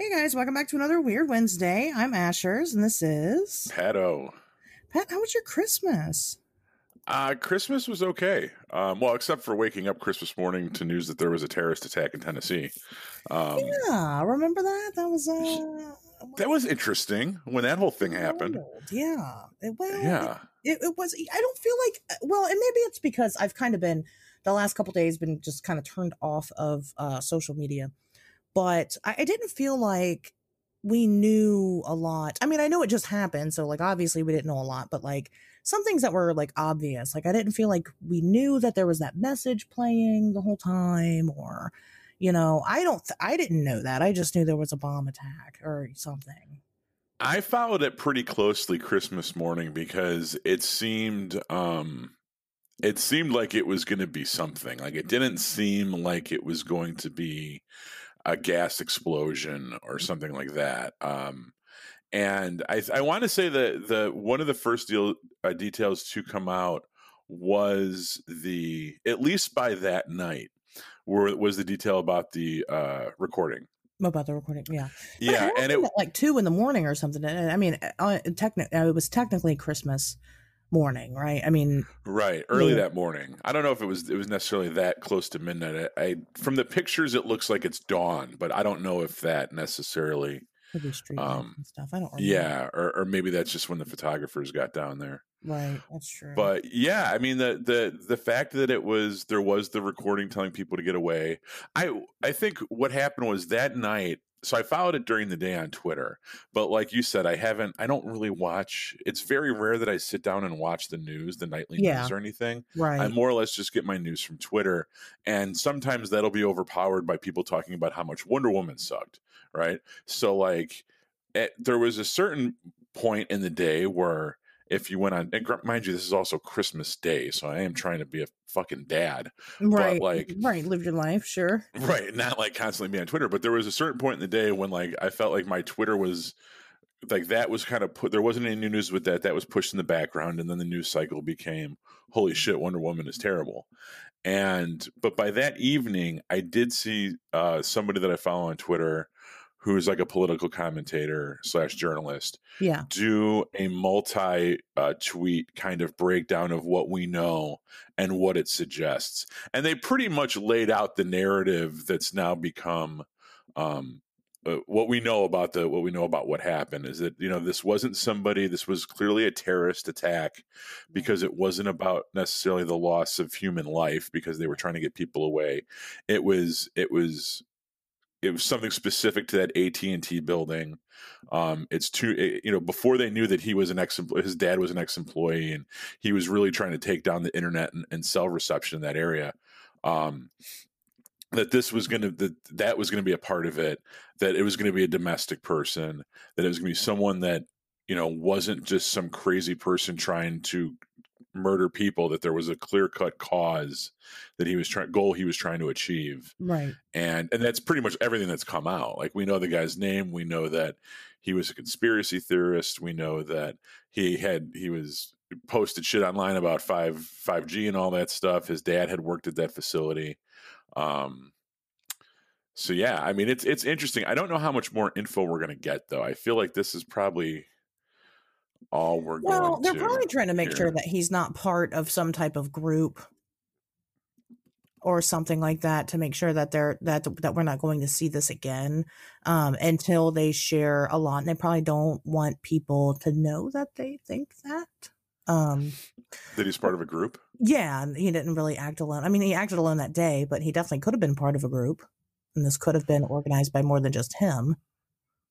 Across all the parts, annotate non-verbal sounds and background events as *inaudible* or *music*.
Hey guys, welcome back to another Weird Wednesday. I'm Ashers, and this is Pato. Pat. How was your Christmas? Uh, Christmas was okay. Um, well, except for waking up Christmas morning to news that there was a terrorist attack in Tennessee. Um, yeah, remember that? That was uh, *laughs* that was interesting when that whole thing happened. Yeah, well, Yeah, it, it was. I don't feel like. Well, and maybe it's because I've kind of been the last couple days been just kind of turned off of uh, social media, but I, I didn't feel like we knew a lot. I mean, I know it just happened, so like obviously we didn't know a lot, but like some things that were like obvious, like I didn't feel like we knew that there was that message playing the whole time, or you know, I don't, th- I didn't know that. I just knew there was a bomb attack or something. I followed it pretty closely Christmas morning because it seemed um, it seemed like it was going to be something. Like it didn't seem like it was going to be a gas explosion or something like that. Um, and I, I want to say that the one of the first deal uh, details to come out was the at least by that night were was the detail about the uh, recording. About the recording, yeah, But Yeah, and it at like two in the morning or something. And I mean, uh, techni- uh, it was technically Christmas morning, right? I mean, Right, early Yeah. that morning. I don't know if it was it was necessarily that close to midnight. I, I from the pictures it looks like it's dawn, but I don't know if that necessarily. Um, stuff. I don't remember. Yeah, or or maybe that's just when the photographers got down there. right. That's true. But yeah, I mean the the the fact that it was there was the recording telling people to get away. I I think what happened was that night. So I followed it during the day on Twitter, but like you said, I haven't. I don't really watch. It's very rare that I sit down and watch the news, the nightly Yeah. news or anything. right. I more or less just get my news from Twitter, and sometimes that'll be overpowered by people talking about how much Wonder Woman sucked, right? So, like, eh, there was a certain point in the day where if you went on, and gr- mind you, this is also Christmas Day, so I am trying to be a fucking dad, right. like- right. Live your life. Sure. *laughs* right? Not like constantly be on Twitter, but there was a certain point in the day when, like, I felt like my Twitter was like that was kind of put there wasn't any new news with that that was pushed in the background and then the news cycle became holy shit wonder woman is terrible and but by that evening i did see uh, somebody that i follow on twitter who's like a political commentator slash journalist Yeah. do a multi uh, tweet kind of breakdown of what we know and what it suggests. And they pretty much laid out the narrative that's now become um, uh, what we know about the what we know about what happened is that you know this wasn't somebody this was clearly a terrorist attack because it wasn't about necessarily the loss of human life because they were trying to get people away. It was it was it was something specific to that AT&T building. Um it's too it- you know before they knew that he was an ex his dad was an ex-employee and he was really trying to take down the internet and, and cell reception in that area um that this was going to that that was going to be a part of it that it was going to be a domestic person that it was going to be someone that you know wasn't just some crazy person trying to murder people that there was a clear cut cause that he was trying goal he was trying to achieve. Right. and and that's pretty much everything that's come out. Like we know the guy's name we know that he was a conspiracy theorist we know that he had he was posted shit online about 5 5G and all that stuff. His dad had worked at that facility. Um so yeah i mean it's it's interesting. I don't know how much more info we're going to get though. I feel like this is probably all we're Well, going they're probably trying to make hear. sure that he's not part of some type of group or something like that to make sure that they're that that we're not going to see this again um, until they share a lot. And they probably don't want people to know that they think that. Um, that he's part of a group yeah, he didn't really act alone. I mean, he acted alone that day, but he definitely could have been part of a group, and this could have been organized by more than just him.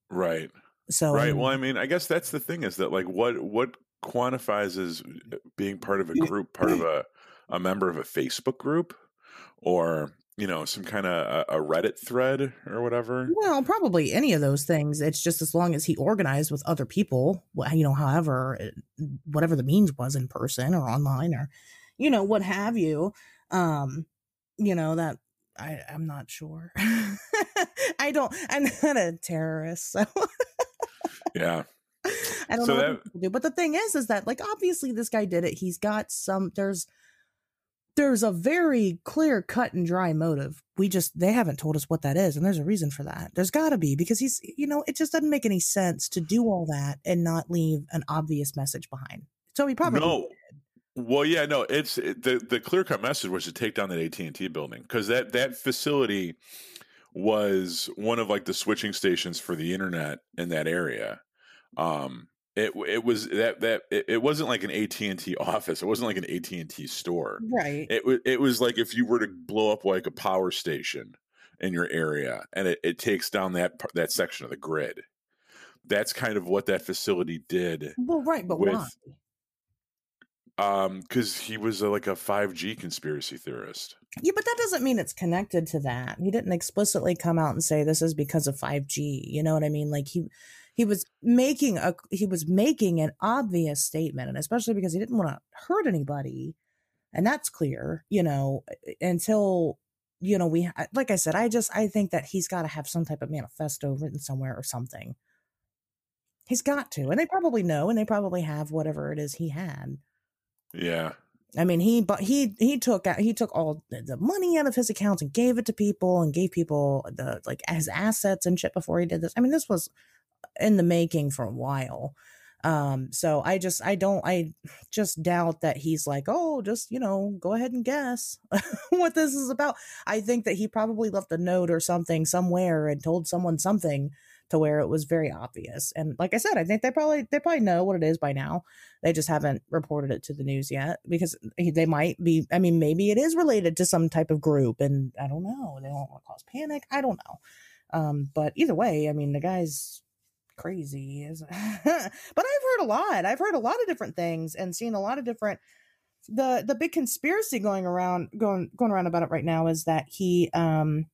right So, right um, well i mean i guess that's the thing is that like what what quantifies as being part of a group part of a a member of a facebook group or you know some kind of a, a reddit thread or whatever Well, probably any of those things. It's just as long as he organized with other people, you know, however, whatever the means was in person or online or, you know, what have you. Um, you know, that I, I'm not sure. *laughs* I don't, I'm not a terrorist, so *laughs* yeah *laughs* I don't So know that- what people do. But the thing is, is that like obviously this guy did it. He's got some. There's there's a very clear cut and dry motive. We just they haven't told us what that is, and there's a reason for that. There's got to be because he's you know it just doesn't make any sense to do all that and not leave an obvious message behind. So he probably No. did. Well, yeah, no, it's it, the the clear cut message was to take down that AT and T building because that that facility was one of like the switching stations for the internet in that area. Um, it it was that that it, it wasn't like an AT and T *laughs* office. It wasn't like an AT and T store. right. It was it was like if you were to blow up like a power station in your area, and it, it takes down that that section of the grid. That's kind of what that facility did. well, right, but with- why? Um, because he was a, like a five G conspiracy theorist. Yeah, but that doesn't mean it's connected to that. He didn't explicitly come out and say this is because of 5G. You know what I mean? Like he he was making a he was making an obvious statement and especially because he didn't want to hurt anybody. And that's clear, you know, until you know we like I said I just I think that he's got to have some type of manifesto written somewhere or something. He's got to. And they probably know and they probably have whatever it is he had. Yeah. I mean, he but he he took out he took all the money out of his accounts and gave it to people and gave people the like his assets and shit before he did this. I mean, this was in the making for a while. Um, so I just I don't I just doubt that he's like, oh, just you know, go ahead and guess *laughs* what this is about. I think that he probably left a note or something somewhere and told someone something to where it was very obvious. And like I said, I think they probably they probably know what it is by now. They just haven't reported it to the news yet because they might be. I mean, maybe it is related to some type of group, and I don't know. They don't want to cause panic. I don't know. Um, but either way, I mean, the guy's crazy. *laughs* But I've heard a lot. I've heard a lot of different things and seen a lot of different. The the big conspiracy going around going going around about it right now is that he um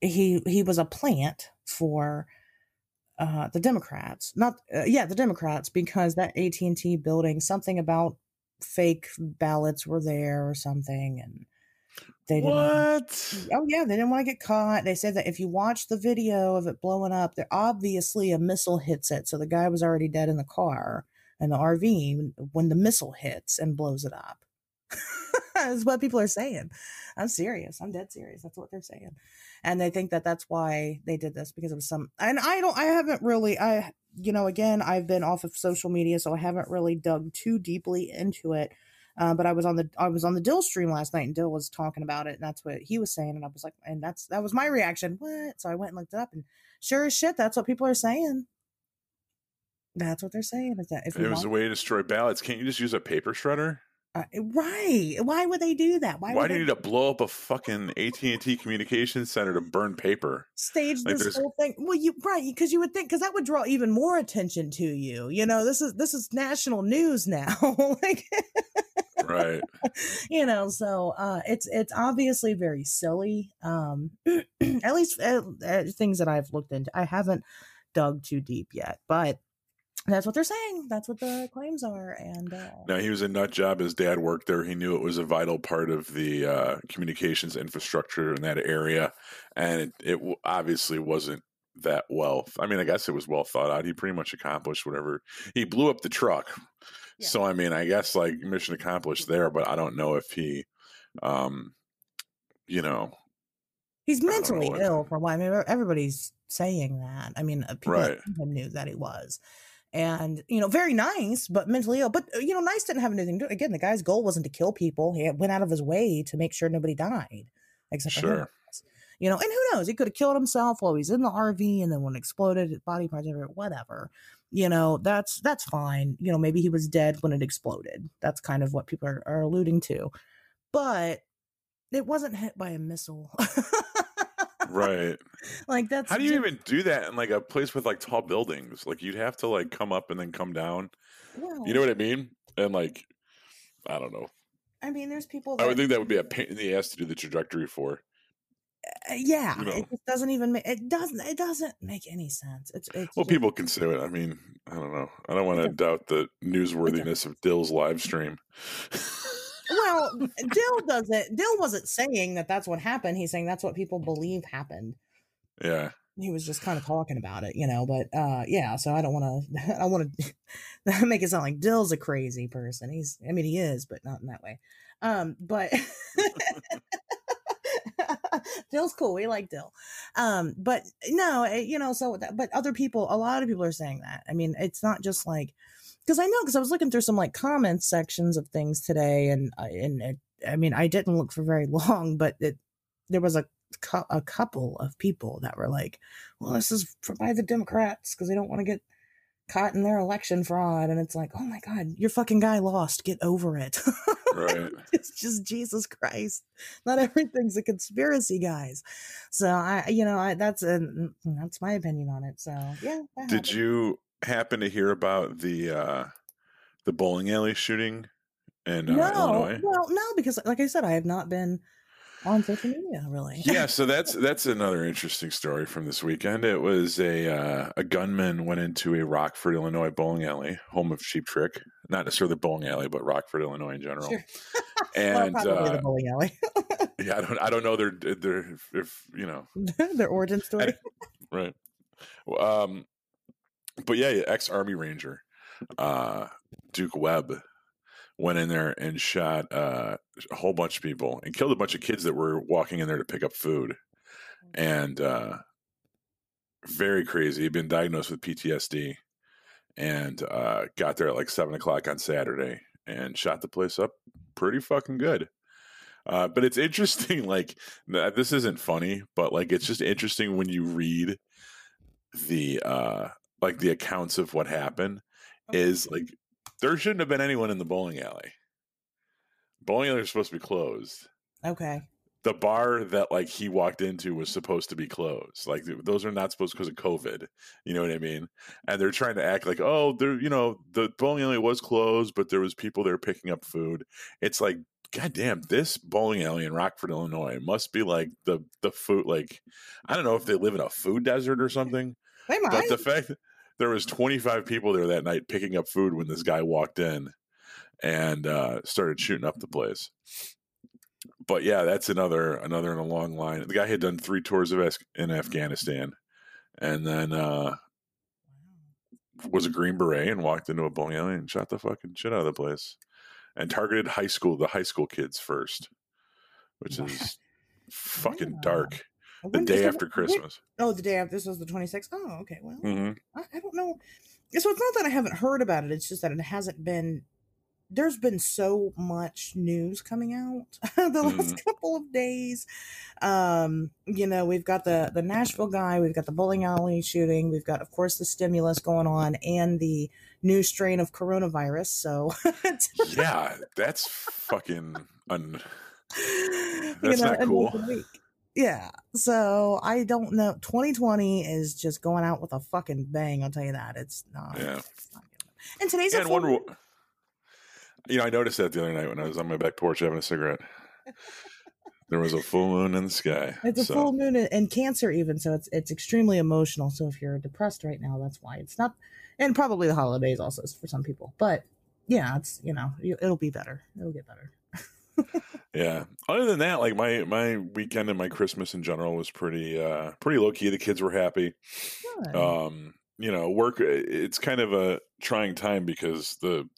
he he was a plant for uh the democrats not uh, yeah the democrats because that AT&T building something about fake ballots were there or something and they didn't What? Oh yeah, they didn't want to get caught. They said that if you watch the video of it blowing up, there obviously a missile hits it. So the guy was already dead in the car and the RV when the missile hits and blows it up. *laughs* That's what people are saying. I'm serious. I'm dead serious. That's what they're saying, and they think that that's why they did this because of some. And I don't. I haven't really. I you know again I've been off of social media, so I haven't really dug too deeply into it. Uh, but I was on the I was on the Dill stream last night, and Dill was talking about it, and that's what he was saying, and I was like, and that's that was my reaction. What? So I went and looked it up, and sure as shit, that's what people are saying. That's what they're saying. Is that if It was a way to destroy ballots. Can't you just use a paper shredder? Uh, right? Why would they do that? Why, Why do they you need to blow up a fucking AT and T communications center to burn paper? stage like, this whole thing? Well, you right because you would think because that would draw even more attention to you. You know, this is this is national news now. *laughs* like Right. *laughs* you know so uh it's it's obviously very silly um *clears throat* at least uh, uh, things that i've looked into i haven't dug too deep yet but that's what they're saying that's what the claims are and uh No, he was a nut job. His dad worked there. He knew it was a vital part of the uh, communications infrastructure in that area, and it, it w- obviously wasn't that well. I mean, I guess it was well thought out. He pretty much accomplished whatever. He blew up the truck, Yeah. so I mean, I guess like mission accomplished there. But I don't know if he, um, you know, he's mentally ill for what i mean everybody's saying that i mean uh, people Right. that knew him knew that he was and you know very nice but mentally ill but uh, you know nice didn't have anything to do again the guy's goal wasn't to kill people he went out of his way to make sure nobody died except for him you know, and who knows? He could have killed himself while he's in the RV, and then when it exploded, his body parts everywhere, whatever. You know, that's that's fine. You know, maybe he was dead when it exploded. That's kind of what people are, are alluding to, but it wasn't hit by a missile. *laughs* right? *laughs* like that's How do you even do that in like a place with like tall buildings? Like you'd have to like come up and then come down. well, You know what I mean? And like, I don't know. I mean, there's people. I would think that would be a pain in the ass to do the trajectory for. uh, yeah, you know. it just doesn't even make it doesn't it doesn't make any sense. It's it's Well, just- people can say it. I mean, I don't know. I don't want to doubt the newsworthiness of Dill's live stream. *laughs* Well, *laughs* Dill doesn't. Dill wasn't saying that that's what happened. He's saying that's what people believe happened. yeah. He was just kind of talking about it, you know. But uh, yeah. So I don't want to. *laughs* I want to *laughs* make it sound like Dill's a crazy person. He's. I mean, he is, but not in that way. Um, but Dill's cool. We like Dill. Um, but no, eh, you know, so but other people, a lot of people are saying that. I mean, it's not just like, because I know, because I was looking through some like comments sections of things today, and uh, and it, I mean, I didn't look for very *laughs* long, but it there was a a couple of people that were like, "Well, this is for by the Democrats because they don't want to get caught in their election fraud." And it's like, "Oh my God, your fucking guy lost. Get over it." Right. *laughs* it's just Jesus Christ. Not everything's a conspiracy, guys. So I, you know, I that's a that's my opinion on it. So yeah. Did you happen to hear about the uh the bowling alley shooting in uh, no, Illinois? Well, no, because like I said, I have not been on social media really. yeah, *laughs* so that's that's another interesting story from this weekend. It was a uh, a gunman went into a Rockford, Illinois bowling alley, home of Cheap Trick. Not necessarily the bowling alley, but Rockford, Illinois in general. Sure. *laughs* And well, probably uh, the bowling alley. *laughs* yeah, I don't I don't know their their if, if you know their origin story. right. Um, but yeah, ex Army Ranger, uh, Duke Webb went in there and shot uh, a whole bunch of people and killed a bunch of kids that were walking in there to pick up food. And uh, very crazy. He'd been diagnosed with PTSD and uh, got there at like seven o'clock on Saturday and shot the place up pretty fucking good. Uh, but it's interesting, *laughs* like, this isn't funny, but like, it's just interesting when you read the, uh, like, the accounts of what happened is like there shouldn't have been anyone in the bowling alley. Bowling alley is supposed to be closed. Okay. The bar that like he walked into was supposed to be closed. Like those are not supposed because of COVID. You know what I mean? And they're trying to act like, oh, they're you know the bowling alley was closed, but there was people there picking up food. It's like, goddamn, this bowling alley in Rockford, Illinois, must be like the the food. Like I don't know if they live in a food desert or something. They might. But the fact there was 25 people there that night picking up food when this guy walked in and uh, started shooting up the place. But yeah, that's another another in a long line. The guy had done three tours of in Afghanistan, and then uh, was a Green Beret and walked into a bowling alley and shot the fucking shit out of the place, and targeted high school the high school kids first, which is fucking dark the day after Christmas. oh, the day after this was the 26th. Oh, okay. Well, mm-hmm. I, I, don't know. So it's not that I haven't heard about it. It's just that it hasn't been. There's been so much news coming out *laughs* the last mm-hmm. couple of days. Um, you know, we've got the the Nashville guy, we've got the bowling alley shooting, we've got, of course, the stimulus going on, and the new strain of coronavirus. So, *laughs* yeah, that's fucking un. *laughs* That's you know, not cool yeah. So I don't know. 2020 is just going out with a fucking bang. I'll tell you that. It's not. Yeah. It's not and today's yeah, a full You know, I noticed that the other night when I was on my back porch having a cigarette. *laughs* there was a full moon in the sky. It's a full moon and Cancer even, so it's it's extremely emotional. So if you're depressed right now, that's why it's not. And probably the holidays also for some people, but yeah, it's you know it'll be better. It'll get better yeah. Other than that, like my my weekend and my Christmas in general was pretty uh pretty low key. The kids were happy. Good. Um, you know, work it's kind of a trying time because the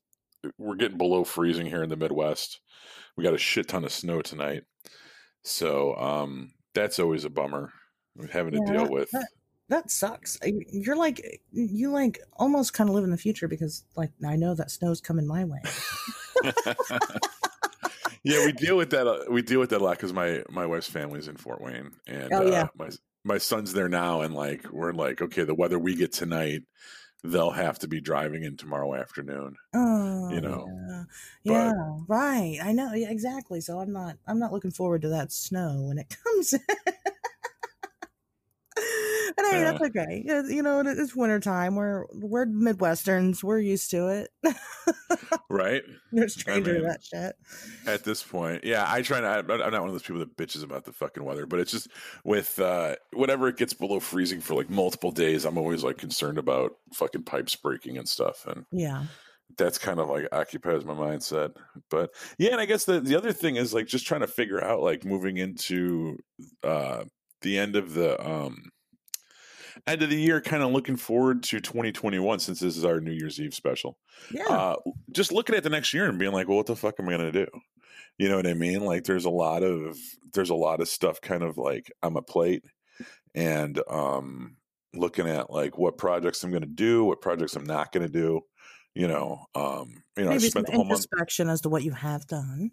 we're getting below freezing here in the Midwest. We got a shit ton of snow tonight. So, um that's always a bummer having to yeah, deal with. That, that sucks. You're like you like almost kind of live in the future because like I know that snow's coming my way. *laughs* *laughs* yeah, we deal with that. We deal with that a lot because my my wife's family's in Fort Wayne, and oh, yeah. uh, my my son's there now, and like we're like, okay, the weather we get tonight, they'll have to be driving in tomorrow afternoon. Oh, you know, yeah, yeah right. I know yeah, exactly. So I'm not I'm not looking forward to that snow when it *laughs* comes. Hey, yeah. that's okay. You know, it's wintertime. We're we're Midwesterns. We're used to it. *laughs* right? You're stranger I mean, to that shit. At this point, yeah, I try not. I'm not one of those people that bitches about the fucking weather, but it's just with uh whenever it gets below freezing for like multiple days, I'm always like concerned about fucking pipes breaking and stuff. And yeah, that's kind of like occupies my mindset. But yeah, and I guess the the other thing is like just trying to figure out like moving into uh the end of the um end of the year, kind of looking forward to 2021 since this is our New Year's Eve special. Yeah. Uh, just looking at the next year and being like, well, what the fuck am I going to do? You know what I mean? Like, there's a lot of there's a lot of stuff kind of like on my plate, and um, looking at like what projects I'm going to do, what projects I'm not going to do. You know, um, you know, Maybe I spent the whole month as to what you have done.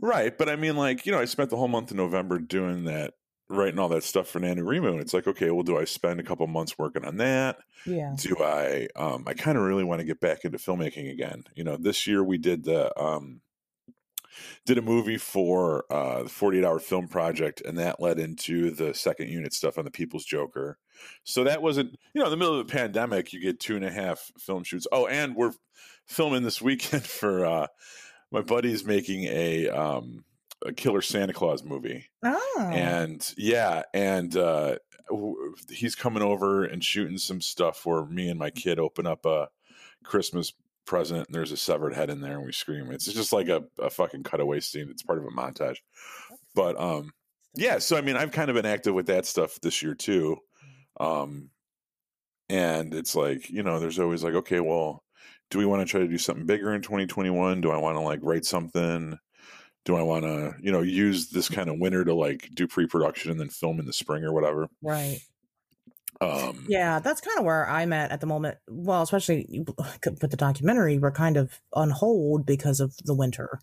Right. But I mean, like, you know, I spent the whole month of November doing that, writing all that stuff for NaNoWriMo. And it's like, okay, well, do I spend a couple months working on that? Yeah. Do I, um, I kind of really want to get back into filmmaking again. You know, this year we did the, um, did a movie for uh, the 48 hour film project, and that led into the second unit stuff on the People's Joker. So that wasn't, you know, in the middle of the pandemic, you get two and a half film shoots. Oh, and we're filming this weekend *laughs* for uh, my buddy's making a um a killer Santa Claus movie. Oh. And yeah, and uh he's coming over and shooting some stuff for me and my kid open up a Christmas present and there's a severed head in there and we scream. It's just like a, a fucking cutaway scene. It's part of a montage. But um yeah, so I mean I've kind of been active with that stuff this year too. Um and it's like, you know, there's always like, okay, well, do we want to try to do something bigger in 2021? Do I want to like write something? Do I want to, you know, use this kind of winter to like do pre-production and then film in the spring or whatever? right. Um, Yeah, that's kind of where I'm at at the moment. Well, especially *sighs* with the documentary, we're kind of on hold because of the winter.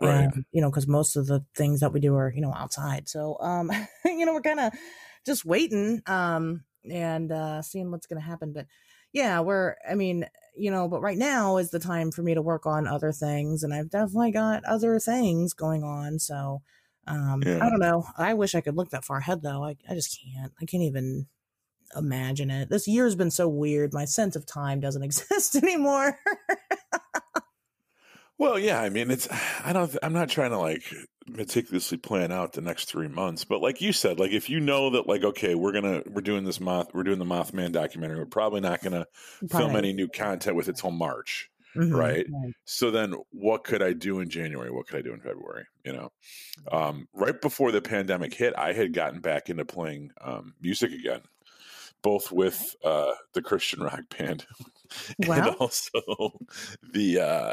Right. And, you know, because most of the things that we do are, you know, outside. So, um, *laughs* you know, we're kind of just waiting um, and uh, seeing what's going to happen. But yeah, we're, I mean, you know, but right now is the time for me to work on other things. And I've definitely got other things going on. So, um, Yeah. I don't know. I wish I could look that far ahead, though. I, I just can't. I can't even imagine it. This year's been so weird. My sense of time doesn't *laughs* exist anymore. Well, yeah, I mean, it's *sighs* I don't I'm not trying to like meticulously plan out the next 3 months, but like you said, like if you know that like okay, we're going to we're doing this moth we're doing the Mothman documentary, we're probably not going to film any new content with it till March. Mhm, right? So then what could I do in January? What could I do in February, you know? Um right before the pandemic hit, I had gotten back into playing um music again. Both with uh the Christian rock *laughs* band and also *laughs* the uh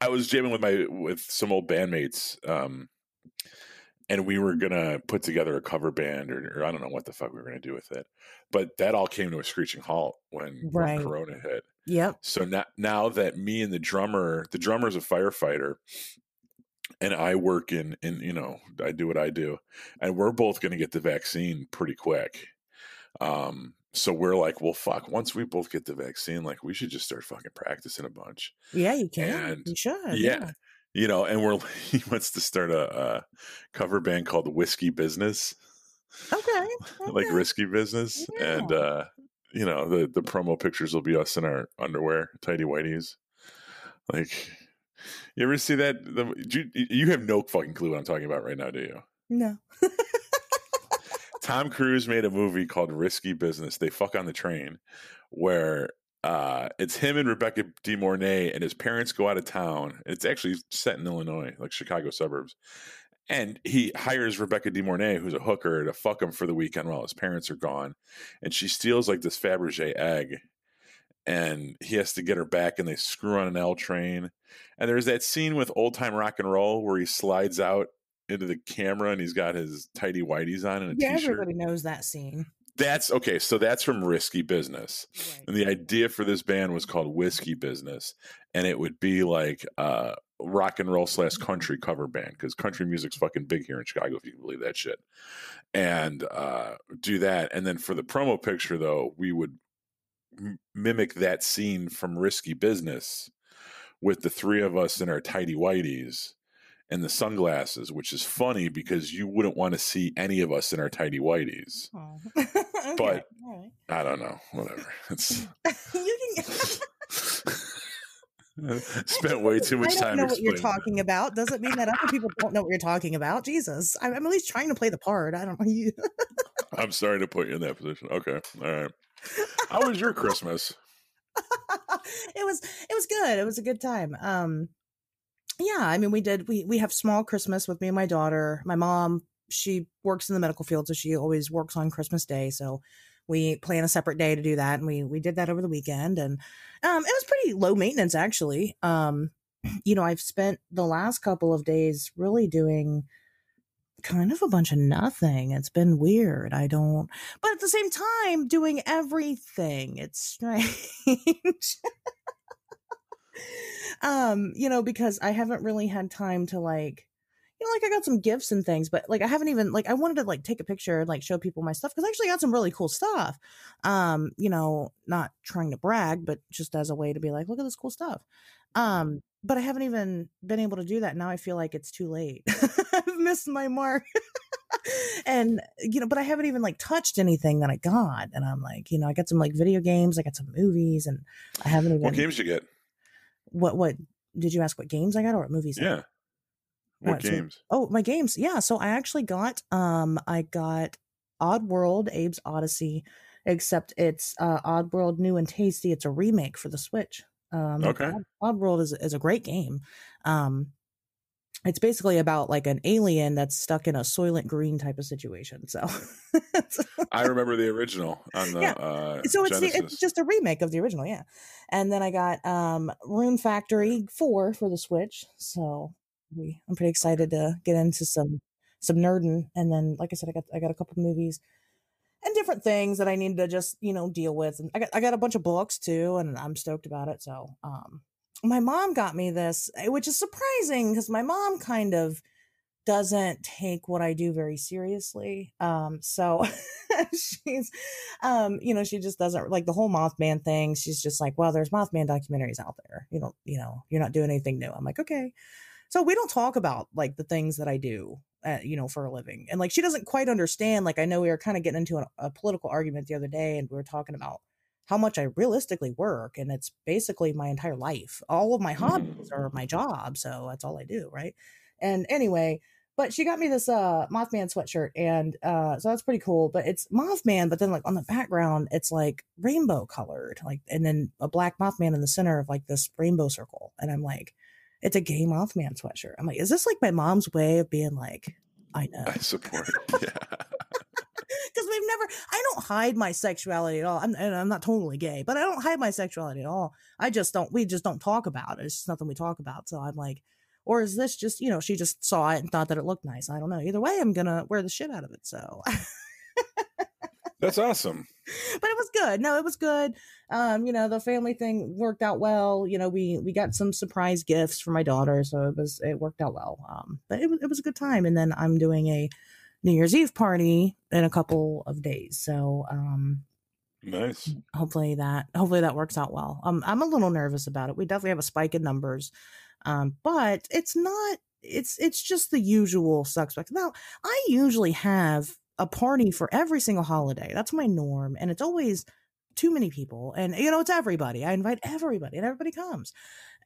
I was jamming with my with some old bandmates, um, and we were gonna put together a cover band, or, or I don't know what the fuck we were gonna do with it, but that all came to a screeching halt when, Right. when Corona hit. Yep. So now, now that me and the drummer, the drummer's a firefighter, and I work in in you know I do what I do, and we're both gonna get the vaccine pretty quick. Um, so we're like, well, fuck. Once we both get the vaccine, like we should just start fucking practicing a bunch. Yeah, you can. And- you should. yeah. You know, and we're *laughs* he wants to start a, a cover band called Whiskey Business, Okay. *laughs* like. Risky Business, and uh, you know the the promo pictures will be us in our underwear, tidy whities. Like, you ever see that? The, you, you have no fucking clue what I'm talking about right now, do you? No. Tom Cruise made a movie called Risky Business. They fuck on the train, where uh, it's him and Rebecca De Mornay, and his parents go out of town. It's actually set in Illinois, like Chicago suburbs. And he hires Rebecca De Mornay, who's a hooker, to fuck him for the weekend while his parents are gone. And she steals like this Fabergé egg, and he has to get her back. And they screw on an L train. And there's that scene with old time rock and roll where he slides out into the camera and he's got his tidy whities on and a Yeah, shirt everybody knows that scene. That's okay. So that's from Risky Business. Right. And the idea for this band was called Whiskey Business. And it would be like uh rock and roll slash country cover band because country music's fucking big here in Chicago, if you can believe that shit. And uh do that. And then for the promo picture though, we would m- mimic that scene from Risky Business with the three of us in our tidy whities and the sunglasses, which is funny because you wouldn't want to see any of us in our tidy whities. Oh. *laughs* okay. But- right. I don't know. Whatever. It's *laughs* you can. *laughs* spent way too much I don't time know what you're talking about. Doesn't mean that other people don't know what you're talking about. Jesus, I'm, I'm at least trying to play the part. I don't know you. I'm sorry to put you in that position. Okay. All right. How was your Christmas? it was it was good. It was a good time. Um yeah, I mean we did we we have small Christmas with me and my daughter. My mom, she works in the medical field, so she always works on Christmas Day. So we plan a separate day to do that, and we we did that over the weekend, and um, it was pretty low maintenance actually. Um, *clears throat* you know, I've spent the last couple of days really doing kind of a bunch of nothing. It's been weird. I don't, but at the same time, doing everything. It's *laughs* strange. *laughs* um, you know, because I haven't really had time to like, you know, like I got some gifts and things, but like I haven't even like I wanted to like take a picture and like show people my stuff because I actually got some really cool stuff. Um, you know, not trying to brag, but just as a way to be like, look at this cool stuff. Um, but I haven't even been able to do that. Now I feel like it's too late. *laughs* I've missed my mark. *laughs* and you know, but I haven't even like touched anything that I got. And I'm like, you know, I got some like video games, I got some movies, and I haven't even What games you get? What what did you ask what games I got or what movies? I got? Yeah. What so- games? Oh, my games. Yeah. So I actually got um I got Oddworld, Abe's Oddysee, except it's uh Oddworld New 'n' Tasty. It's a remake for the Switch. Um Okay. Odd, Oddworld is is a great game. Um it's basically about like an alien that's stuck in a soylent green type of situation. So *laughs* I remember the original on the Yeah. uh, so it's the, it's just a remake of the original, yeah. And then I got um Rune Factory 4 for the Switch. So we I'm pretty excited to get into some some nerding and then like I said I got I got a couple movies and different things that I need to just, you know, deal with. And I got I got a bunch of books too and I'm stoked about it. So, um my mom got me this, eh, which is surprising because my mom kind of doesn't take what I do very seriously. Um, so *laughs* she's, um, you know, she just doesn't like the whole Mothman thing. She's just like, well, there's Mothman documentaries out there. You don't, you know, you're not doing anything new. I'm like, okay. So we don't talk about like the things that I do, uh, you know, for a living. And like, she doesn't quite understand. Like, I know we were kind of getting into a, a political argument the other day and we were talking about how much I realistically work. And it's basically my entire life. All of my hobbies *laughs* are my job. So that's all I do. Right. And anyway, but she got me this uh Mothman sweatshirt and uh so that's pretty cool. But it's Mothman, but then like on the background, it's like rainbow colored, like and then a black Mothman in the center of like this rainbow circle. And I'm like, it's a gay Mothman sweatshirt. I'm like, is this like my mom's way of being like, I know. I support. *laughs* Yeah. *laughs* because we've never i don't hide my sexuality at all. I'm, and I'm not totally gay but i don't hide my sexuality at all. I just don't we just don't talk about it. It's just nothing we talk about. So i'm like or is this just you know she just saw it and thought that it looked nice. I don't know. Either way i'm gonna wear the shit out of it so. *laughs* That's awesome. but it was good. No it was good. Um you know the family thing worked out well. You know we we got some surprise gifts for my daughter so it was it worked out well. Um but it was, it was a good time. And then i'm doing a new year's eve party in a couple of days. So um Nice. hopefully that hopefully that works out well. Um i'm a little nervous about it. We definitely have a spike in numbers um but it's not it's it's just the usual suspects. Now i usually have a party for every single holiday. That's my norm and it's always too many people and you know it's everybody i invite everybody and everybody comes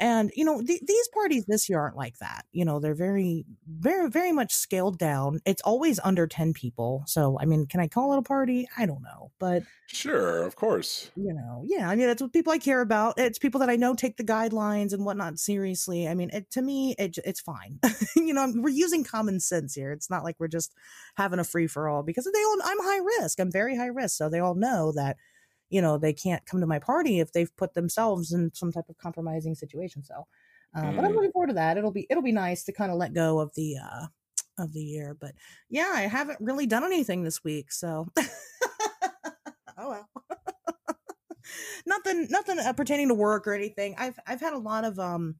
and you know th- these parties this year aren't like that you know they're very very very much scaled down it's always under 10 people so i mean can i call it a party i don't know but Sure, of course. you know, yeah, I mean, it's what people I care about. It's people that I know take the guidelines and whatnot seriously. I mean, it, to me, it, it's fine. *laughs* you know, we're using common sense here. It's not like we're just having a free for all because they all, I'm high risk. I'm very high risk. So they all know that, you know, they can't come to my party if they've put themselves in some type of compromising situation. So, uh, but I'm Mm. looking forward to that. It'll be, it'll be nice to kind of let go of the, uh, of the year. But yeah, I haven't really done anything this week. So, *laughs* oh well. *laughs* nothing nothing uh, pertaining to work or anything i've i've had a lot of um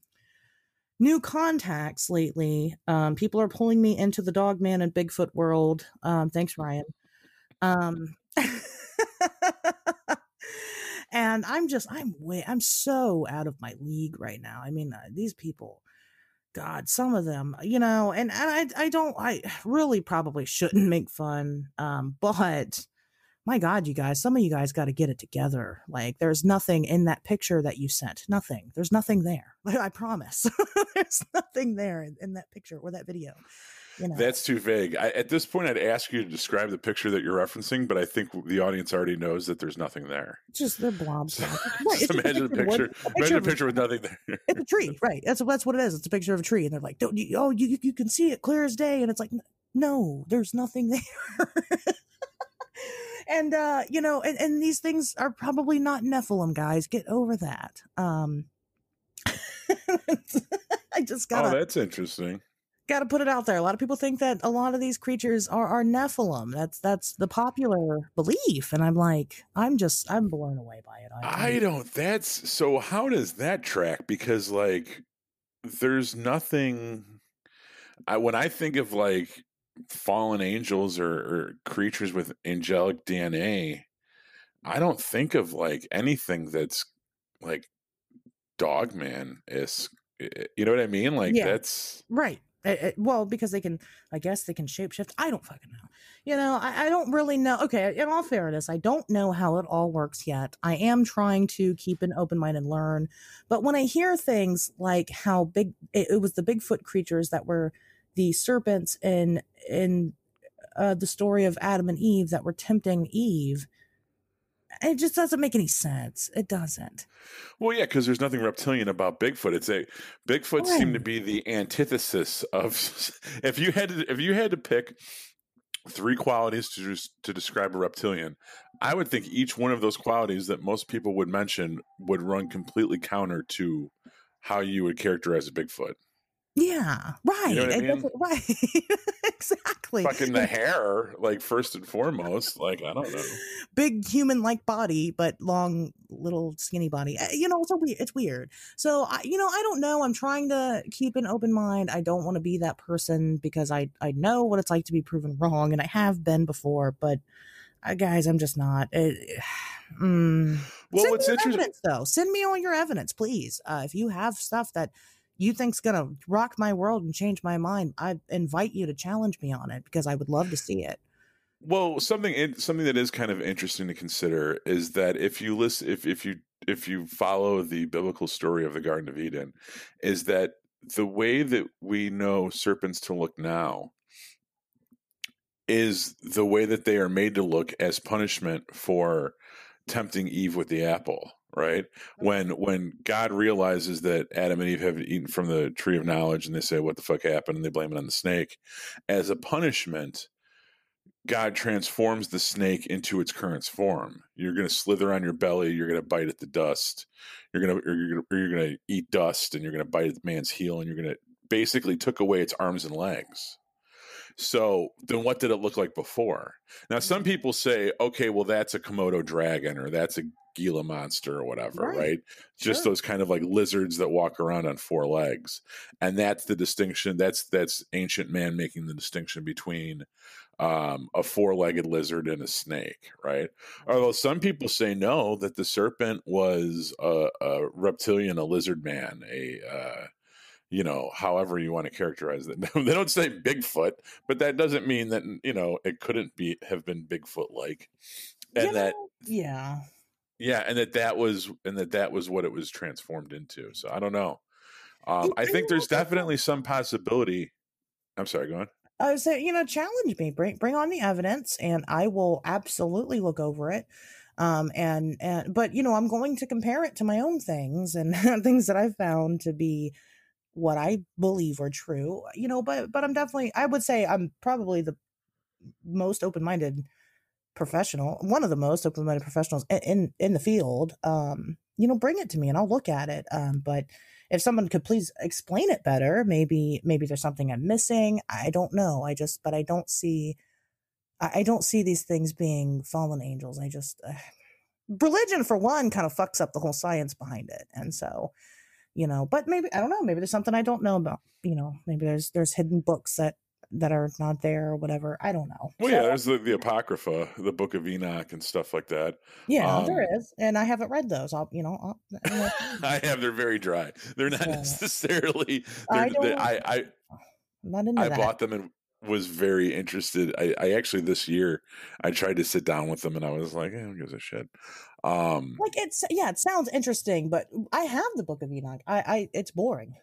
new contacts lately um people are pulling me into the dog man and bigfoot world um thanks ryan um *laughs* and i'm just i'm way i'm so out of my league right now. I mean uh, these people god some of them you know and, and i i don't i really probably shouldn't make fun um but my god you guys some of you guys got to get it together. Like there's nothing in that picture that you sent nothing. There's nothing there. *laughs* I promise. *laughs* There's nothing there in, in that picture or that video you know That's too vague. I, at this point, I'd ask you to describe the picture that you're referencing, but I think the audience already knows that there's nothing there. just they're blobs So, *laughs* Right, just imagine a picture picture. Imagine a picture with nothing there. *laughs* it's a tree *laughs* right that's that's what it is it's a picture of a tree and they're like don't you oh you you can see it clear as day and it's like no there's nothing there and uh, you know, and, and these things are probably not Nephilim, guys. Get over that. Um, I just Oh, gotta that's interesting. Gotta put it out there. A lot of people think that a lot of these creatures are, are Nephilim. That's that's the popular belief, and I'm like, I'm just I'm blown away by it. I, I don't. That's so. How does that track? Because like, there's nothing. I when I think of like fallen angels or, or creatures with angelic DNA, I don't think of like anything that's like Dogman is. You know what I mean? Like Yeah. that's Right. Uh, uh, well, because they can, I guess they can shapeshift. I don't fucking know. You know, I, I don't really know. Okay, in all fairness, I don't know how it all works yet. I am trying to keep an open mind and learn. But when I hear things like how big it, it was the Bigfoot creatures that were the serpents in in uh, the story of Adam and Eve that were tempting Eve, it just doesn't make any sense. It doesn't. Well, yeah, because there's nothing reptilian about Bigfoot. It's a Bigfoot seem to be the antithesis of. *laughs* If you had to, if you had to pick three qualities to just to describe a reptilian, I would think each one of those qualities that most people would mention would run completely counter to how you would characterize a Bigfoot. Yeah, right. know what I mean? right. *laughs* exactly. Fucking the hair, like first and foremost, like I don't know. big human like body but long little skinny body Uh, you know it's a weird it's weird so i you know i don't know i'm trying to keep an open mind i don't want to be that person because i i know what it's like to be proven wrong and i have been before but uh, guys i'm just not it, *sighs* mm. Well, send what's interesting? evidence though send me all your evidence please uh, if you have stuff that you think's gonna rock my world and change my mind i invite you to challenge me on it because i would love to see it. Well, something in- something that is kind of interesting to consider is that if you listen, if if you if you follow the biblical story of the Garden of Eden, is that the way that we know serpents to look now is the way that they are made to look as punishment for tempting Eve with the apple, right? When mm-hmm. when God realizes that Adam and Eve have eaten from the tree of knowledge and they say what the fuck happened and they blame it on the snake as a mm-hmm. punishment God transforms the snake into its current form. You're going to slither on your belly. You're going to bite at the dust. You're going to you're going to, you're going to eat dust, and you're going to bite at the man's heel, and you're going to basically took away its arms and legs. So then, what did it look like before? Now, some mm-hmm. people say, okay, well, that's a Komodo dragon, or that's a Gila monster, or whatever, Right. right? Just Sure. those kind of like lizards that walk around on four legs, and that's the distinction. That's that's ancient man making the distinction between um, a four-legged lizard and a snake, right? Although some people say no, that the serpent was a, a reptilian, a lizard man, a uh, you know, however you want to characterize it. *laughs* they don't say Bigfoot, but that doesn't mean that you know it couldn't be have been Bigfoot-like, and You that yeah yeah, and that that was and that that was what it was transformed into. So I don't know. Um, I think there's definitely some possibility. I'm sorry, go on. I say, you know, challenge me, bring bring on the evidence, and I will absolutely look over it. Um, and and but you know, I'm going to compare it to my own things and *laughs* things that I've found to be what I believe are true. You know, but but I'm definitely, I would say, I'm probably the most open minded professional, one of the most open minded professionals in, in in the field. Um, you know, bring it to me and I'll look at it. Um, but if someone could please explain it better, maybe maybe there's something I'm missing. I don't know. I just, but I don't see, I, I don't see these things being fallen angels. I just, uh, religion for one kind of fucks up the whole science behind it, and so, you know. But maybe I don't know. Maybe there's something I don't know about. You know, maybe there's there's hidden books that that are not there or whatever. I don't know. Well, So, yeah, there's the, the Apocrypha, the Book of Enoch, and stuff like that. yeah, um, there is, and I haven't read those. I'll, you know, I'll, I *laughs* have. They're very dry. They're not *laughs* Yeah. necessarily. I They're, they, don't- I, I I'm not into I that. bought them and was very interested. I, I actually this year I tried to sit down with them and I was like, eh, who gives a shit? Um, like it's yeah, it sounds interesting, but I have the Book of Enoch. I, I it's boring.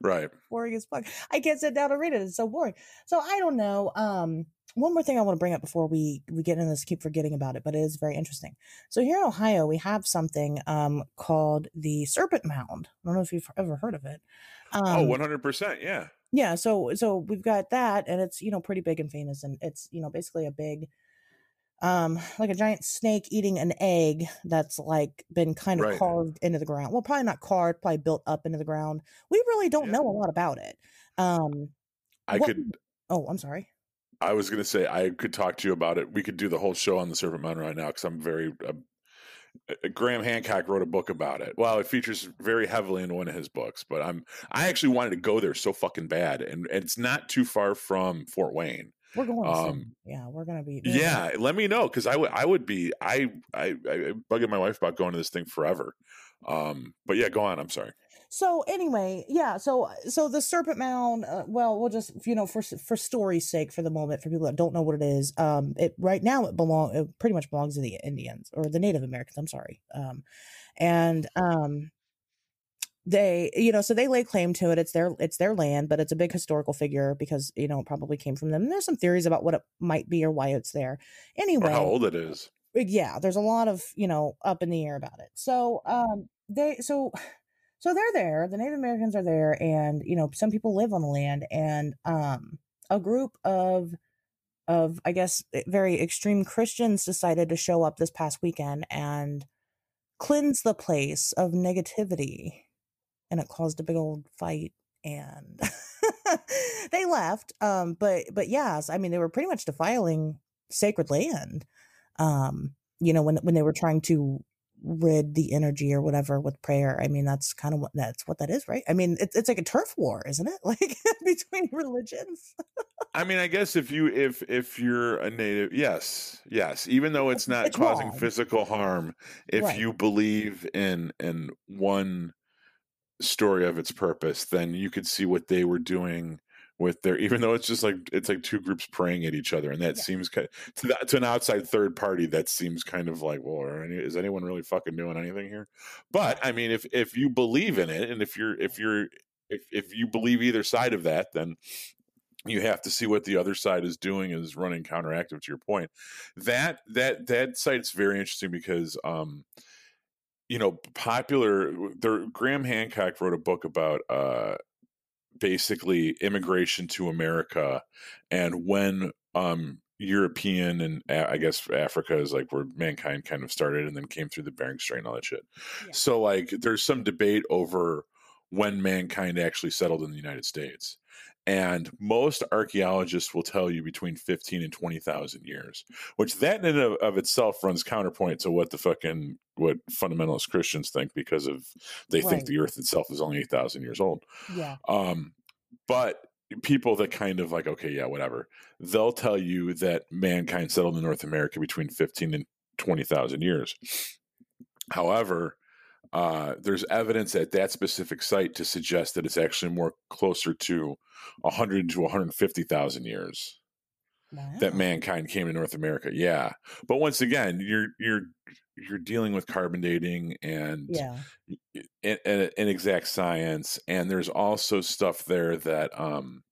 Right. boring as fuck. I can't sit down and read it. It's so boring. So I don't know. Um, one more thing I want to bring up before we we get into this. Keep forgetting about it, but it is very interesting. So here in Ohio, we have something um called the Serpent Mound. I don't know if you've ever heard of it. Um, oh, 100%. Yeah. yeah so so we've got that and it's you know pretty big and famous and it's you know basically a big um like a giant snake eating an egg that's like been kind of Right. carved into the ground. Well, probably not carved, probably built up into the ground. We really don't Yeah. know a lot about it. Um I what- could. oh, I'm sorry. I was going to say I could talk to you about it. We could do the whole show on the Serpent Mountain right now because I'm very. Uh, uh, Graham Hancock wrote a book about it. Well, it features very heavily in one of his books, but I'm I actually wanted to go there so fucking bad, and, and it's not too far from Fort Wayne. We're going Um, soon. Yeah, we're gonna be we're Yeah, let me know because I would I would be I I I bugging my wife about going to this thing forever. Um, but yeah, go on. I'm sorry. So anyway, yeah. So so the Serpent Mound. Uh, well, we'll just you know for for story's sake for the moment for people that don't know what it is. Um, it right now it belong it pretty much belongs to the Indians or the Native Americans. I'm sorry. Um, and um, they you know so they lay claim to it. It's their it's their land, but it's a big historical figure because you know it probably came from them. And there's some theories about what it might be or why it's there. Or Anyway, how old it is. yeah there's a lot of you know up in the air about it so um they so *sighs* so they're there the native americans are there and you know some people live on the land and um a group of of i guess very extreme christians decided to show up this past weekend and cleanse the place of negativity and it caused a big old fight and *laughs* they left um but but yes i mean they were pretty much defiling sacred land um you know when when they were trying to rid the energy or whatever with prayer i mean that's kind of what that's what that is right i mean it's it's like a turf war isn't it *laughs* like between religions I mean, I guess if you if if you're a native, yes, yes. Even though it's not It's causing wrong. physical harm, if Right. you believe in in one story of its purpose, then you could see what they were doing with their. Even though it's just like it's like two groups praying at each other, and that Yeah. seems kind to the, to an outside third party. That seems kind of like, well, are any, is anyone really fucking doing anything here? But I mean, if if you believe in it, and if you're if you're if if you believe either side of that, then you have to see what the other side is doing is running counteractive to your point that that that site's very interesting because um you know popular there graham hancock wrote a book about uh basically immigration to america and when um european and I guess africa is like where mankind kind of started and then came through the bering strait and all that shit Yeah. so like there's some debate over when mankind actually settled in the united states and most archaeologists will tell you between 15 and 20,000 years, which that in and of, of itself runs counterpoint to what the fucking what fundamentalist Christians think because of they think the earth itself is only 8,000 years old. yeah Um but people that kind of like okay, yeah, whatever. They'll tell you that mankind settled in North America between 15 and 20,000 years. However, uh, there's evidence at that specific site to suggest that it's actually more closer to 100 to 150,000 years that mankind came to North America. Yeah, but once again, you're you're you're dealing with carbon dating and yeah in exact science, and there's also stuff there that um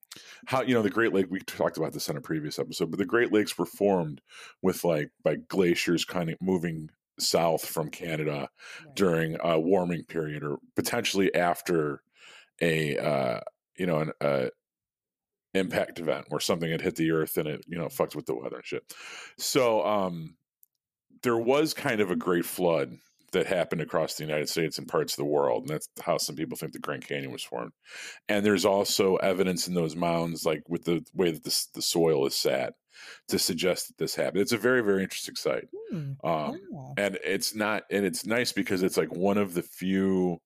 how you know the Great Lake. We talked about this on a previous episode, but the Great Lakes were formed with like by glaciers kind of moving south from Canada right. during a warming period or potentially after a uh, you know an uh, impact event where something had hit the earth and it you know fucked with the weather and shit so um there was kind of a great flood that happened across the United States and parts of the world. And that's how some people think the Grand Canyon was formed. And there's also evidence in those mounds, like with the way that this, the soil is sat, to suggest that this happened. It's a very, very interesting site. Hmm. Um, Wow. and it's not and it's nice because it's like one of the few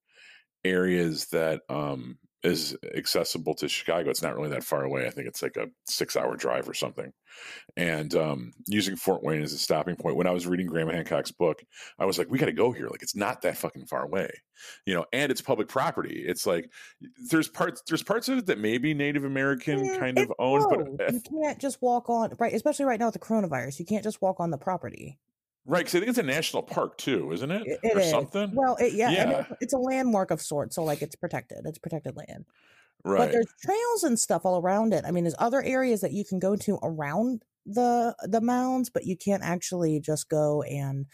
areas that um is accessible to Chicago. It's not really that far away. I think it's like a six hour drive or something. And um, using Fort Wayne as a stopping point. When I was reading Graham Hancock's book, I was like, we got to go here. Like, it's not that fucking far away, you know. And it's public property. It's like there's parts there's parts of it that maybe Native American Yeah, kind of it's owned, but you can't just walk on right, especially right now with the coronavirus. You can't just walk on the property. Right? Because I think it's a national park too, isn't it, It- it or is. something? Well, it, yeah, Yeah. it- it's a landmark of sorts. So like it's protected. It's protected land. Right. But there's trails and stuff all around it. I mean, there's other areas that you can go to around the the mounds, but you can't actually just go and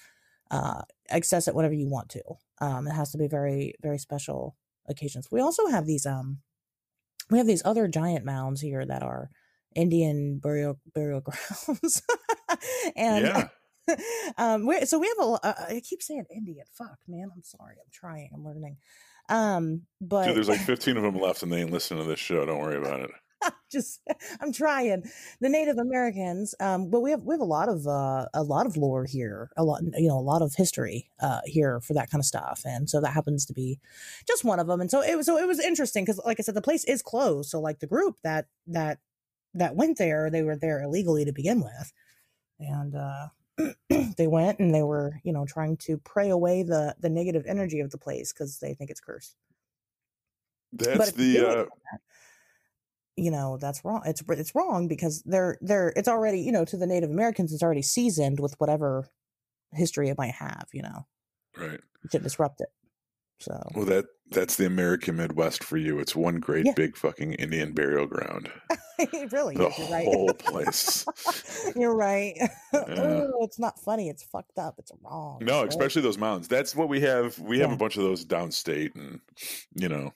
uh access it whenever you want to. Um it has to be very very special occasions. We also have these um we have these other giant mounds here that are Indian burial burial *laughs* grounds. and yeah. *laughs* um, we so we have a. Uh, I keep saying Indian. Fuck, man. I'm sorry. I'm trying. I'm learning. Um, but Dude, there's like *laughs* 15 of them left, and they ain't listening to this show. Don't worry about it. *laughs* just I'm trying the Native Americans. Um, but we have we have a lot of uh, a lot of lore here, a lot you know a lot of history uh, here for that kind of stuff, and so that happens to be just one of them. And so it was so it was interesting because, like I said, the place is closed. So like the group that that that went there, they were there illegally to begin with, and uh, *clears throat* they went and they were you know trying to pray away the the negative energy of the place because they think it's cursed. That's the. Uh, you know that's wrong it's it's wrong because they're they're it's already you know to the native americans it's already seasoned with whatever history it might have you know right to disrupt it so well that that's the american midwest for you. It's one great Yeah. big fucking indian burial ground. *laughs* It really the is you're right. whole *laughs* place. You're right. *laughs* Yeah. oh it's not funny it's fucked up it's wrong no especially those mountains. That's what we have we have Yeah. a bunch of those downstate and you know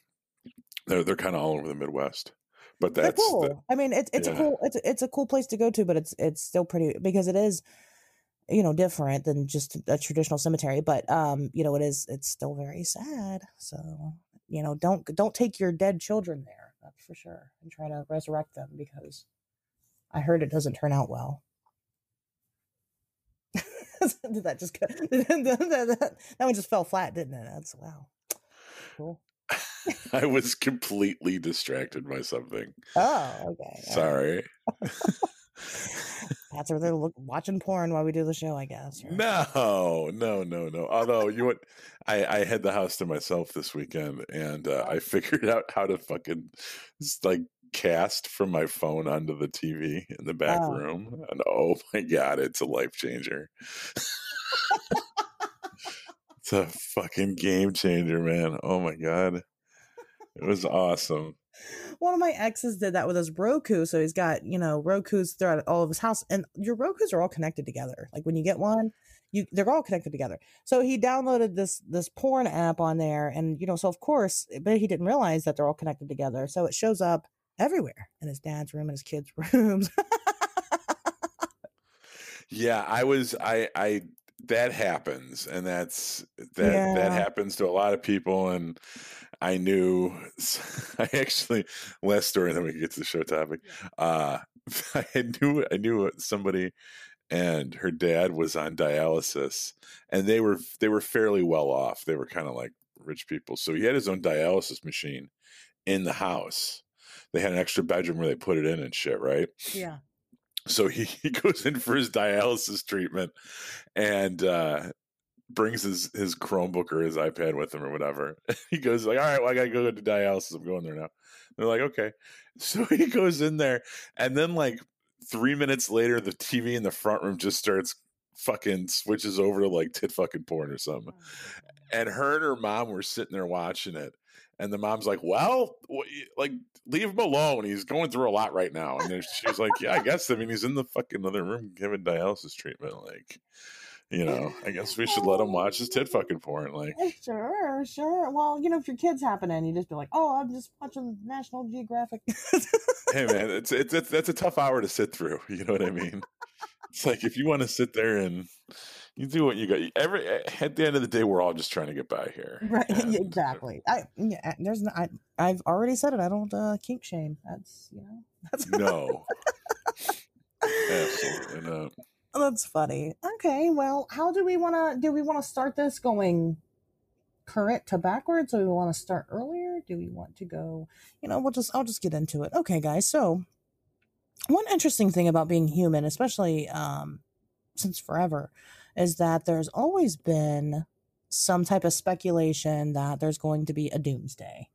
they're, they're kind of all over the midwest but they're that's cool. The- i mean it's it's a cool it's it's a cool place to go to but it's it's still pretty because it is you know different than just a traditional cemetery but um you know it is it's still very sad so you know don't don't take your dead children there that's for sure and try to resurrect them because i heard it doesn't turn out well. *laughs* Did that just go, *laughs* that one just fell flat didn't it? That's wow. Cool. *laughs* I was completely distracted by something. Oh okay sorry That's where they're look, watching porn while we do the show, I guess. or- No, no, no, no. Although you what, I I had the house to myself this weekend, and uh, I figured *laughs* out how to fucking like cast from my phone onto the TV in the back Oh. room, and oh my god, it's a life changer. it's a fucking game changer, man. Oh my god, it was awesome. One of my exes did that with his Roku. So he's got, you know, Roku's throughout all of his house, and your Rokus are all connected together. Like when you get one, you they're all connected together. So he downloaded this this porn app on there, and you know, so of course, but he didn't realize that they're all connected together. So it shows up everywhere in his dad's room and his kids' *laughs* rooms. Yeah, I was I I that happens and that's that that happens to a lot of people and I knew *laughs* I actually last story then we can get to the show topic. Uh *laughs* I knew I knew somebody and her dad was on dialysis and they were they were fairly well off. They were kind of like rich people. So he had his own dialysis machine in the house. They had an extra bedroom where they put it in and shit, right? yeah. So he, *laughs* he goes in for his dialysis treatment and uh brings his his chromebook or his ipad with him or whatever. *laughs* He goes like all right well i gotta go to dialysis. I'm going there now. They're like okay. *laughs* So he goes in there and then like three minutes later the tv in the front room just starts fucking switches over to like tit fucking porn or something. And her and her mom were sitting there watching it and the mom's like well like leave him alone he's going through a lot right now and she's like yeah i *laughs* guess i mean he's in the fucking other room giving dialysis treatment like you know i guess we should let him watch his tit fucking porn like Sure, sure. Well, you know, if your kid's happening, you just be like, "Oh, I'm just watching National Geographic." hey man it's, it's it's that's a tough hour to sit through *laughs* you know what i mean it's like if you want to sit there and you do what you got every at the end of the day we're all just trying to get by here right? *laughs* And- exactly. I yeah, there's no, I I've already said it. I don't uh, kink shame. That's you know *laughs* that's no *laughs* absolutely not that's funny. Okay, well, how do we want to do? We want to start this going current to backwards, or we want to start earlier? Do we want to go? You know, we'll just I'll just get into it. Okay, guys. So one interesting thing about being human, especially um, since forever, is that there's always been some type of speculation that there's going to be a doomsday.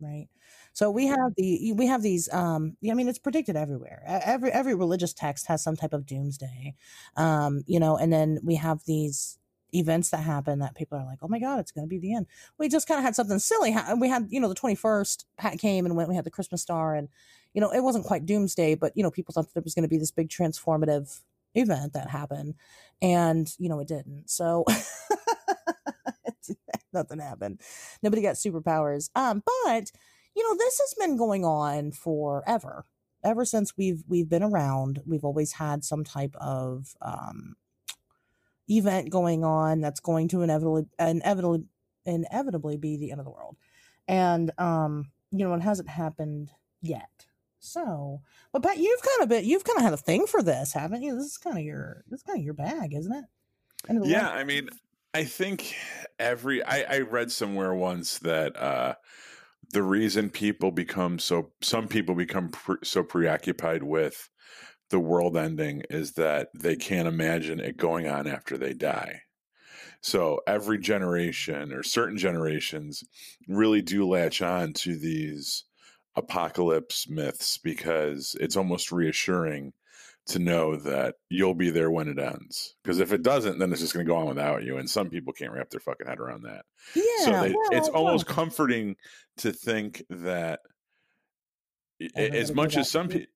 Right. So we have the we have these um I mean it's predicted everywhere. Every every religious text has some type of doomsday. Um you know and then we have these events that happen that people are like, "Oh my god, it's going to be the end." We just kind of had something silly. We had, you know, the 21st Pat came and went we had the Christmas star and you know, it wasn't quite doomsday, but you know, people thought that there was going to be this big transformative event that happened and you know it didn't so *laughs* nothing happened nobody got superpowers um but you know this has been going on forever ever since we've we've been around we've always had some type of um event going on that's going to inevitably inevitably inevitably be the end of the world. And um, you know, it hasn't happened yet. So, but Pat, you've kind of been you've kind of had a thing for this, haven't you? This is kind of your this is kind of your bag, isn't it? Yeah, I mean, I think every I, I read somewhere once that uh the reason people become so some people become pre- so preoccupied with the world ending is that they can't imagine it going on after they die. So every generation or certain generations really do latch on to these apocalypse myths because it's almost reassuring to know that you'll be there when it ends. Because if it doesn't, then it's just going to go on without you. And some people can't wrap their fucking head around that. Yeah, so they, well, it's almost comforting to think that Everybody as much as some people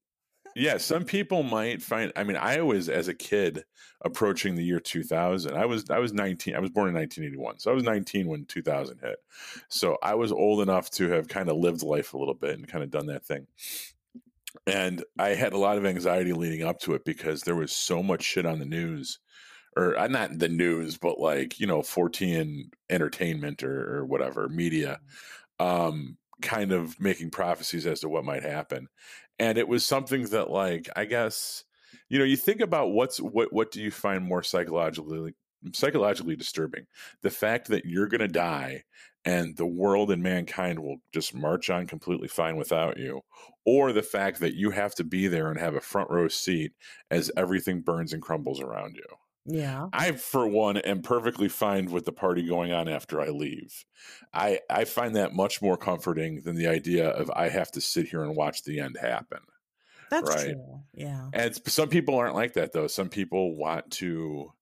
yeah some people might find i mean i was as a kid approaching the year 2000 i was i was 19 i was born in 1981 so i was 19 when 2000 hit. So i was old enough to have kind of lived life a little bit and kind of done that thing. And i had a lot of anxiety leading up to it because there was so much shit on the news or uh, not the news but like you know 14 entertainment or, or whatever media um kind of making prophecies as to what might happen and it was something that like i guess you know you think about what's what what do you find more psychologically psychologically disturbing? The fact that you're going to die and the world and mankind will just march on completely fine without you or the fact that you have to be there and have a front row seat as everything burns and crumbles around you Yeah. I, for one, am perfectly fine with the party going on after I leave. I I find that much more comforting than the idea of I have to sit here and watch the end happen. That's Right. true. Yeah. And some people aren't like that though. Some people want to,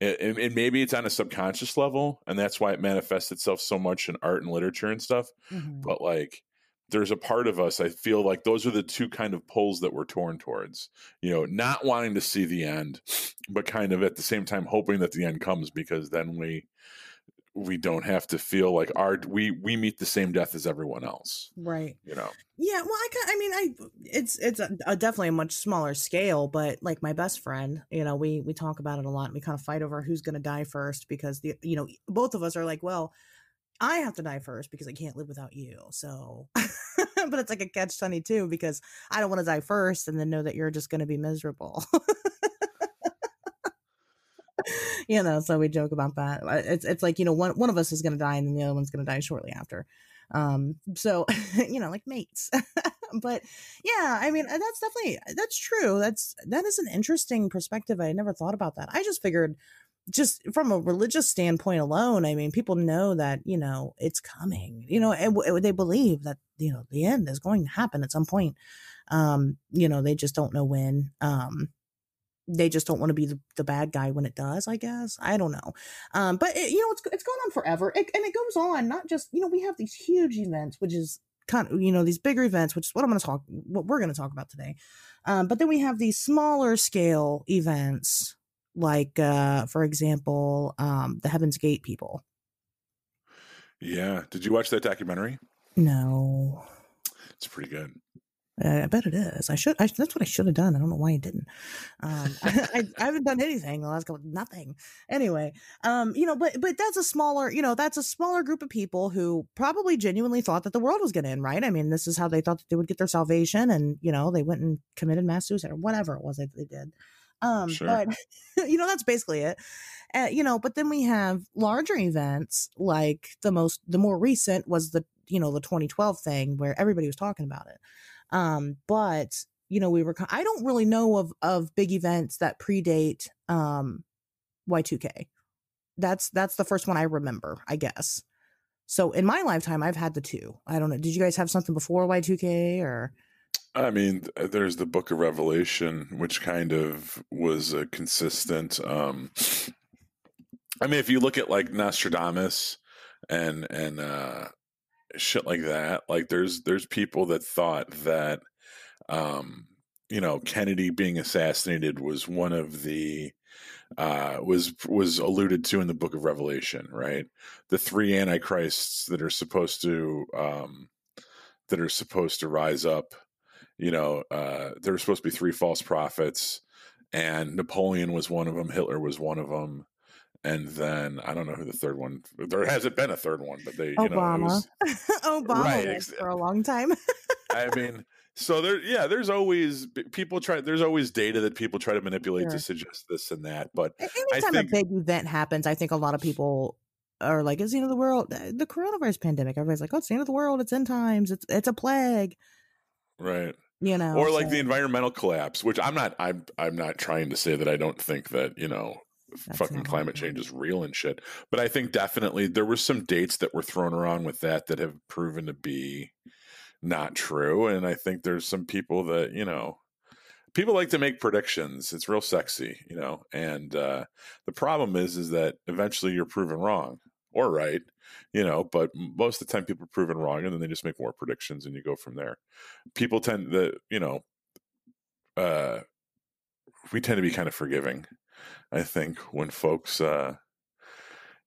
and, and maybe it's on a subconscious level, and that's why it manifests itself so much in art and literature and stuff. Mhm. But like, there's a part of us I feel like those are the two kind of poles that we're torn towards. You know, not wanting to see the end, but kind of at the same time hoping that the end comes because then we we don't have to feel like our we we meet the same death as everyone else. Right. You know. Yeah, well, I, I mean, I it's it's a, a definitely a much smaller scale, but like my best friend, you know, we we talk about it a lot. And we kind of fight over who's going to die first because the you know both of us are like, well, I have to die first because I can't live without you. So, *laughs* but it's like a catch twenty two because I don't want to die first and then know that you're just going to be miserable. *laughs* you know, so we joke about that. Uh, It's it's like you know one one of us is going to die and then the other one's going to die shortly after. Um, so *laughs* you know, like mates. but yeah, I mean uh, that's definitely that's true. That's that is an interesting perspective. I never thought about that. I just figured just from a religious standpoint alone, I mean, people know that you know it's coming. You know, and w- they believe that you know the end is going to happen at some point. Um, you know, they just don't know when. Um, they just don't want to be the, the bad guy when it does. I guess I don't know. Um, but it, you know, it's it's gone on forever, it, and it goes on. Not just you know, we have these huge events, which is kind of you know these bigger events, which is what I'm going to talk, what we're going to talk about today. Um, but then we have these smaller scale events, like uh, for example, um, the Heaven's Gate people. Yeah. Did you watch that documentary? No, It's pretty good. Uh, I bet it is. I should. I, that's what I should have done. I don't know why I didn't. Um, *laughs* I, I haven't done anything the last couple. Nothing. Anyway, um, you know, but but that's a smaller. You know, that's a smaller group of people who probably genuinely thought that the world was going to end. Right. I mean, this is how they thought that they would get their salvation, and you know, they went and committed mass suicide or whatever it was that they did. Um, Sure. but *laughs* you know, that's basically it. Uh, you know, but then we have larger events like the most, the more recent was the you know the 2012 thing where everybody was talking about it. Um but you know we were i don't really know of of big events that predate um y2k that's that's the first one i remember i guess. So in my lifetime i've had the two. I don't know did you guys have something before y2k or I mean, there's the Book of Revelation, which kind of was a consistent. Um, I mean, if you look at like Nostradamus and and uh, shit like that, like there's there's people that thought that, um, you know, Kennedy being assassinated was one of the uh, was was alluded to in the Book of Revelation, right? The three antichrists that are supposed to um, that are supposed to rise up you know, uh, there were supposed to be three false prophets, and Napoleon was one of them. Hitler was one of them. and then I don't know who the third one. There hasn't been a third one, but they, you Obama. know, was, *laughs* Obama Right, for a long time. I mean, so there, yeah, there's always people try. There's always data that people try to manipulate Sure. to suggest this and that. But Anytime think- a big event happens, I think a lot of people are like, "It's the end of the world." The the coronavirus pandemic. Everybody's like, "Oh, it's the end of the world. It's end times. It's it's a plague." right, You know, or like so the environmental collapse, which I'm not. I'm I'm not trying to say that I don't think that you know. That's fucking climate change is real and shit. But I think definitely there were some dates that were thrown around with that that have proven to be not true. And I think there's some people that, you know, people like to make predictions. It's real sexy, you know. And uh the problem is is that eventually you're proven wrong or right, you know, but most of the time people are proven wrong and then they just make more predictions and you go from there. People tend to, you know, uh we tend to be kind of forgiving I think when folks, uh,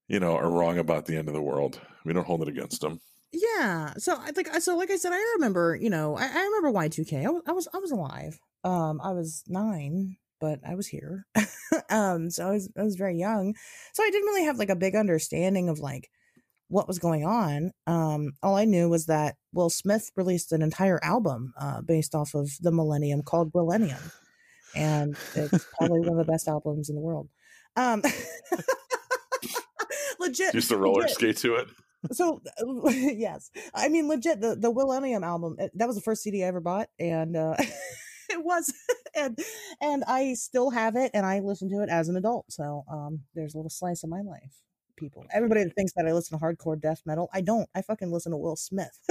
you know, are wrong about the end of the world, we don't hold it against them. Yeah. So I think so. Like I said, I remember. You know, I, I remember Y two K. I was I was I was alive. Um, I was nine, but I was here. *laughs* um, so I was I was very young. So I didn't really have like a big understanding of like what was going on. Um, all I knew was that Will Smith released an entire album uh, based off of the Millennium called Willennium, and it's probably one of the best albums in the world. Um, *laughs* legit, Just the roller legit skate to it. so *laughs* yes i mean legit the the Willennium album uh, that was the first cd i ever bought and uh *laughs* it was and and i still have it and i listen to it as an adult so um there's a little slice of my life people. Everybody that thinks that i listen to hardcore death metal i don't. I fucking listen to will smith. *laughs*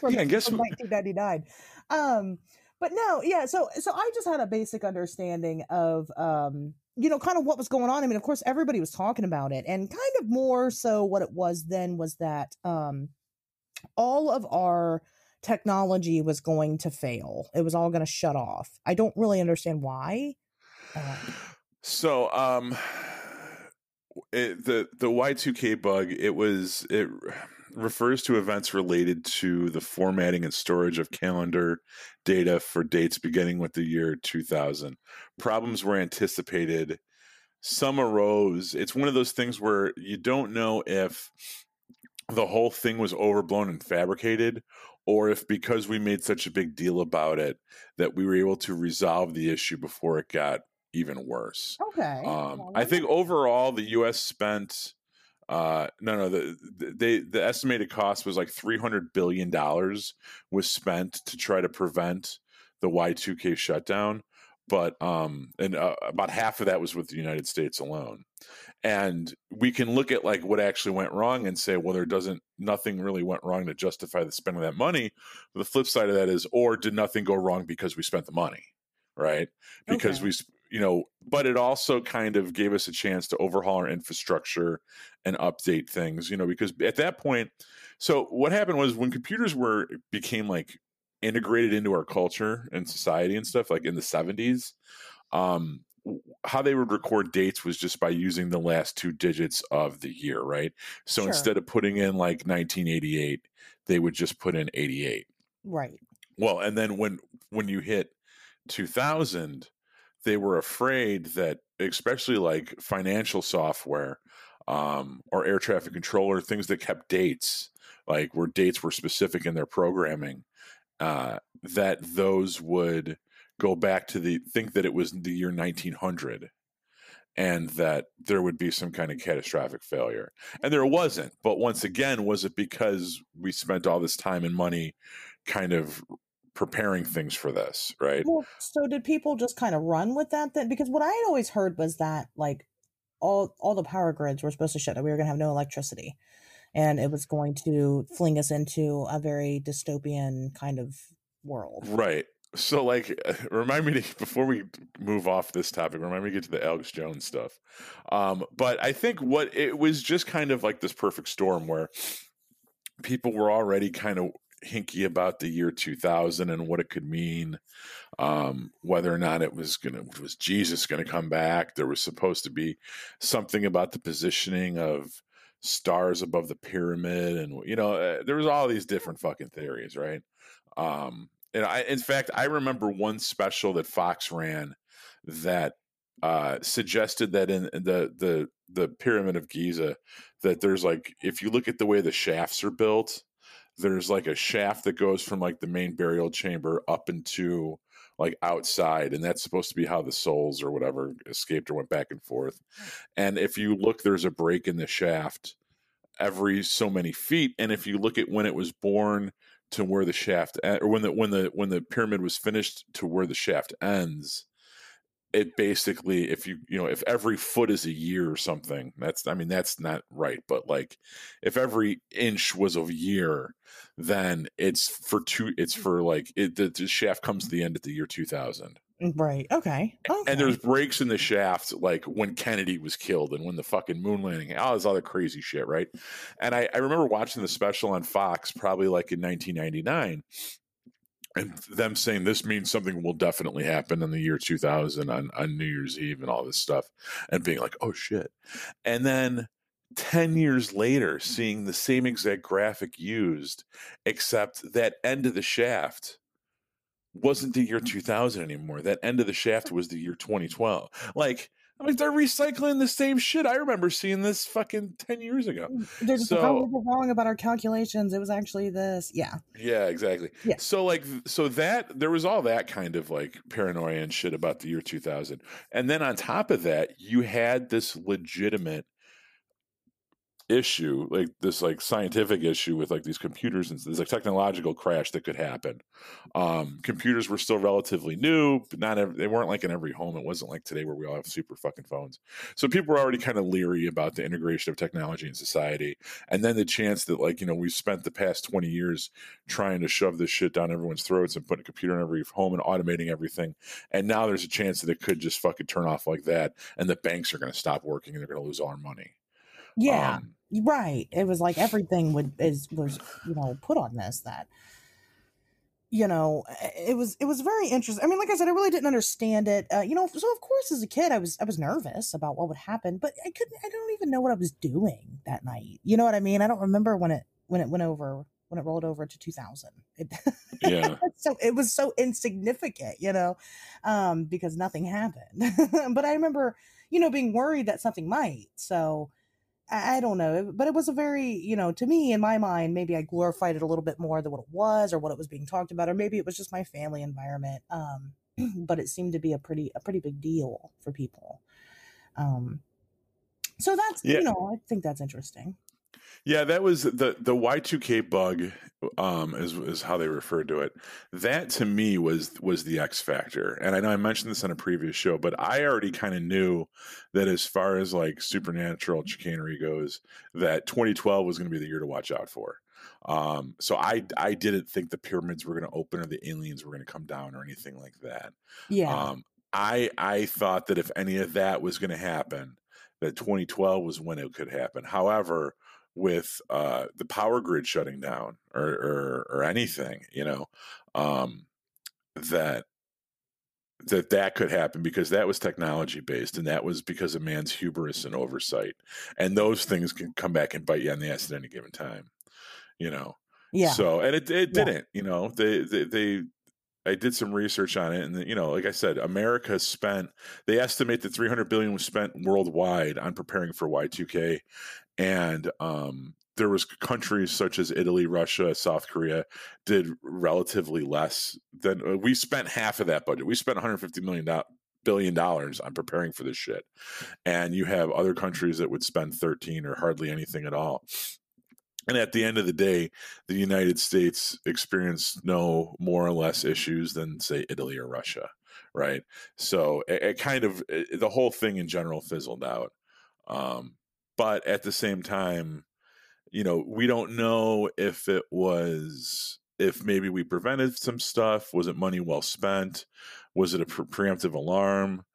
From, Yeah, I guess from we- 1999 um but no yeah so so i just had a basic understanding of um you know kind of what was going on. I mean of course everybody was talking about it and kind of more so what it was then was that um all of our technology was going to fail. It was all going to shut off. I don't really understand why. Um, So, um, it, the the Y two K bug it was it refers to events related to the formatting and storage of calendar data for dates beginning with the year 2000. Problems were anticipated. Some arose. It's one of those things where you don't know if the whole thing was overblown and fabricated or if because we made such a big deal about it that we were able to resolve the issue before it got even worse. okay Um, I think overall the U.S. spent uh, no, no, the, the they the estimated cost was like three hundred billion dollars was spent to try to prevent the Y two K shutdown, but um, and uh, about half of that was with the United States alone. And we can look at like what actually went wrong and say, well, there doesn't nothing really went wrong to justify the spending of that money. But the flip side of that is, or did nothing go wrong because we spent the money, right? Because Okay. we, you know, but it also kind of gave us a chance to overhaul our infrastructure and update things, you know, because at that point, so what happened was when computers were became like integrated into our culture and society and stuff, like in the seventies, um, how they would record dates was just by using the last two digits of the year, right? So Sure. instead of putting in like 1988, they would just put in 88. right Well, and then when when you hit 2000, they were afraid that especially like financial software um, or air traffic controller things that kept dates, like where dates were specific in their programming, uh, that those would go back to the think that it was the year 1900 and that there would be some kind of catastrophic failure. And there wasn't. But once again, was it because we spent all this time and money kind of preparing things for this, right? Well, so did people just kind of run with that then? Because what I had always heard was that like all all the power grids were supposed to shut down. We were going to have no electricity, and it was going to fling us into a very dystopian kind of world. Right. So, like, *laughs* remind me to, before we move off this topic, remind me to get to the Alex Jones stuff. Um, but I think what it was just kind of like this perfect storm where people were already kind of hinky about the year 2000 and what it could mean um, whether or not it was gonna was jesus gonna come back? There was supposed to be something about the positioning of stars above the pyramid and you know uh, there was all these different fucking theories right? Um and i in fact i remember one special that fox ran that uh, suggested that in the the the pyramid of Giza, that there's like if you look at the way the shafts are built, there's like a shaft that goes from like the main burial chamber up into like outside and that's supposed to be how the souls or whatever escaped or went back and forth. And if you look there's a break in the shaft every so many feet and if you look at when it was born to where the shaft or when the when the when the pyramid was finished to where the shaft ends it basically if you you know if every foot is a year or something that's i mean that's not right but like if every inch was a year then it's for two it's for like it the, the shaft comes to the end at the year 2000 mm, right okay. okay and there's breaks in the shaft like when kennedy was killed and when the fucking moon landing all this other crazy shit right? And i, I remember watching the special on fox probably like in 1999 and them saying this means something will definitely happen in the year 2000 on, on New Year's Eve and all this stuff, and being like, oh shit. And then 10 years later, seeing the same exact graphic used, except that end of the shaft wasn't the year 2000 anymore. That end of the shaft was the year 2012. Like, I mean, they're recycling the same shit. I remember seeing this fucking 10 years ago. They're just so, like, oh, wrong about our calculations. It was actually this. Yeah. Yeah, exactly. Yeah. So, like, so that there was all that kind of like paranoia and shit about the year 2000. And then on top of that, you had this legitimate issue like this like scientific issue with like these computers and there's a technological crash that could happen. Um computers were still relatively new but not every, they weren't like in every home. It wasn't like today where we all have super fucking phones. So people were already kind of leery about the integration of technology in society. And then the chance that like you know we've spent the past 20 years trying to shove this shit down everyone's throats and put a computer in every home and automating everything and now there's a chance that it could just fucking turn off like that and the banks are going to stop working and they're going to lose all our money yeah um, right. It was like everything would is was you know put on this that you know it was it was very interesting i mean like i said i really didn't understand it uh, you know so of course as a kid i was i was nervous about what would happen but i couldn't i don't even know what i was doing that night you know what i mean? I don't remember when it when it went over when it rolled over to 2000 it, yeah. *laughs* So it was so insignificant you know um because nothing happened. *laughs* But i remember you know being worried that something might so I don't know, but it was a very, you know, to me in my mind, maybe I glorified it a little bit more than what it was or what it was being talked about, or maybe it was just my family environment. Um, *clears throat* but it seemed to be a pretty, a pretty big deal for people. Um, so that's, yeah. you know, I think that's interesting. Yeah, that was the the Y two K bug, um, is is how they referred to it. That to me was was the X factor, and I know I mentioned this on a previous show, but I already kind of knew that as far as like supernatural chicanery goes, that 2012 was going to be the year to watch out for. Um, so I I didn't think the pyramids were going to open or the aliens were going to come down or anything like that. Yeah. Um, I I thought that if any of that was going to happen, that 2012 was when it could happen. However, with uh, the power grid shutting down or, or, or anything, you know, um, that that that could happen because that was technology based and that was because of man's hubris and oversight. And those things can come back and bite you on the ass at any given time you know? Yeah. So and it, it didn't you know? They, they they I did some research on it, and you know, like I said, America spent. They estimate that 300 billion was spent worldwide on preparing for Y2K, and um, there was countries such as Italy, Russia, South Korea did relatively less than uh, we spent half of that budget. We spent 150 million billion dollars on preparing for this shit, and you have other countries that would spend 13 or hardly anything at all. And at the end of the day, the United States experienced no more or less issues than, say, Italy or Russia, right? So it, it kind of it, the whole thing in general fizzled out. Um, but at the same time, you know, we don't know if it was if maybe we prevented some stuff. Was it money well spent? Was it a pre- preemptive alarm?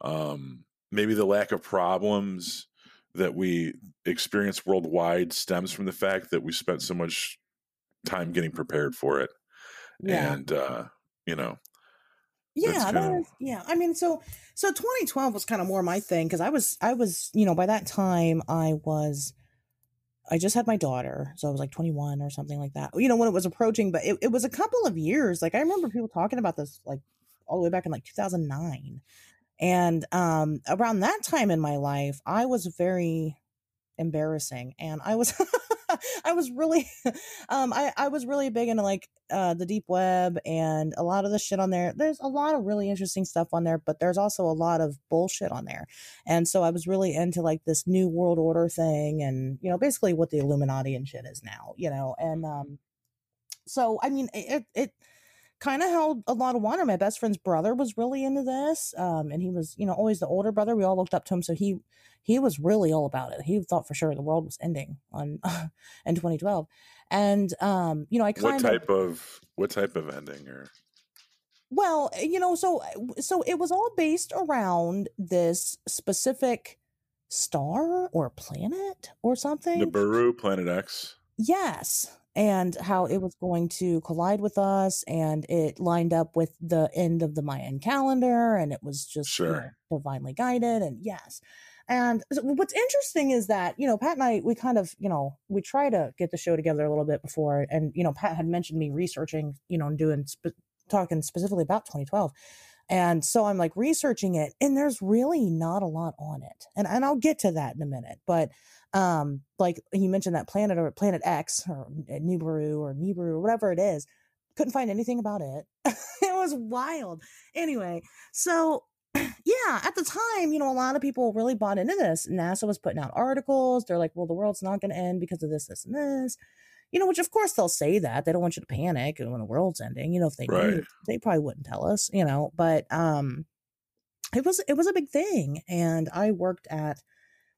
Um, maybe the lack of problems that we experience worldwide stems from the fact that we spent so much time getting prepared for it. Yeah. And uh, you know, yeah yeah i mean so so 2012 was kind of more my thing because i was i was you know by that time i was i just had my daughter so i was like 21 or something like that you know when it was approaching but it, it was a couple of years like i remember people talking about this like all the way back in like 2009 And um, around that time in my life, I was very embarrassing, and I was *laughs* *laughs* I was really *laughs* um I I was really big into like uh the deep web and a lot of the shit on there. There's a lot of really interesting stuff on there, but there's also a lot of bullshit on there. And so I was really into like this new world order thing and you know basically what the Illuminati and shit is now, you know. And um so I mean it it kind of held a lot of water. My best friend's brother was really into this, um, and he was, you know, always the older brother. We all looked up to him, so he he was really all about it. He thought for sure the world was ending on *laughs* in 2012, and um, you know, I kind what type of, of what type of ending or well, you know, so so it was all based around this specific star or planet or something. Nibiru, Planet X. Yes, and how it was going to collide with us and it lined up with the end of the mayan calendar and it was just sure. you know, divinely guided and yes and what's interesting is that you know pat and i we kind of you know we try to get the show together a little bit before and you know pat had mentioned me researching you know and doing talking specifically about 2012 and so I'm like researching it and there's really not a lot on it. And and I'll get to that in a minute. But um like you mentioned that planet or planet X or Nibiru or Nibiru or whatever it is, couldn't find anything about it. *laughs* it was wild. Anyway, so *clears throat* yeah, at the time, you know, a lot of people really bought into this. NASA was putting out articles. They're like, well, the world's not going to end because of this, this, and this you know, which of course they'll say that they don't want you to panic when the world's ending. You know, if they right. knew, they probably wouldn't tell us. You know, but um, it was it was a big thing, and I worked at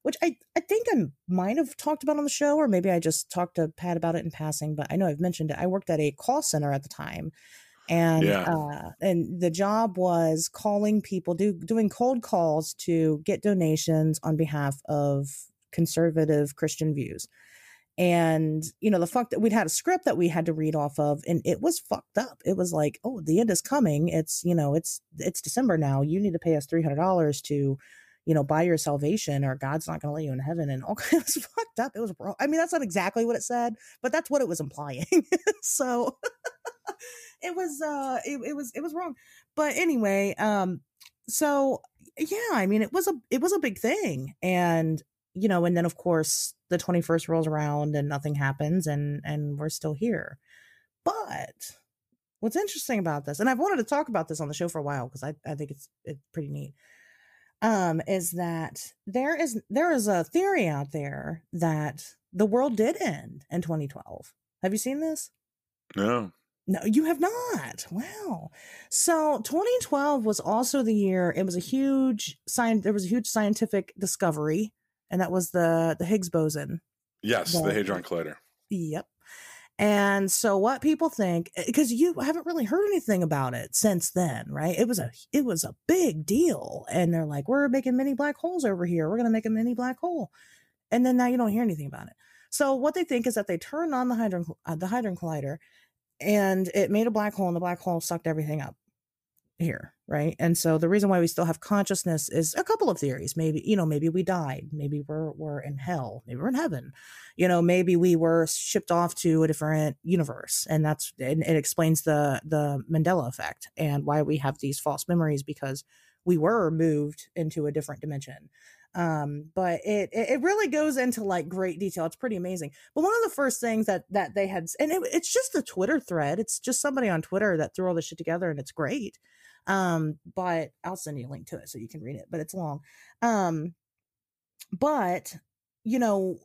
which I I think I might have talked about on the show, or maybe I just talked to Pat about it in passing. But I know I've mentioned it. I worked at a call center at the time, and yeah. uh, and the job was calling people, do doing cold calls to get donations on behalf of conservative Christian views and you know the fuck that we'd had a script that we had to read off of and it was fucked up. It was like oh the end is coming. It's you know it's it's december now. You need to pay us $300 to you know buy your salvation or god's not going to let you in heaven. And all *laughs* it was fucked up. It was wrong. I mean that's not exactly what it said but that's what it was implying. *laughs* So *laughs* it was uh it, it was it was wrong. But anyway um so yeah i mean it was a it was a big thing. And you know, and then of course the 21st rolls around and nothing happens and and we're still here. But what's interesting about this, and I've wanted to talk about this on the show for a while because I, I think it's it's pretty neat, um, is that there is there is a theory out there that the world did end in 2012. Have you seen this? No. No, you have not. Wow. So 2012 was also the year it was a huge sign there was a huge scientific discovery and that was the the Higgs boson. Yes, the, the Hadron Collider. Yep. And so what people think because you haven't really heard anything about it since then, right? It was a it was a big deal and they're like we're making mini black holes over here. We're going to make a mini black hole. And then now you don't hear anything about it. So what they think is that they turned on the hadron uh, the hadron collider and it made a black hole and the black hole sucked everything up here, right? And so the reason why we still have consciousness is a couple of theories. Maybe, you know, maybe we died, maybe we're we're in hell, maybe we're in heaven. You know, maybe we were shipped off to a different universe and that's and it explains the the Mandela effect and why we have these false memories because we were moved into a different dimension. Um, but it it really goes into like great detail. It's pretty amazing. But one of the first things that that they had, and it, it's just a Twitter thread. It's just somebody on Twitter that threw all this shit together, and it's great. Um, but I'll send you a link to it so you can read it, but it's long. Um, but you know,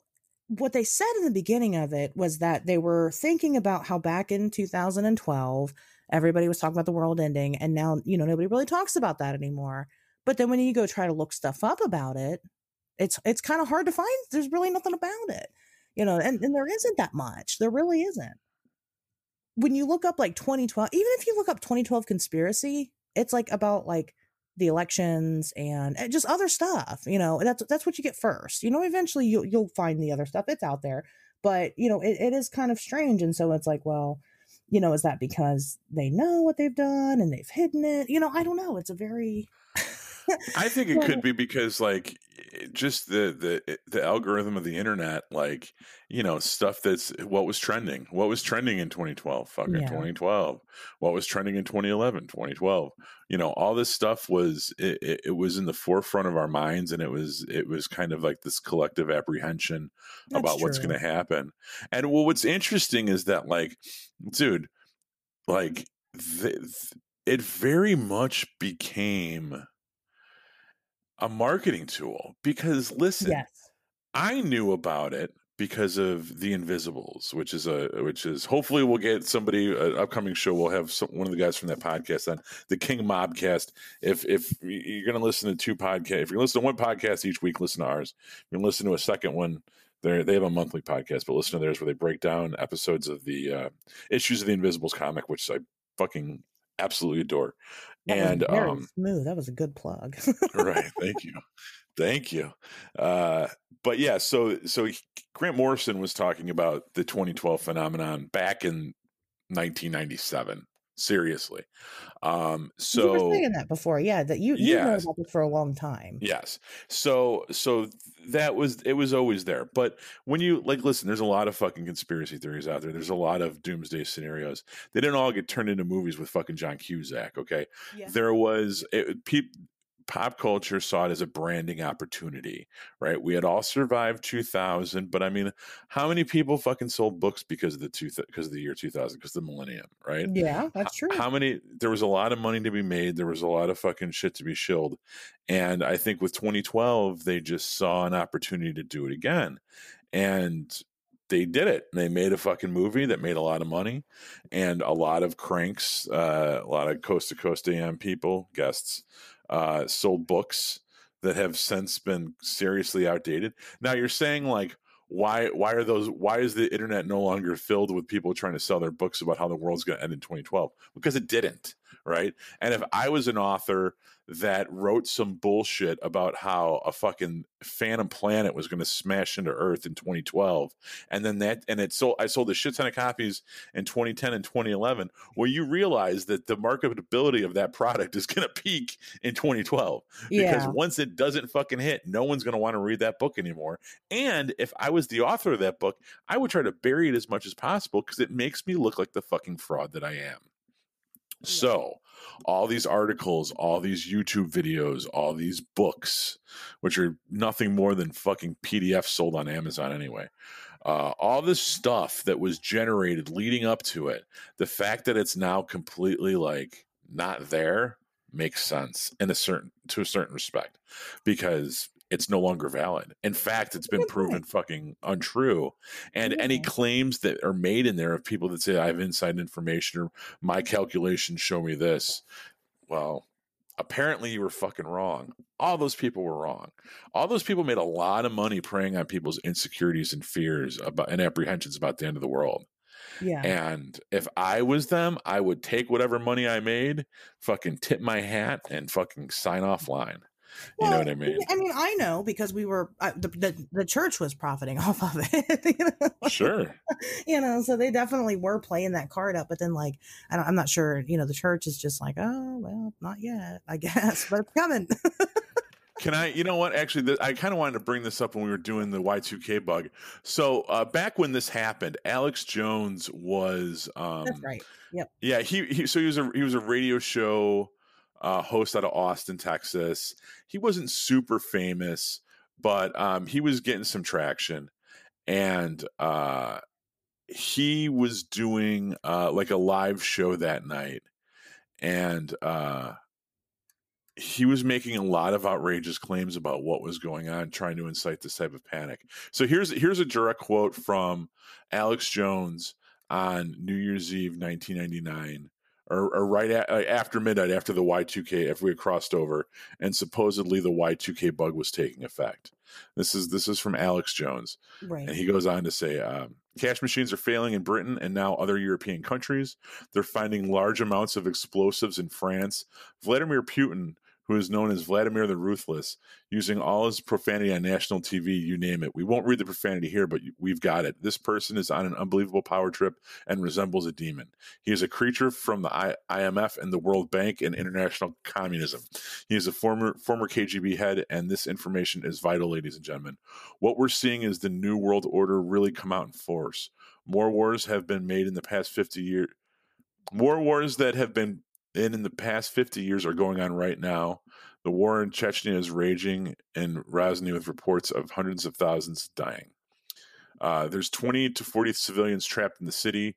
what they said in the beginning of it was that they were thinking about how back in 2012 everybody was talking about the world ending and now you know nobody really talks about that anymore but then when you go try to look stuff up about it it's it's kind of hard to find there's really nothing about it you know and, and there isn't that much there really isn't when you look up like 2012 even if you look up 2012 conspiracy it's like about like the elections and eh, just other stuff you know that's that's what you get first you know eventually you, you'll find the other stuff it's out there but you know it, it is kind of strange and so it's like well you know is that because they know what they've done and they've hidden it you know i don't know it's a very I think it could *laughs* be because like eh, just the the eh, the algorithm of the internet, like you know stuff that's eh, what was trending, what was trending in 2012, fucking Yeah. 2012, what was trending in 2011, 2012. You know, all this stuff was it, it, it was in the forefront of our minds, and it was it was kind of like this collective apprehension That's about what's going to happen. And well, what's interesting is that like, dude, like th- th- it very much became a marketing tool because listen, Yes. I knew about it because of the Invisibles, which is a which is hopefully we'll get somebody an upcoming show. We'll have some, one of the guys from that podcast on the King Mobcast. If if you're going to listen to two podcasts, if you're listening to one podcast each week, listen to ours. If you're listen to a second one. They they have a monthly podcast, but listen to theirs where they break down episodes of the uh, issues of the Invisibles comic, which I fucking absolutely adore. That and um, smooth. That was a good plug. right thank you thank you uh but yeah so so grant morrison was talking about the 2012 phenomenon back in 1997 seriously um so you were saying that before, yeah. That you you know Yes. about this for a long time. Yes. So so that was it was always there. But when you like listen, there's a lot of fucking conspiracy theories out there. There's a lot of doomsday scenarios. They didn't all get turned into movies with fucking John Cusack, okay? Yeah. There was it, peop, pop culture saw it as a branding opportunity, right? We had all survived 2000, but I mean, how many people fucking sold books because of the two because of the year 2000 because of the millennium, right? Yeah, that's true. How many? There was a lot of money to be made. There was a lot of fucking shit to be shilled, and I think with 2012 they just saw an opportunity to do it again, and they did it. They made a fucking movie that made a lot of money, and a lot of cranks, uh, a lot of coast to coast AM people, guests, uh, sold books that have since been seriously outdated. Now you're saying like why why are those why is the internet no longer filled with people trying to sell their books about how the world's going to end in 2012 because it didn't right? And if i was an author that wrote some bullshit about how a fucking phantom planet was going to smash into earth in 2012 and then that and it sold i sold a shit ton of copies in 2010 and 2011 well you realize that the marketability of that product is going to peak in 2012 because once it doesn't fucking hit no one's going to want to read that book anymore. And if I was the author of that book, I would try to bury it as much as possible because it makes me look like the fucking fraud that I am. So, all these articles, all these YouTube videos, all these books, which are nothing more than fucking PDFs sold on Amazon anyway, uh, all this stuff that was generated leading up to it, the fact that it's now completely like not there makes sense in a certain to a certain respect because it's no longer valid. In fact, it's been proven fucking untrue. And any claims that are made in there of people that say I have inside information or my calculations show me this, well, apparently you were fucking wrong. All those people were wrong. All those people made a lot of money preying on people's insecurities and fears about and apprehensions about the end of the world. Yeah. And if I was them, I would take whatever money I made, fucking tip my hat, and fucking sign mm. off line. You know what I mean? I mean, I know because we were uh, the, the the church was profiting *laughs* off of it. you, know? Sure. *laughs* you know, so they definitely were playing that card up. But then, like, I don't, I'm not sure. You know, the church is just like, oh well, not yet, I *laughs* guess, but it's coming. Can I? You know what? Actually, th- I kind of wanted to bring this up when we were doing the Y2K bug. So uh, back when this happened, Alex Jones was. Um, That's right. Yep. Yeah, he, he so he was a he was a radio show uh, host out of Austin, Texas. He wasn't super famous, but um, he was getting some traction, and uh, he was doing uh, like a live show that night, and uh, he was making a lot of outrageous claims about what was going on, trying to incite this type of panic. So here's here's a direct quote from Alex Jones on New Year's Eve, 1999, or, or right at, uh, after midnight, after the Y2K, after we had crossed over, and supposedly the Y2K bug was taking effect. This is this is from Alex Jones, Right. and he goes on to say, um, cash machines are failing in Britain and now other European countries. They're finding large amounts of explosives in France. Vladimir Putin who is known as Vladimir the Ruthless, using all his profanity on national TV, you name it. We won't read the profanity here, but we've got it. This person is on an unbelievable power trip and resembles a demon. He is a creature from the IMF and the World Bank and international communism. He is a former former KGB head, and this information is vital, ladies and gentlemen. What we're seeing is the new world order really come out in force. More wars have been made in the past 50 years. More wars that have been in in the past 50 years are going on right now. The war in Chechnya is raging in Grozny with reports of hundreds of thousands dying. Uh, there's 20 to 40 civilians trapped in the city.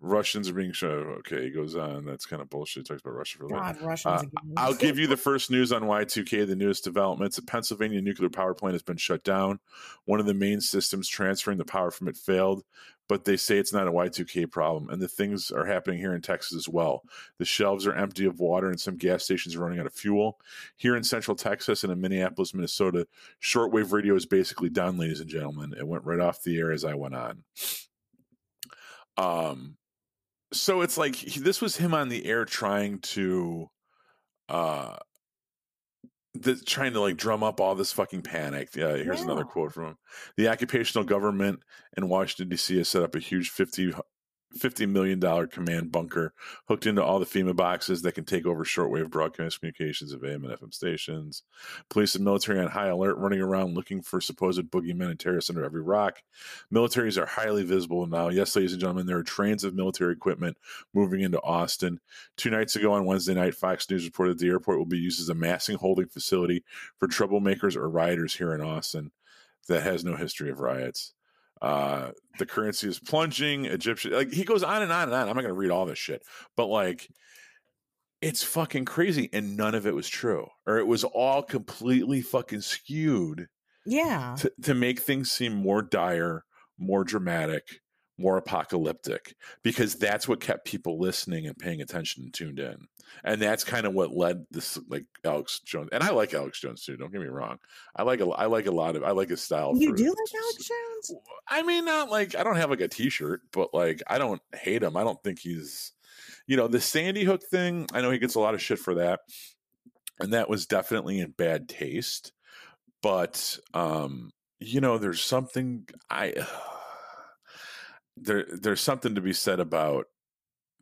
Russians are being shown. Okay, he goes on. That's kind of bullshit. He talks about Russia for a God, Russians uh. I'll give you the first news on Y2K, the newest developments. A Pennsylvania nuclear power plant has been shut down. One of the main systems transferring the power from it failed, but they say it's not a Y2K problem. And the things are happening here in Texas as well. The shelves are empty of water, and some gas stations are running out of fuel. Here in central Texas and in Minneapolis, Minnesota, shortwave radio is basically done, ladies and gentlemen. It went right off the air as I went on. Um, so it's like he, this was him on the air trying to uh the, trying to like drum up all this fucking panic. Yeah, here's another quote from him. The occupational government in Washington D.C. has set up a huge 50 $50 million command bunker hooked into all the FEMA boxes that can take over shortwave broadcast communications of AM and FM stations. Police and military on high alert, running around looking for supposed boogeymen and terrorists under every rock. Militaries are highly visible now. Yes, ladies and gentlemen, there are trains of military equipment moving into Austin. Two nights ago on Wednesday night, Fox News reported the airport will be used as a massing holding facility for troublemakers or rioters here in Austin that has no history of riots. Uh, the currency is plunging. Egyptian, like he goes on and on and on. I'm not going to read all this shit, but like, it's fucking crazy, and none of it was true, or it was all completely fucking skewed yeah. to, to make things seem more dire, more dramatic, more apocalyptic, because that's what kept people listening and paying attention and tuned in. And that's kind of what led this like Alex Jones. And I like Alex Jones too, don't get me wrong. I like a I like a lot of I like his style. You for- do like Alex Jones? I mean, not like I don't have like a T-shirt, but like I don't hate him. I don't think he's, you know, the Sandy Hook thing. I know he gets a lot of shit for that, and that was definitely in bad taste. But um, you know, there's something I *sighs* there there's something to be said about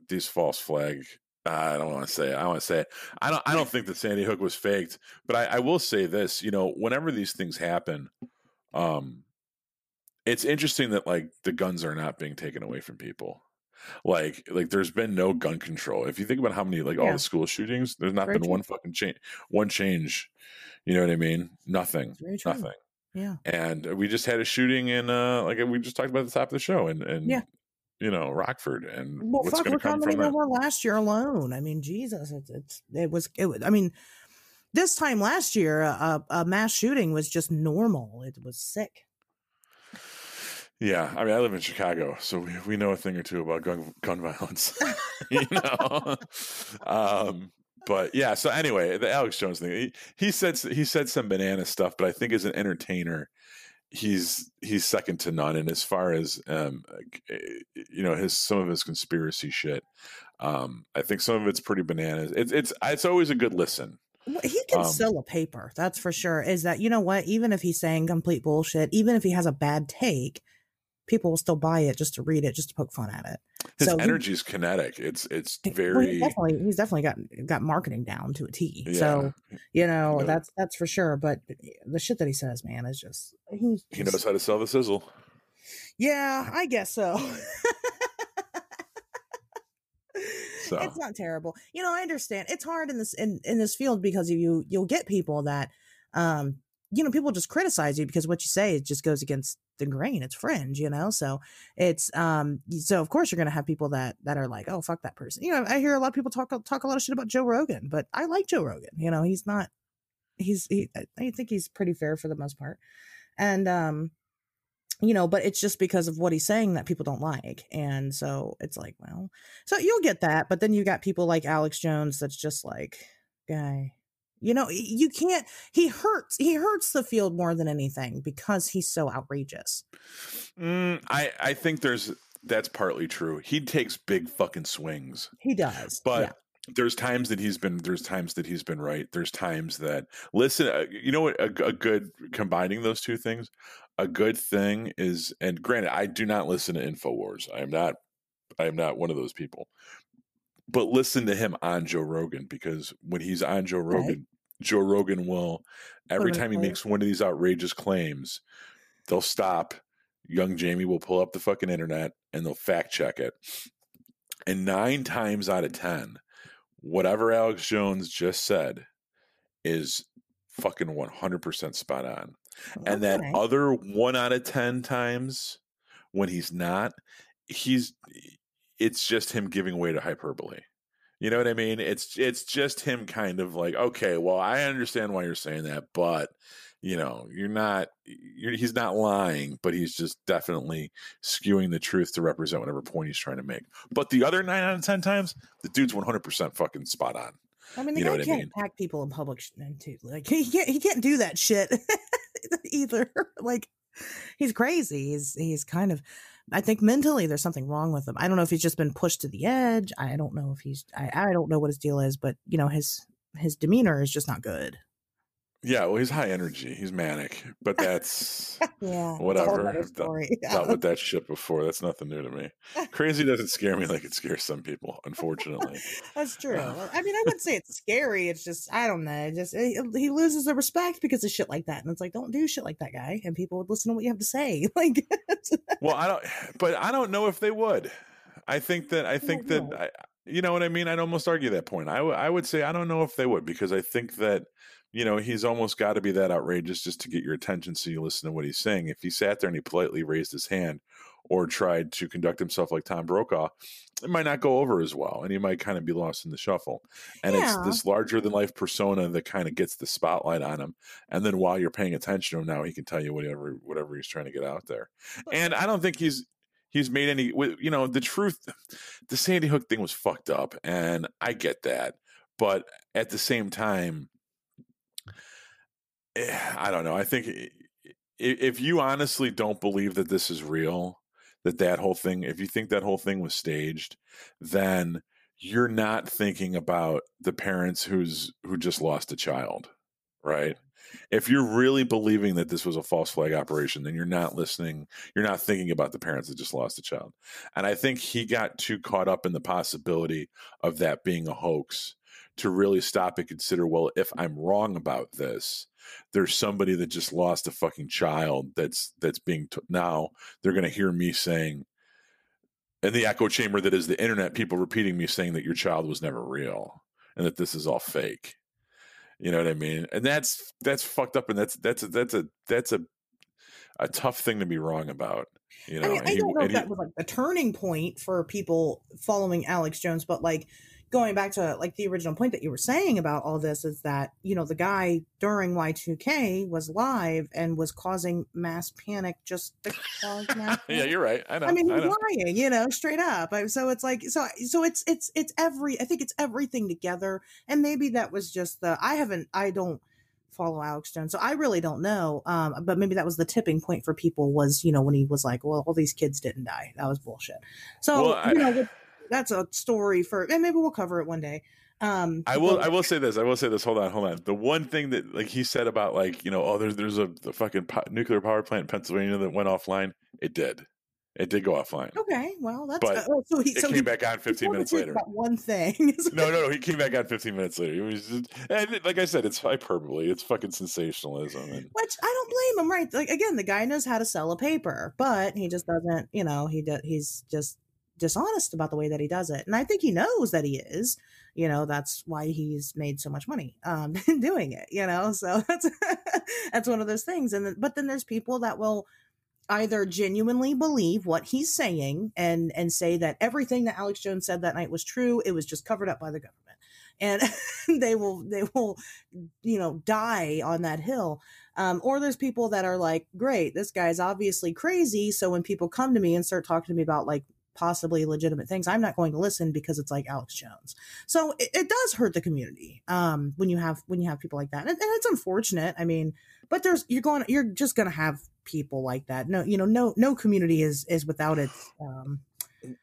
these false flag. I don't want to say it. I want to say it. I don't. I don't think that Sandy Hook was faked, but I, I will say this. You know, whenever these things happen, um, it's interesting that like the guns are not being taken away from people. Like, like there's been no gun control. If you think about how many like all the school shootings, there's not Very been true. one fucking change, one change. You know what I mean? Nothing. It's very true. Nothing. Yeah. And we just had a shooting in, uh, like we just talked about at the top of the show, and and Yeah. You know Rockford, and Well, what's going to come from that? last year alone. I mean, Jesus, it's, it's it was it was. I mean, this time last year, a, a mass shooting was just normal. It was sick. Yeah, I mean, I live in Chicago, so we, we know a thing or two about gun gun violence, *laughs* you know. *laughs* um, but yeah, so anyway, the Alex Jones thing, he, he said he said some banana stuff, but I think as an entertainer, he's he's second to none. And as far as um, eh, you know, his some of his conspiracy shit, um, I think some of it's pretty bananas. It's it's it's always a good listen. Well, He can Um, sell a paper, that's for sure. Is that you know what? Even if he's saying complete bullshit, even if he has a bad take, people will still buy it just to read it, just to poke fun at it. His So he- energy is kinetic. It's it's Well, very he's definitely he's definitely got got marketing down to a T. yeah. So you know that's that's for sure. But the shit that he says, man, is just he's he knows how to sell the sizzle. Yeah, I guess so. *laughs* So It's not terrible. You know, I understand. It's hard in this in, in this field because you you'll get people that um you know, people just criticize you because what you say it just goes against the grain. It's fringe, you know. So it's um so of course you're gonna have people that that are like, oh fuck that person. You know, I hear a lot of people talk talk a lot of shit about Joe Rogan, but I like Joe Rogan. You know, he's not he's he I- think he's pretty fair for the most part. And um you know, but it's just because of what he's saying that people don't like. And so it's like, well, so you'll get that. But then you got people like Alex Jones that's just like, guy, you know, you can't, he hurts, he hurts the field more than anything because he's so outrageous. Mm, I I think there's that's partly true. He takes big fucking swings, He does. but yeah. there's times that he's been there's times that he's been right there's times that listen uh, you know what a, a, good combining those two things a good thing is and granted i do not listen to infowars i am not i am not one of those people but listen to him on joe rogan because when he's on joe rogan right. joe rogan will every time he makes one of these outrageous claims they'll stop young jamie will pull up the fucking internet and they'll fact check it and nine times out of ten whatever Alex Jones just said is fucking 100% spot on. Okay. And that other one out of 10 times when he's not, he's, it's just him giving way to hyperbole. You know what I mean? It's it's just him kind of like, okay, well, I understand why you're saying that, but you know, you're not, you're, he's not lying, but he's just definitely skewing the truth to represent whatever point he's trying to make. But the other nine out of 10 times, the dude's 100% fucking spot on. I mean, the you guy can't I mean? attack people in public too. Like he can't, he can't do that shit *laughs* either. *laughs* like he's crazy. He's, he's kind of, I think mentally there's something wrong with him. I don't know if he's just been pushed to the edge. I don't know if he's, I, I don't know what his deal is, but you know, his, his demeanor is just not good. Yeah, well, he's high energy. He's manic, but that's *laughs* yeah, whatever. I've *laughs* yeah. dealt with that shit before. That's nothing new to me. Crazy *laughs* doesn't scare me like it scares some people. Unfortunately, that's true. Uh, I mean, I wouldn't say it's scary. It's just I don't know. Just he, he loses the respect because of shit like that, and it's like don't do shit like that, guy. And people would listen to what you have to say. Like, well, I don't, *sighs* but I don't know if they would. I think that I think that I, you know what I mean. I'd almost argue that point. I, w- I would say I don't know if they would because I think that you know, he's almost got to be that outrageous just to get your attention so you listen to what he's saying. If he sat there and he politely raised his hand or tried to conduct himself like Tom Brokaw, it might not go over as well and he might kind of be lost in the shuffle. And yeah. it's this larger than life persona that kind of gets the spotlight on him. And then while you're paying attention to him now, he can tell you whatever whatever he's trying to get out there. And I don't think he's he's made any you know the truth the sandy hook thing was fucked up and i get that but at the same time Eh, I don't know. I think if you honestly don't believe that this is real, that that whole thing, if you think that whole thing was staged, then you're not thinking about the parents who's who just lost a child, right? If you're really believing that this was a false flag operation, then you're not listening. You're not thinking about the parents that just lost a child. And I think he got too caught up in the possibility of that being a hoax to really stop and consider, well, if I'm wrong about this, there's somebody that just lost a fucking child that's that's being t- now they're going to hear me saying in the echo chamber that is the internet people repeating me saying that your child was never real and that this is all fake. You know what i mean? And that's that's fucked up and that's that's a, that's a that's a a tough thing to be wrong about you know? I, mean, I don't know if that was like a turning point for people following alex jones but like going back to like the original point that you were saying about all this is that you know the guy during Y2K was live and was causing mass panic just to cause mass *laughs* yeah, you're right. I know. I mean, he's lying, you know, straight up. So it's like so so it's it's it's every I think it's everything together and maybe that was just the I haven't I don't follow Alex Jones. So I really don't know. Um, but maybe that was the tipping point for people was, you know, when he was like, well, all these kids didn't die. That was bullshit. So, well, I, you know, that's a story for and maybe we'll cover it one day um i will i will say this i will say this hold on hold on the one thing that like he said about like you know oh there's there's a the fucking po- nuclear power plant in pennsylvania that went offline it did it did go offline. Okay, well, that's but uh, so he it so came he, back on 15 minutes later. About one thing. *laughs* no, no, no. He came back on 15 minutes later. It was, just, and like I said, it's hyperbole. It's fucking sensationalism. And, Which I don't blame him. Right? Like again, the guy knows how to sell a paper, but he just doesn't. You know, he does. He's just dishonest about the way that he does it. And I think he knows that he is. You know, that's why he's made so much money um, *laughs* doing it. You know, so *laughs* that's that's one of those things. And then, but then there's people that will either genuinely believe what he's saying and and say that everything that Alex Jones said that night was true. It was just covered up by the government. And *laughs* they will they will you know die on that hill. Um, or there's people that are like, great, this guy's obviously crazy. So when people come to me and start talking to me about like possibly legitimate things, I'm not going to listen because it's like Alex Jones. So it, it does hurt the community um, when you have when you have people like that, and, and, it's unfortunate. I mean, but there's you're going you're just going to have people like that. No, you know, no no community is is without its um,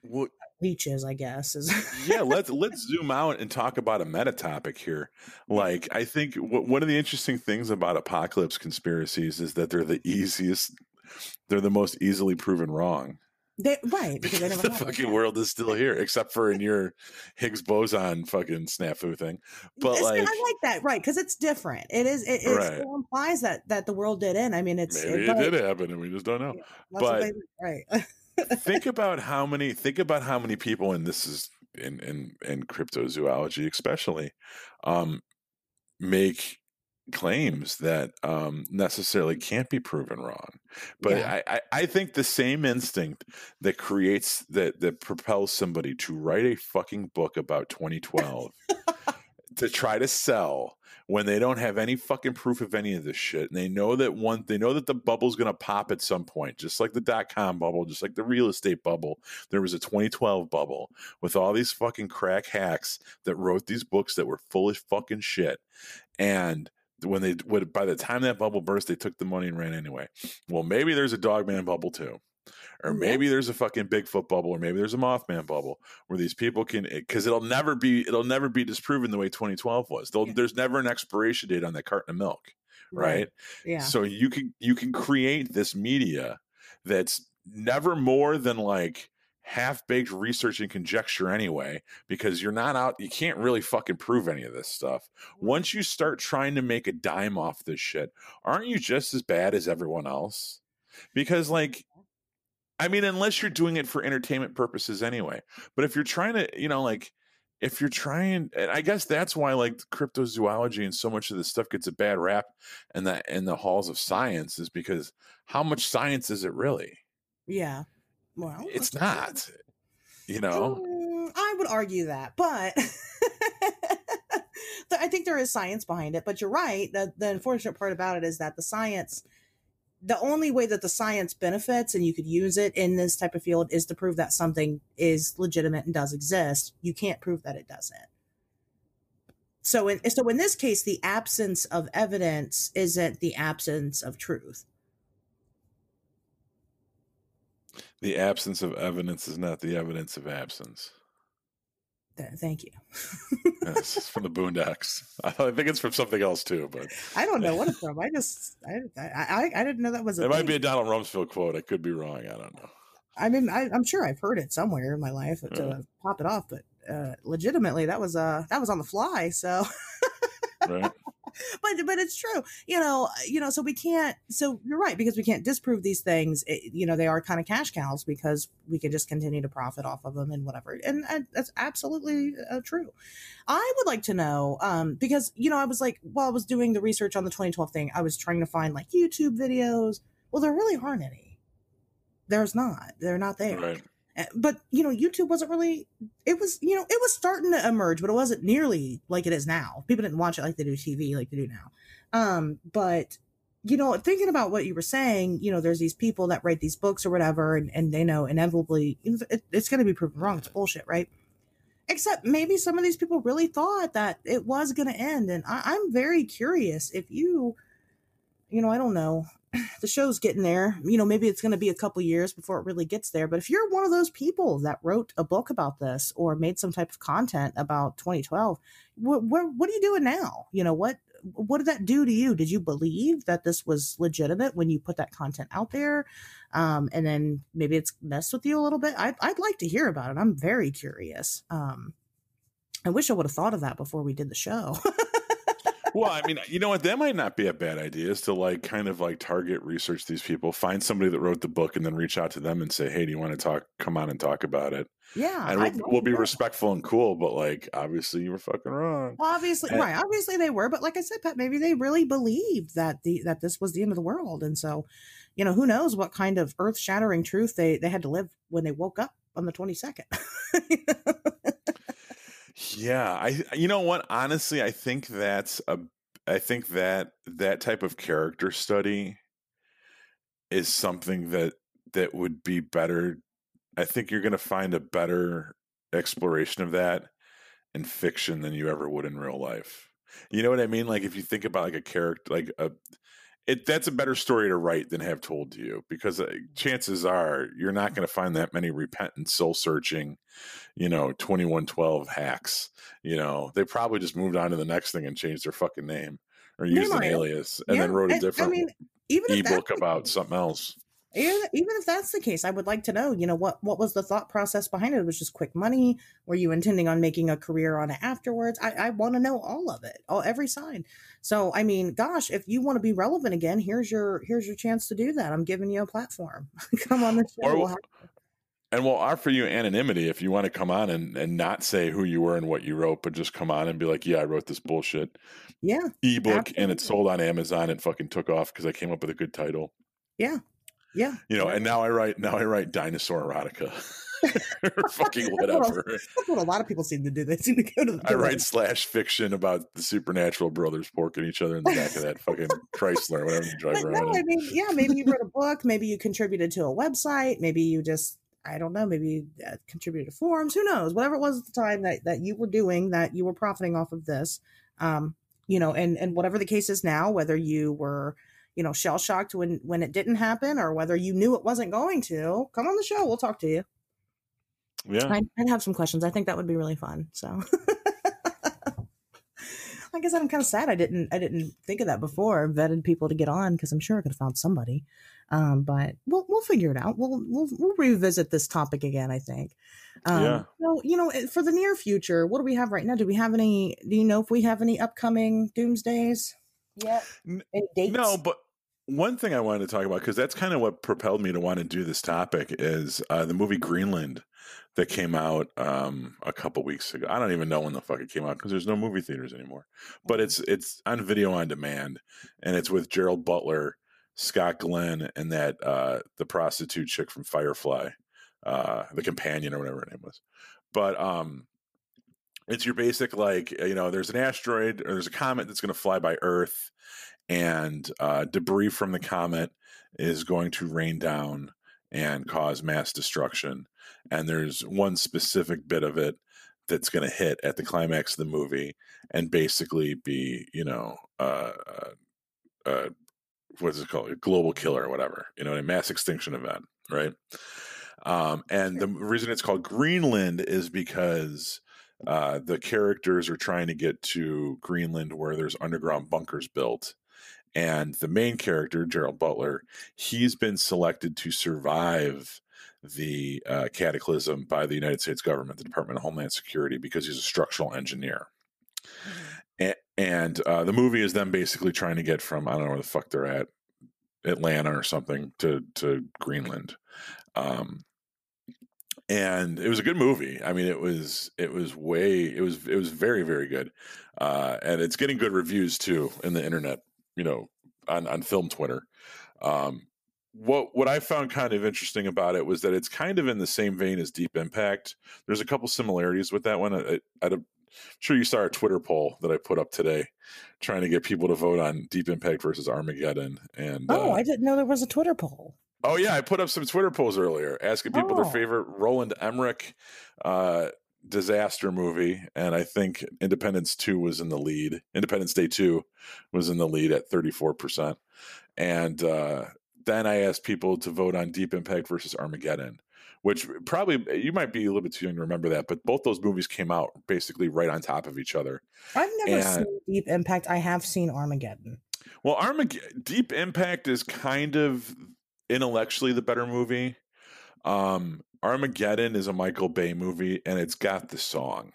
well, leeches, I guess. Is yeah, *laughs* let's let's zoom out and talk about a meta topic here. Like, I think w- one of the interesting things about apocalypse conspiracies is that they're the easiest, they're the most easily proven wrong. They, right, because, because the fucking world is still here, except for in your Higgs boson fucking snafu thing. But it's, like, I like that, right? Because it's different. It is. It, it right. still implies that that the world did end. I mean, it's maybe it, it did happen, and we just don't know. But right. think *laughs* about how many. Think about how many people, and this is in in in cryptozoology, especially, um, make claims that um, necessarily can't be proven wrong. But yeah. I, I, I, think the same instinct that creates that that propels somebody to write a fucking book about 2012 to try to sell when they don't have any fucking proof of any of this shit and they know that one they know that the bubble's going to pop at some point just like the dot com bubble just like the real estate bubble there was a 2012 bubble with all these fucking crack hacks that wrote these books that were full of fucking shit and when they would by the time that bubble burst, they took the money and ran anyway. Well, maybe there's a dogman bubble too. Or maybe there's a fucking Bigfoot bubble, or maybe there's a Mothman bubble, where these people can, eh, because it'll never be, it'll never be disproven the way 2012 was. Yeah. There's never an expiration date on that carton of milk, right? right? Yeah. So you can you can create this media that's never more than like half baked research and conjecture anyway, because you're not out, you can't really fucking prove any of this stuff. Once you start trying to make a dime off this shit, aren't you just as bad as everyone else? Because, like, I mean, unless you're doing it for entertainment purposes anyway. But if you're trying to, you know, like, if you're trying, and I guess that's why like cryptozoology and so much of this stuff gets a bad rap in the in the halls of science is because how much science is it really? Yeah. Well, it's not. You know, mm, I would argue that, but *laughs* I think there is science behind it. But you're right. The, the unfortunate part about it is that the science, the only way that the science benefits and you could use it in this type of field is to prove that something is legitimate and does exist. You can't prove that it doesn't. So in so in this case, the absence of evidence isn't the absence of truth. The absence of evidence is not the evidence of absence. Thank you. from the Boondocks. I think it's from something else too, but *laughs* I don't know what it's *laughs* from. I just I I, I didn't know that was. A it thing. might be a Donald Rumsfeld quote. I could be wrong. I don't know. I mean, I, am sure I've heard it somewhere in my life to yeah. pop it off, but uh, legitimately, that was uh that was on the fly. So. right *laughs* but but it's true you know you know so we can't so you're right because we can't disprove these things it, you know they are kind of cash cows because we can just continue to profit off of them and whatever and, and that's absolutely uh, true. I would like to know um because you know i was like while i was doing the research on the 2012 thing i was trying to find like youtube videos. Well there really aren't any. There's not. They're not there. Right but you know youtube wasn't really it was you know it was starting to emerge but it wasn't nearly like it is now. People didn't watch it like they do tv like they do now. Um but you know thinking about what you were saying you know there's these people that write these books or whatever and, and they know inevitably it, it's going to be proven wrong. It's bullshit right? Except maybe some of these people really thought that it was going to end and I, i'm very curious if you you know i don't know *sighs* the show's getting there. You know, maybe it's going to be a couple years before it really gets there. But if you're one of those people that wrote a book about this or made some type of content about 2012, what what, what are you doing now? You know, what what did that do to you? Did you believe that this was legitimate when you put that content out there? Um, and then maybe it's messed with you a little bit. I'd, I'd like to hear about it. I'm very curious. Um, I wish I would have thought of that before we did the show. *laughs* well, I mean, you know what? That might not be a bad idea. Is to like kind of like target research these people, find somebody that wrote the book, and then reach out to them and say, "Hey, do you want to talk? Come on and talk about it." Yeah, and we'll, we'll be that. respectful and cool, but like, obviously, you were fucking wrong. Obviously, and, right? Obviously, they were, but like I said, Pat, maybe they really believed that the that this was the end of the world, and so, you know, who knows what kind of earth shattering truth they they had to live when they woke up on the twenty second. *laughs* Yeah, I you know what? Honestly, I think that's a I think that that type of character study is something that that would be better. I think you're going to find a better exploration of that in fiction than you ever would in real life. You know what I mean? Like if you think about like a character like a it that's a better story to write than have told to you because uh, chances are you're not going to find that many repentant soul searching you know 2112 hacks you know? They probably just moved on to the next thing and changed their fucking name or used an alias and yeah, then wrote a different I mean, even ebook about something else even, if that's the case, I would like to know, you know, what what was the thought process behind it? it was just quick money? Were you intending on making a career on it afterwards? I, I want to know all of it, all every side. So, I mean, gosh, if you want to be relevant again, here's your here's your chance to do that. I'm giving you a platform. *laughs* Come on the show. Or, we'll and we'll offer you anonymity if you want to come on and, and not say who you were and what you wrote, but just come on and be like, yeah, I wrote this bullshit. Yeah. Ebook absolutely. and it sold on Amazon and fucking took off because I came up with a good title. Yeah. Yeah. You know, and now I write now I write dinosaur erotica. *laughs* or *laughs* fucking whatever. That's what, a lot of people seem to do. They seem to go to the I write slash fiction about the supernatural brothers porking each other in the back of that fucking Chrysler whatever you drive but around. No, in. I mean, yeah, maybe you wrote a book, maybe you contributed to a website, maybe you just I don't know, maybe you uh, contributed to forums, who knows, whatever it was at the time that, that you were doing, that you were profiting off of this. Um, you know, and, and whatever the case is now, whether you were, you know, shell shocked when when it didn't happen, or whether you knew it wasn't going to, come on the show. We'll talk to you. Yeah, I'd, I'd have some questions. I think that would be really fun. So. *laughs* I guess I'm kind of sad I didn't I didn't think of that before. Vetted people to get on because I'm sure I could have found somebody. Um, but we'll we'll figure it out. We'll we'll we'll revisit this topic again. I think. Um, yeah. So you know, for the near future, what do we have right now? Do we have any? Do you know if we have any upcoming doomsdays? Yeah. Any dates? No, but one thing I wanted to talk about because that's kind of what propelled me to want to do this topic is uh, the movie Greenland that came out um, a couple weeks ago. I don't even know when the fuck it came out because there's no movie theaters anymore. But it's it's on video on demand, and it's with Gerald Butler, Scott Glenn, and that uh, the prostitute chick from Firefly, uh, the companion or whatever her name was. But um, it's your basic like you know there's an asteroid or there's a comet that's going to fly by Earth and uh, debris from the comet is going to rain down and cause mass destruction. And there's one specific bit of it that's going to hit at the climax of the movie and basically be, you know, uh, uh, uh, what's it called? A global killer or whatever, you know, a mass extinction event, right? Um, and the reason it's called Greenland is because uh, the characters are trying to get to Greenland where there's underground bunkers built and the main character, Gerald Butler, he's been selected to survive the uh, cataclysm by the United States government, the Department of Homeland Security, because he's a structural engineer. Mm-hmm. And, uh, the movie is them basically trying to get from I don't know where the fuck they're at, Atlanta or something to to Greenland. Um, and it was a good movie. I mean, it was it was way it was it was very very good, uh, and it's getting good reviews too in the internet you know, on on film Twitter. Um, what what I found kind of interesting about it was that it's kind of in the same vein as Deep Impact. There's a couple similarities with that one. I, am sure you saw our Twitter poll that I put up today, trying to get people to vote on Deep Impact versus Armageddon. And oh, uh, I didn't know there was a Twitter poll. Oh yeah, I put up some Twitter polls earlier asking people oh. their favorite Roland Emmerich uh, disaster movie, and I think Independence Two was in the lead. Independence Day Two was in the lead at thirty four percent, and uh, then I asked people to vote on Deep Impact versus Armageddon, which probably you might be a little bit too young to remember that, but both those movies came out basically right on top of each other. I've never and, seen Deep Impact. I have seen Armageddon. Well, Armageddon, Deep Impact is kind of intellectually the better movie. Um, Armageddon is a Michael Bay movie, and it's got the song.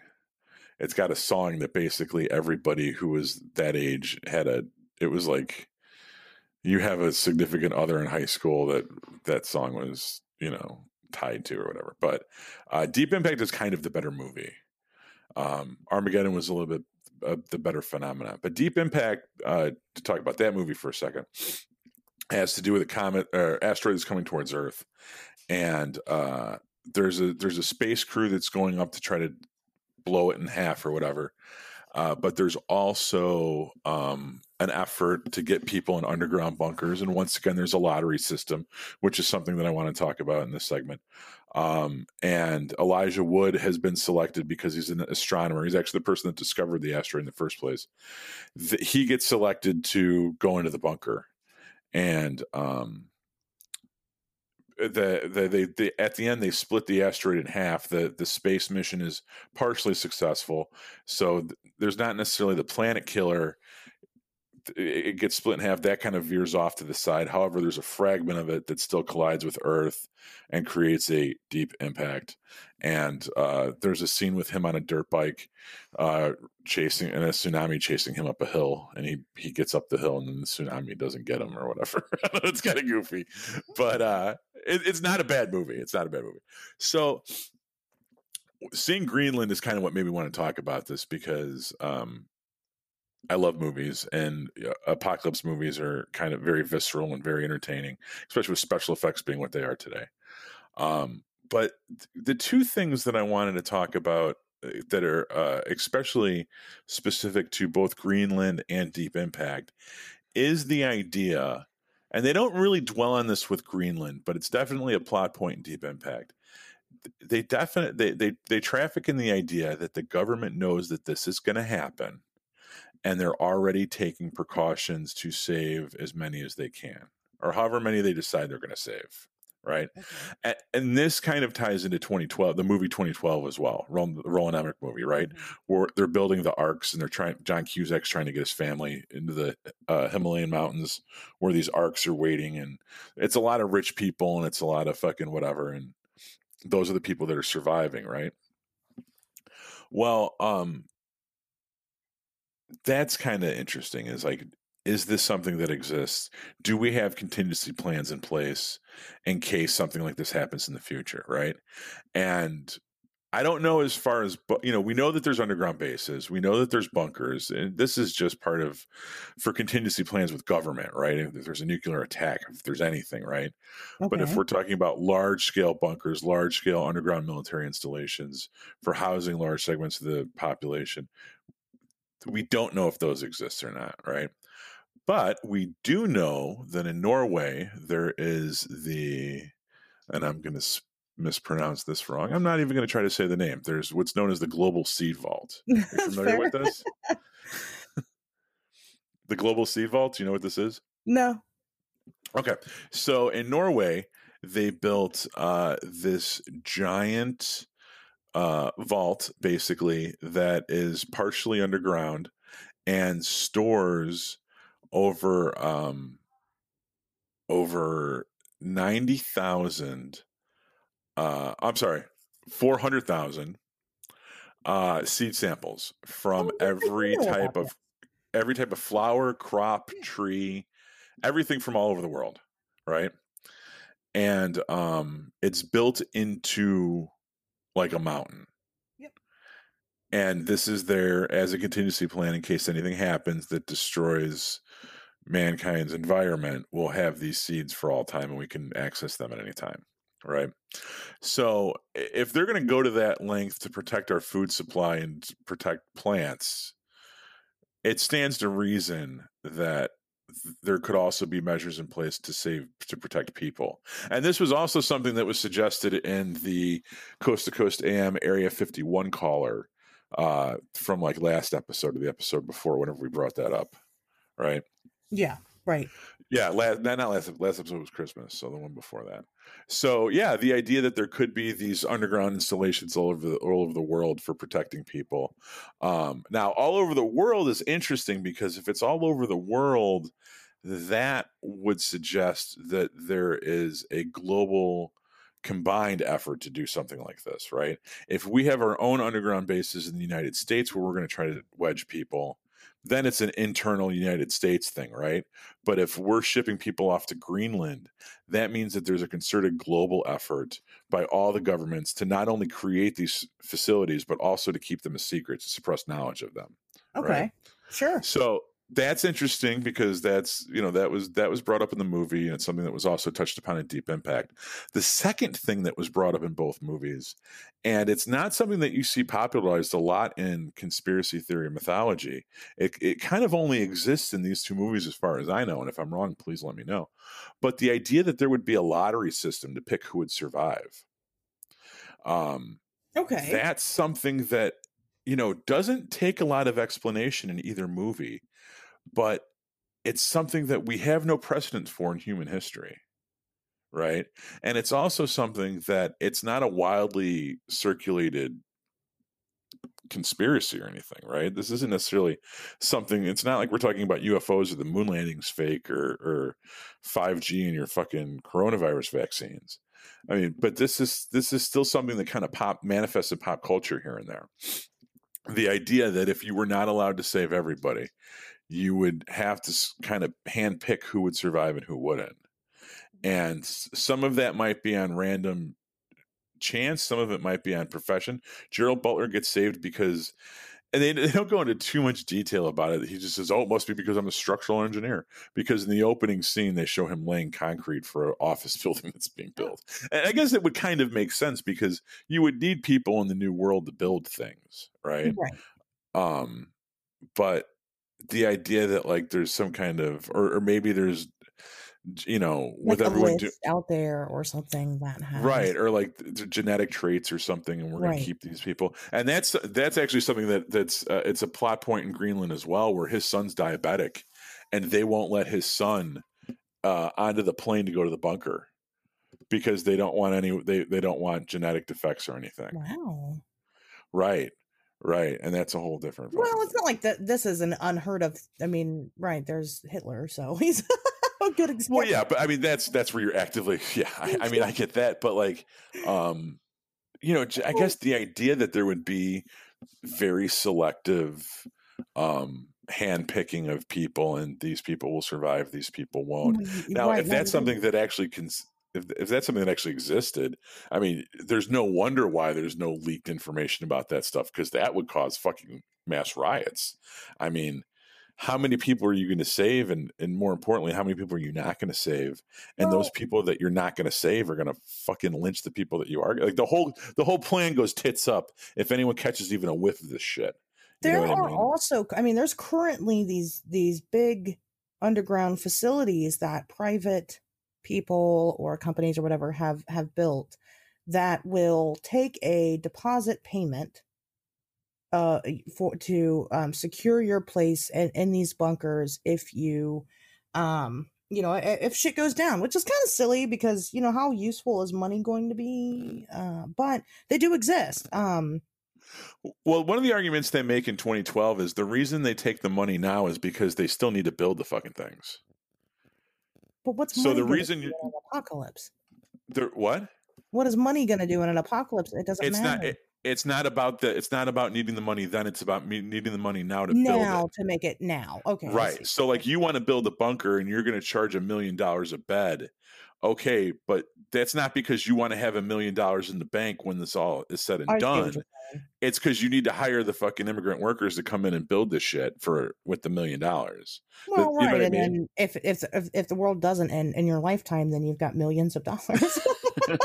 It's got a song that basically everybody who was that age had a. It was like you have a significant other in high school that that song was you know tied to or whatever. But uh, Deep Impact is kind of the better movie. Um, Armageddon was a little bit uh, the better phenomenon, but Deep Impact. Uh, to talk about that movie for a second, has to do with a comet or asteroid that's coming towards Earth, and uh, there's a there's a space crew that's going up to try to blow it in half or whatever. Uh, but there's also um, an effort to get people in underground bunkers, and once again, there's a lottery system, which is something that I want to talk about in this segment. Um, and Elijah Wood has been selected because he's an astronomer. He's actually the person that discovered the asteroid in the first place. The, he gets selected to go into the bunker and um, the, the they, at the end they split the asteroid in half. The the space mission is partially successful, so th- there's not necessarily the planet killer it gets split in half. That kind of veers off to the side. However, there's a fragment of it that still collides with Earth and creates a deep impact. And uh, there's a scene with him on a dirt bike, uh, chasing and a tsunami chasing him up a hill, and he he gets up the hill, and then the tsunami doesn't get him or whatever. *laughs* it's kind of goofy, but uh, it, it's not a bad movie. It's not a bad movie. So seeing Greenland is kind of what made me want to talk about this because um, I love movies, and apocalypse movies are kind of very visceral and very entertaining, especially with special effects being what they are today. Um, but the two things that I wanted to talk about uh, that are uh, especially specific to both Greenland and Deep Impact is the idea, and they don't really dwell on this with Greenland, but it's definitely a plot point in Deep Impact. They definitely they, they they traffic in the idea that the government knows that this is going to happen and they're already taking precautions to save as many as they can or however many they decide they're going to save right? And, and, this kind of ties into 2012 the movie 2012 as well roland, the roland emmerich movie right? Mm-hmm. where they're building the arks and they're trying john cusack's trying to get his family into the uh, himalayan mountains where these arks are waiting and it's a lot of rich people and it's a lot of fucking whatever and those are the people that are surviving right? Well um that's kind of interesting is like is this something that exists do we have contingency plans in place in case something like this happens in the future right and i don't know as far as you know we know that there's underground bases we know that there's bunkers and this is just part of for contingency plans with government right if there's a nuclear attack if there's anything right okay. but if we're talking about large scale bunkers large scale underground military installations for housing large segments of the population we don't know if those exist or not, right? But we do know that in Norway there is the, and I'm going to mispronounce this wrong. I'm not even going to try to say the name. There's what's known as the Global Seed Vault. Are you *laughs* familiar with this? the Global Seed Vault. Do you know what this is? No. Okay, so in Norway they built uh, this giant uh, vault basically that is partially underground and stores over um, over ninety thousand. Uh, I'm sorry, four hundred thousand uh, seed samples from oh, every type of every type of flower, crop, tree, everything from all over the world, right? And um, it's built into like a mountain. Yep. And this is there as a contingency plan in case anything happens that destroys mankind's environment. We'll have these seeds for all time and we can access them at any time. Right. So if they're going to go to that length to protect our food supply and protect plants, it stands to reason that there could also be measures in place to save to protect people. And this was also something that was suggested in the Coast to Coast AM Area 51 caller uh, from like last episode or the episode before, whenever we brought that up, right? Yeah, right. Yeah, last not last last episode was Christmas, so the one before that. So yeah, the idea that there could be these underground installations all over the all over the world for protecting people. Um, now, all over the world is interesting because if it's all over the world, that would suggest that there is a global combined effort to do something like this, right? If we have our own underground bases in the United States where we're going to try to wedge people, then it's an internal United States thing, right? But if we're shipping people off to Greenland, that means that there's a concerted global effort by all the governments to not only create these facilities, but also to keep them a secret, to suppress knowledge of them. Okay. Right? Sure. So that's interesting because that's you know that was that was brought up in the movie and it's something that was also touched upon in deep impact. The second thing that was brought up in both movies and it's not something that you see popularized a lot in conspiracy theory mythology it, it kind of only exists in these two movies as far as i know and if i'm wrong please let me know. But the idea that there would be a lottery system to pick who would survive um okay. that's something that you know doesn't take a lot of explanation in either movie but it's something that we have no precedent for in human history right? And it's also something that it's not a wildly circulated conspiracy or anything right? This isn't necessarily something it's not like we're talking about ufos or the moon landings fake or or 5g and your fucking coronavirus vaccines. I mean but this is this is still something that kind of pop manifests in pop culture here and there. The idea that if you were not allowed to save everybody you would have to kind of handpick who would survive and who wouldn't. And some of that might be on random chance, some of it might be on profession. Gerald Butler gets saved because, and they, *laughs* they don't go into too much detail about it. He just says, "Oh, it must be because I'm a structural engineer." Because in the opening scene, they show him laying concrete for an office *laughs* building that's being built. And I guess it would kind of make sense because you would need people in the new world to build things, right? Right. Um, but the idea that like there's some kind of or, or maybe there's you know with Like a everyone do, out there or something that has right or like genetic traits or something and we're going to keep these people and that's that's actually something that that's uh, it's a plot point in greenland as well where his son's diabetic and they won't let his son uh onto the plane to go to the bunker because they don't want any they they don't want genetic defects or anything Wow. right right and that's a whole different Well, it's not like that. This is an unheard of. I mean, right? There's Hitler, so *laughs* he's a good example. Well, yeah, but I mean that's that's where you're actively. *laughs* Yeah, I, I mean I get that, but like, um, you know, I guess the idea that there would be very selective, um, hand picking of people, and these people will survive, these people won't. Now, right, if that's something that actually can, if if that's something that actually existed, I mean, there's no wonder why there's no leaked information about that stuff because that would cause fucking mass riots. I mean, how many people are you going to save, and and more importantly, how many people are you not going to save? And those people that you're not going to save are going to fucking lynch the people that you are. Like the whole the whole plan goes tits up if anyone catches even a whiff of this shit. You there what I are mean? also i mean there's currently these these big underground facilities that private people or companies or whatever have have built that will take a deposit payment uh for to um secure your place in, in these bunkers if you um you know if shit goes down which is kind of silly because you know how useful is money going to be uh but they do exist um Well, one of the arguments they make in 2012 is the reason they take the money now is because they still need to build the fucking things. But what's So money the reason you- in an apocalypse? They're, what? What is money going to do in an apocalypse? It doesn't It's matter not. It, it's not about the. It's not about needing the money then. It's about me needing the money now to build now it. to make it now. Okay, Right. So, like, you want to build a bunker and you're going to charge a million dollars a bed. Okay, but that's not because you want to have a million dollars in the bank when this all is said and I done. It's because you need to hire the fucking immigrant workers to come in and build this shit for with the million dollars. Well, you know right, I and mean? then if if if if the world doesn't end in your lifetime, then you've got millions of dollars. *laughs* *laughs*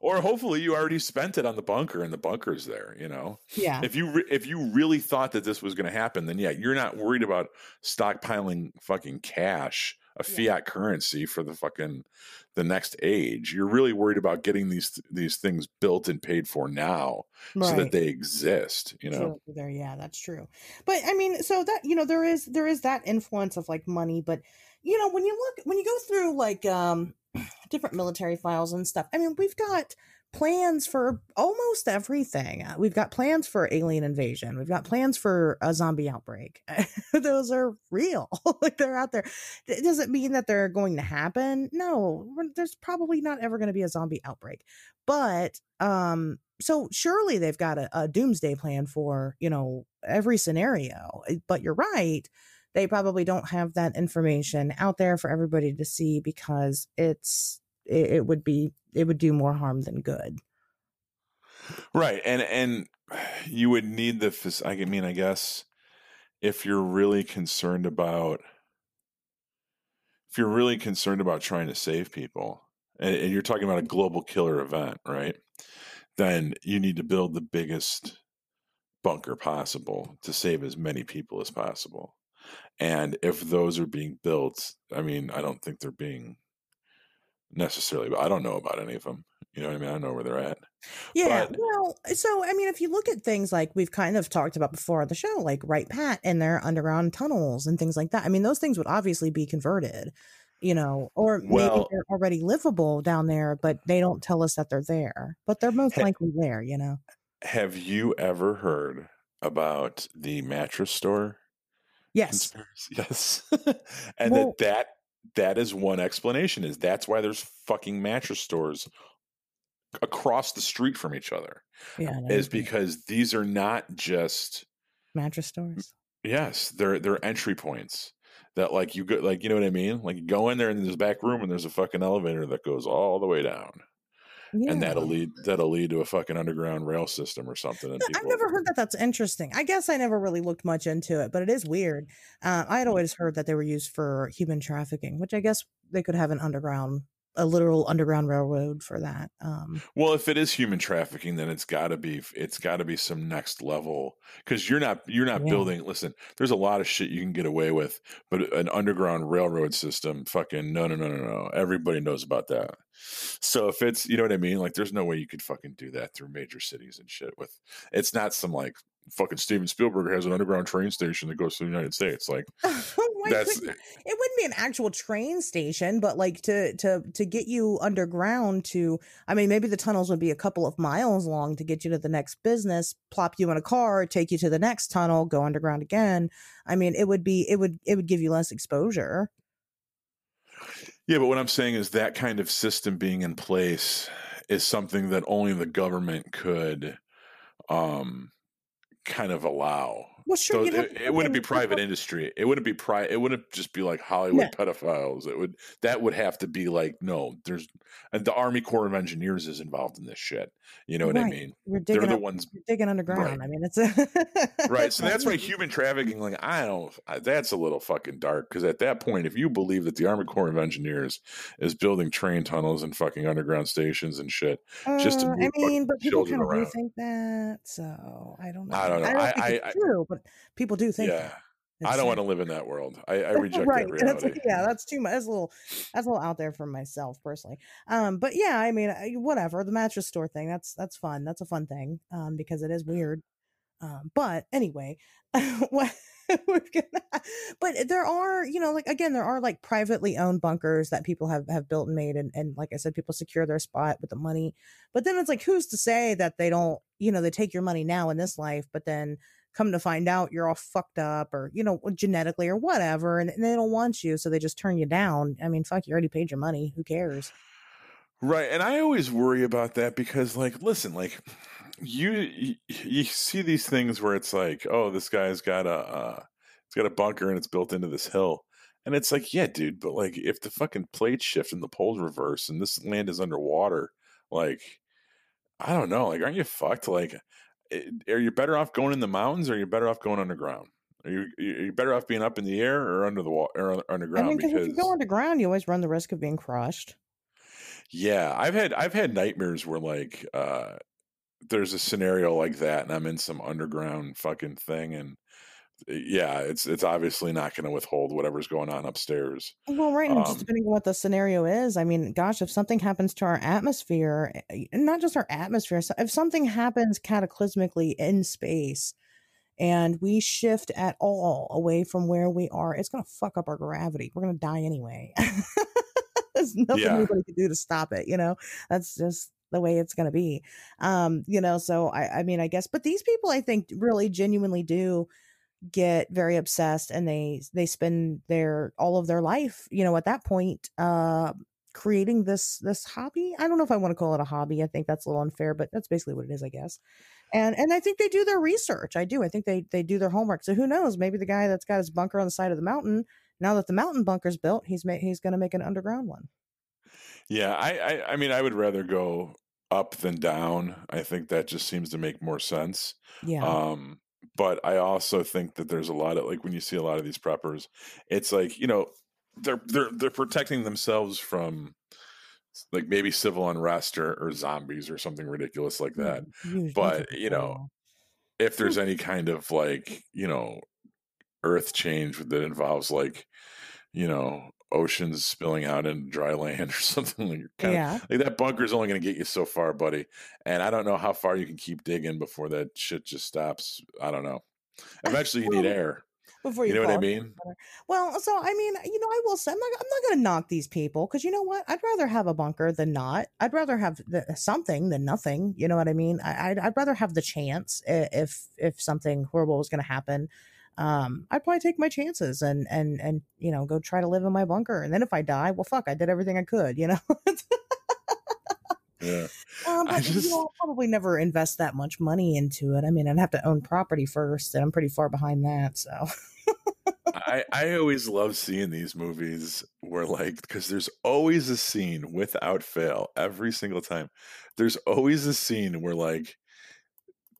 or hopefully you already spent it on the bunker and the bunker's there you know yeah, if you re- if you really thought that this was going to happen then yeah you're not worried about stockpiling fucking cash a Yeah. fiat currency for the fucking the next age you're really worried about getting these these things built and paid for now so that they exist you know there, yeah, that's true. But I mean, so that you know, there is there is that influence of like money, but you know, when you look when you go through like um *clears throat* different military files and stuff, I mean, we've got plans for almost everything. Uh, We've got plans for alien invasion. We've got plans for a zombie outbreak. *laughs* Those are real. *laughs* like they're out there. It doesn't mean that they're going to happen? No, there's probably not ever going to be a zombie outbreak. But um so surely they've got a, a doomsday plan for you know every scenario but you're right they probably don't have that information out there for everybody to see because it's it, it would be it would do more harm than good. Right and and *sighs* you would need the i mean i guess if you're really concerned about if you're really concerned about trying to save people and, and you're talking about a global killer event right then you need to build the biggest bunker possible to save as many people as possible. And if those are being built i mean i don't think they're being necessarily but i don't know about any of them You know what I mean? I know where they're at. Yeah. But- well, eh, so I mean, if you look at things like we've kind of talked about before on the show, like Wright Pat and their underground tunnels and things like that. I mean, those things would obviously be converted, you know, or maybe they're already livable down there, but they don't tell us that they're there. But they're most likely there, you know. Have you ever heard about the mattress store Yes. conspiracy? *laughs* Yes. and Well- that that that is one explanation is that's why there's fucking mattress stores across the street from each other Yeah. is would be because these are not just mattress stores. yes they're they're entry points that like you go like you know what i mean like you go in there and there's a back room and there's a fucking elevator that goes all the way down Yeah. and that'll lead that'll lead to a fucking underground rail system or something and I've never heard that. That's interesting. I guess I never really looked much into it, but it is weird. Uh, I had always heard that they were used for human trafficking, which I guess they could have an underground, a literal underground railroad for that. Um, Well, if it is human trafficking, then it's got to be it's got to be some next level because you're not you're not Yeah. building. Listen, there's a lot of shit you can get away with, but an underground railroad system, fucking no, no, no, no, no. Everybody knows about that. So if it's you know what I mean, like there's no way you could fucking do that through major cities and shit. With it's not some like fucking Steven Spielberg has an underground train station that goes to the United States. Like *laughs* that's couldn't- it wouldn't be an actual train station, but like to to to get you underground to, I mean, maybe the tunnels would be a couple of miles long to get you to the next business, plop you in a car, take you to the next tunnel, go underground again. I mean, it would be it would it would give you less exposure. Yeah, but what I'm saying is that kind of system being in place is something that only the government could um kind of allow. Well, sure, So it, it wouldn't be private industry. It wouldn't be pri- it wouldn't just be like Hollywood pedophiles. It would that would have to be like no, there's and the Army Corps of Engineers is involved in this shit. You know what I mean? We're They're digging the up, ones digging underground. Right. I mean, it's a *laughs* right so that's why human trafficking like i don't I- that's a little fucking dark because at that point if you believe that the army corps of engineers is building train tunnels and fucking underground stations and shit just to Uh, move I mean, but people children kind of do around. think that, so I don't know. I don't know. I don't I- think I- it's I- true, but people do think yeah i don't want to live in that world i, I *laughs* reject right. that *laughs* That's, reality yeah, that's too much. That's a little, that's a little out there for myself personally. Um, but yeah, I mean, I- whatever. The mattress store thing, that's that's fun. That's a fun thing. Um, because it is weird. Um, but anyway, *laughs* what gonna, but there are, you know, like again, there are like privately owned bunkers that people have have built and made, and and like I said, people secure their spot with the money. But then it's like, who's to say that they don't, you know, they take your money now in this life, but then come to find out you're all fucked up or you know genetically or whatever and, and they don't want you so they just turn you down i mean fuck you already paid your money who cares Right. And I always worry about that because like listen, like you you, see these things where it's like, oh, this guy's got a uh it's got a bunker and it's built into this hill. And it's like, yeah, dude, but like if the fucking plates shift and the poles reverse and this land is underwater, like I don't know, like aren't you fucked? Like are you better off going in the mountains or are you better off going underground? Are you are you better off being up in the air or under the wall or i underground? mean 'cause because if you go underground you always run the risk of being crushed Yeah, I've had I've had nightmares where like uh there's a scenario like that and I'm in some underground fucking thing and yeah, it's it's obviously not going to withhold whatever's going on upstairs. well right Um, just depending on what the scenario is i mean gosh if something happens to our atmosphere eh, not just our atmosphere so if something happens cataclysmically in space and we shift at all away from where we are it's going to fuck up our gravity we're going to die anyway *laughs* there's nothing Yeah. anybody can do to stop it you know that's just the way it's going to be um you know so i i mean i guess but these people i think really genuinely do get very obsessed and they they spend their all of their life you know at that point uh creating this this hobby i don't know if i want to call it a hobby i think that's a little unfair but that's basically what it is i guess and and i think they do their research i do i think they they do their homework so who knows maybe the guy that's got his bunker on the side of the mountain now that the mountain bunker's built he's ma- he's going to make an underground one Yeah, I, I I mean I would rather go up than down. I think that just seems to make more sense. yeah Um, but I also think that there's a lot of like when you see a lot of these preppers, it's like you know they're they're they're protecting themselves from like maybe civil unrest or, or zombies or something ridiculous like that. Usually but, you know, If there's any kind of like you know earth change that involves like you know oceans spilling out in dry *laughs* land or something like kind Yeah. of like that bunker is only going to get you so far, buddy. And I don't know how far you can keep digging before that shit just stops. I don't know. Eh, Eventually, you need air. Before You you, know what I mean? Well, so I mean, you know, I will say I'm not I'm not going to knock these people because you know what? I'd rather have a bunker than not. I'd rather have the, something than nothing. You know what I mean? I, I'd I'd rather have the chance if if something horrible was going to happen. Um, I'd probably take my chances and and and you know go try to live in my bunker. And then if I die, well, fuck, I did everything I could. You know. Yeah. Um, *laughs* I but just- you know, I'll probably never invest that much money into it. I mean, I'd have to own property first, and I'm pretty far behind that. So I, I always love seeing these movies where like because there's always a scene without fail every single time there's always a scene where like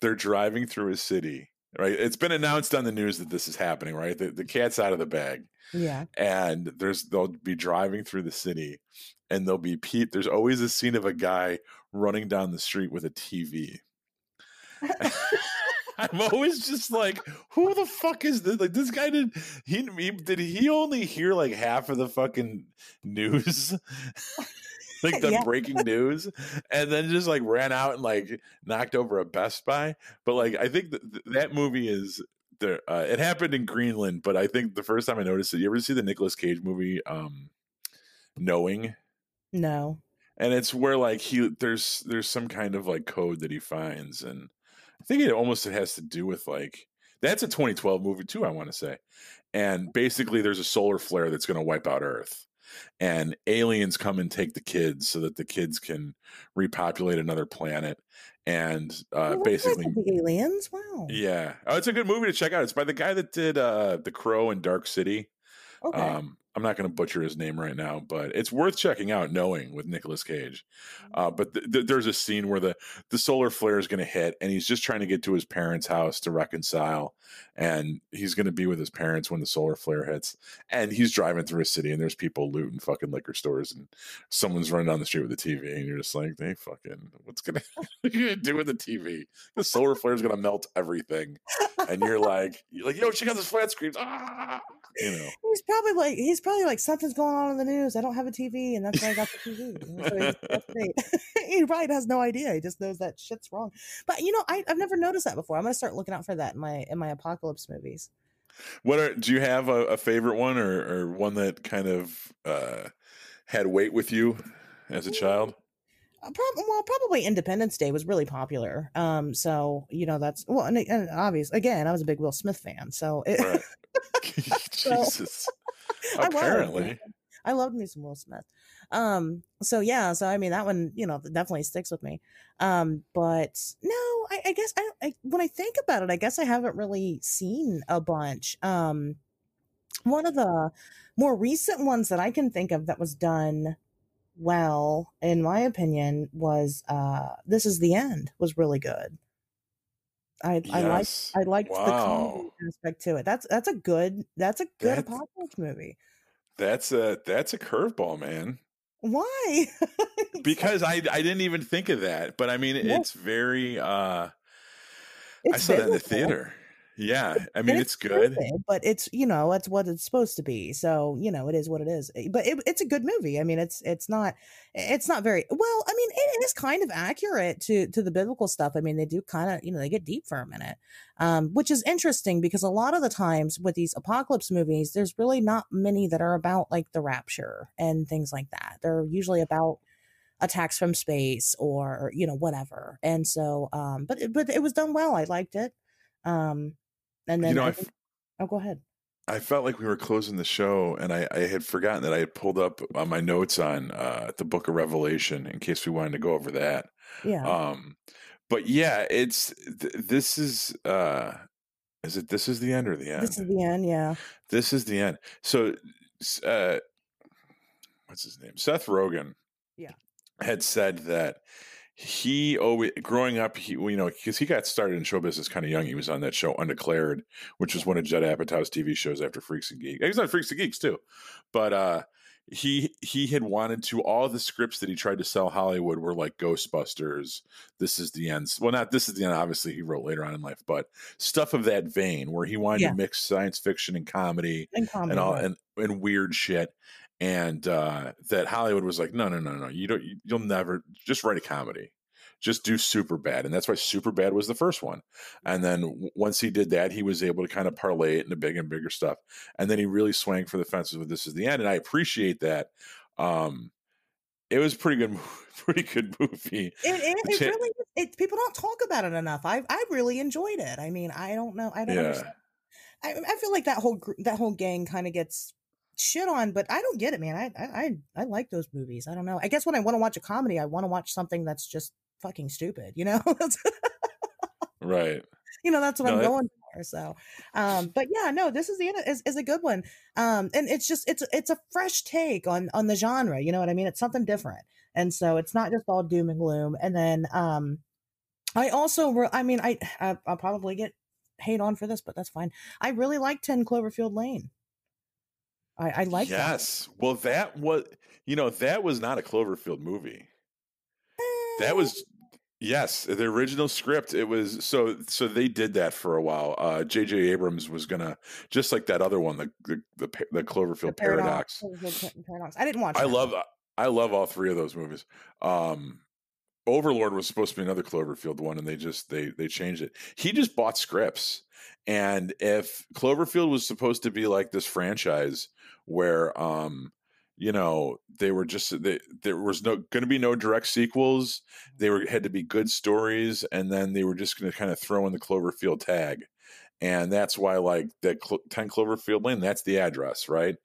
they're driving through a city right? It's been announced on the news that this is happening right? The, the cat's out of the bag. Yeah, and there's they'll be driving through the city and there'll be Pete there's always a scene of a guy running down the street with a TV *laughs* I'm always just like, who the fuck is this? Like, this guy did he, he did he only hear like half of the fucking news, *laughs* *laughs* like the Yeah. breaking news, and then just like ran out and like knocked over a Best Buy. But like, I think that that movie is there. Uh, it happened in Greenland, but I think the first time I noticed it, you ever see the Nicolas Cage movie, um, Knowing? no, and it's where like he there's there's some kind of like code that he finds and i think it almost it has to do with like that's a 2012 movie too i want to say and basically there's a solar flare that's going to wipe out earth and aliens come and take the kids so that the kids can repopulate another planet and uh basically the aliens. Wow. yeah oh it's a good movie to check out it's by the guy that did uh the crow and dark city Okay. um, I'm not going to butcher his name right now, but it's worth checking out. Knowing with Nicolas Cage, uh, but th- th- there's a scene where the the solar flare is going to hit, and he's just trying to get to his parents' house to reconcile, and he's going to be with his parents when the solar flare hits, and he's driving through a city, and there's people looting fucking liquor stores, and someone's running down the street with a TV, and you're just like, they fucking, what's gonna, *laughs* what gonna do with the TV? The solar flare is gonna melt everything, and you're like, you're like, yo, check out this flat screen, ah, you know. He's probably like he's probably like something's going on in the news. I don't have a TV, and that's why I got the TV. So he's- that's great. he probably has no idea. He just knows that shit's wrong. But you know, I, I've never noticed that before. I'm gonna start looking out for that in my in my apocalypse movies. What are do you have a, a favorite one or, or one that kind of uh, had weight with you as a child? Uh, well, probably Independence Day was really popular. Um, so you know that's well, and, and obvious again, I was a big Will Smith fan, so it, Right. *laughs* *laughs* *laughs* Jesus. *laughs* Apparently. I loved me some Will Smith. Um, so yeah, so I mean that one, you know, definitely sticks with me. Um, but no, I, I guess I, I when I think about it, I guess I haven't really seen a bunch. Um, one of the more recent ones that I can think of that was done well, in my opinion, was uh, "This Is the End" was really good. I I liked I liked the Wow. comedy aspect to it. That's that's a good that's a good That's- apocalypse movie. That's a that's a curveball, man. Why? *laughs* Because I I didn't even think of that. But I mean Yeah. it's very uh I It's saw that in the theater. Yeah. I mean it's good. stupid, but it's you know it's what it's supposed to be. So you know it is what it is. Eh, But it, it's a good movie. I mean it's it's not it's not very well. I mean it is kind of accurate to to the biblical stuff. I mean they do kind of you know they get deep for a minute, um, which is interesting because a lot of the times with these apocalypse movies, there's really not many that are about like the rapture and things like that. They're usually about attacks from space or you know whatever. And so um, but but it was done well. I liked it. Um, and then You know, I I think- f- oh go ahead. I felt like we were closing the show, and I, I had forgotten that I had pulled up on my notes on uh, the Book of Revelation in case we wanted to go over that. Yeah. Um, but yeah, it's th- this is uh, is it this is the end or the end? This is the end. Yeah. this is the end. So, uh, what's his name? Seth Rogen. Yeah. had said that he always growing up he you know because he got started in show business kind of young he was on that show undeclared which was one of judd apatow's tv shows after freaks and geeks he was on freaks and geeks too but uh he he had wanted to all the scripts that he tried to sell hollywood were like ghostbusters this is the end well not this is the end obviously he wrote later on in life but stuff of that vein where he wanted Yeah. to mix science fiction and comedy And comedy. and all right. and, and weird shit and uh, that Hollywood was like, no, no, no, no, you don't, you'll never just write a comedy, just do super bad, and that's why super bad was the first one. And then w- once he did that, he was able to kind of parlay it into big and bigger stuff, and then he really swang for the fences with this is the end, and I appreciate that. Um, it was pretty good, *laughs* pretty good movie. It, it, it really, it, people don't talk about it enough. I, I really enjoyed it. I mean, I don't know, I don't Yeah. understand. I, I feel like that whole that whole gang kind of gets shit on, but I don't get it, man. I, I I I like those movies. I don't know. I guess when I want to watch a comedy, I want to watch something that's just fucking stupid. You know, *laughs* Right. you know that's what No, I'm going for. So, um, but yeah, no, this is the end is, is a good one. Um, and it's just it's it's a fresh take on on the genre. You know what I mean? It's something different, and so it's not just all doom and gloom. And then um, I also re- I mean I I- I'll probably get hate on for this, but that's fine. I really like Ten Cloverfield Lane. I I like that. yes. Well, that was you know that was not a Cloverfield movie. That Eh, was yes, the original script. It was so so they did that for a while. Uh J.J. Abrams was gonna just like that other one, the the the, the the Cloverfield Paradox. Paradox. I didn't watch. I that. love I love all three of those movies. Um Overlord was supposed to be another Cloverfield one, and they just they they changed it. He just bought scripts, and if Cloverfield was supposed to be like this franchise where um you know they were just they, there was no going to be no direct sequels they were had to be good stories and then they were just going to kind of throw in the cloverfield tag and that's why like that Clo- 10 cloverfield lane that's the address right?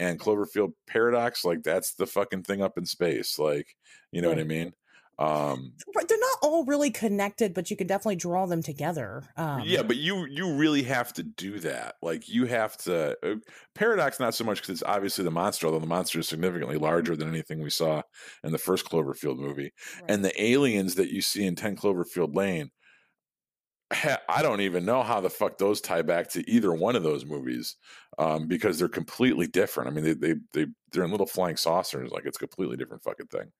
And cloverfield paradox like that's the fucking thing up in space like you know what i mean um They're not all really connected, but you can definitely draw them together. Um, yeah but you you really have to do that like you have to uh, paradox not so much because it's obviously the monster although the monster is significantly larger than anything we saw in the first cloverfield movie right. and the aliens that you see in 10 cloverfield lane *laughs* i don't even know how the fuck those tie back to either one of those movies um, because they're completely different i mean they, they they they're in little flying saucers like it's a completely different fucking thing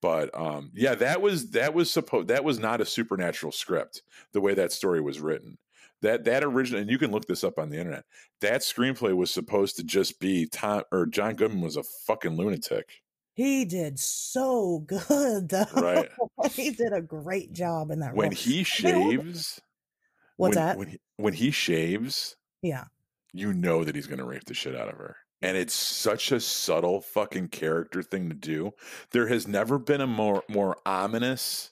but um, yeah that was that was supposed that was not a supernatural script the way that story was written that that original and you can look this up on the internet that screenplay was supposed to just be tom or john goodman was a fucking lunatic He did so *laughs* good, though. Right. *laughs* he did a great job in that when role. he shaves What's when, that? when he, when he shaves yeah. you know that he's going to rape the shit out of her. And it's such a subtle fucking character thing to do. There has never been a more more ominous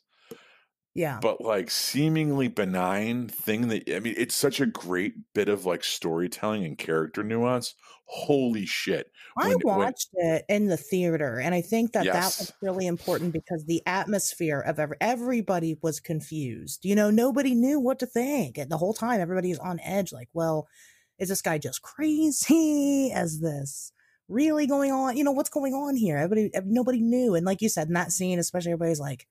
Yeah. but like seemingly benign thing that I mean it's such a great bit of like storytelling and character nuance. Holy shit. I when- when- watched it in the theater, and I think that that was really important because the atmosphere of every, everybody was confused. You know, nobody knew what to think, and the whole time everybody was on edge. Like, well, is this guy just *laughs* crazy? as this really going on? You know, what's going on here? Everybody, nobody knew, and like you said, in that scene, especially, everybody's like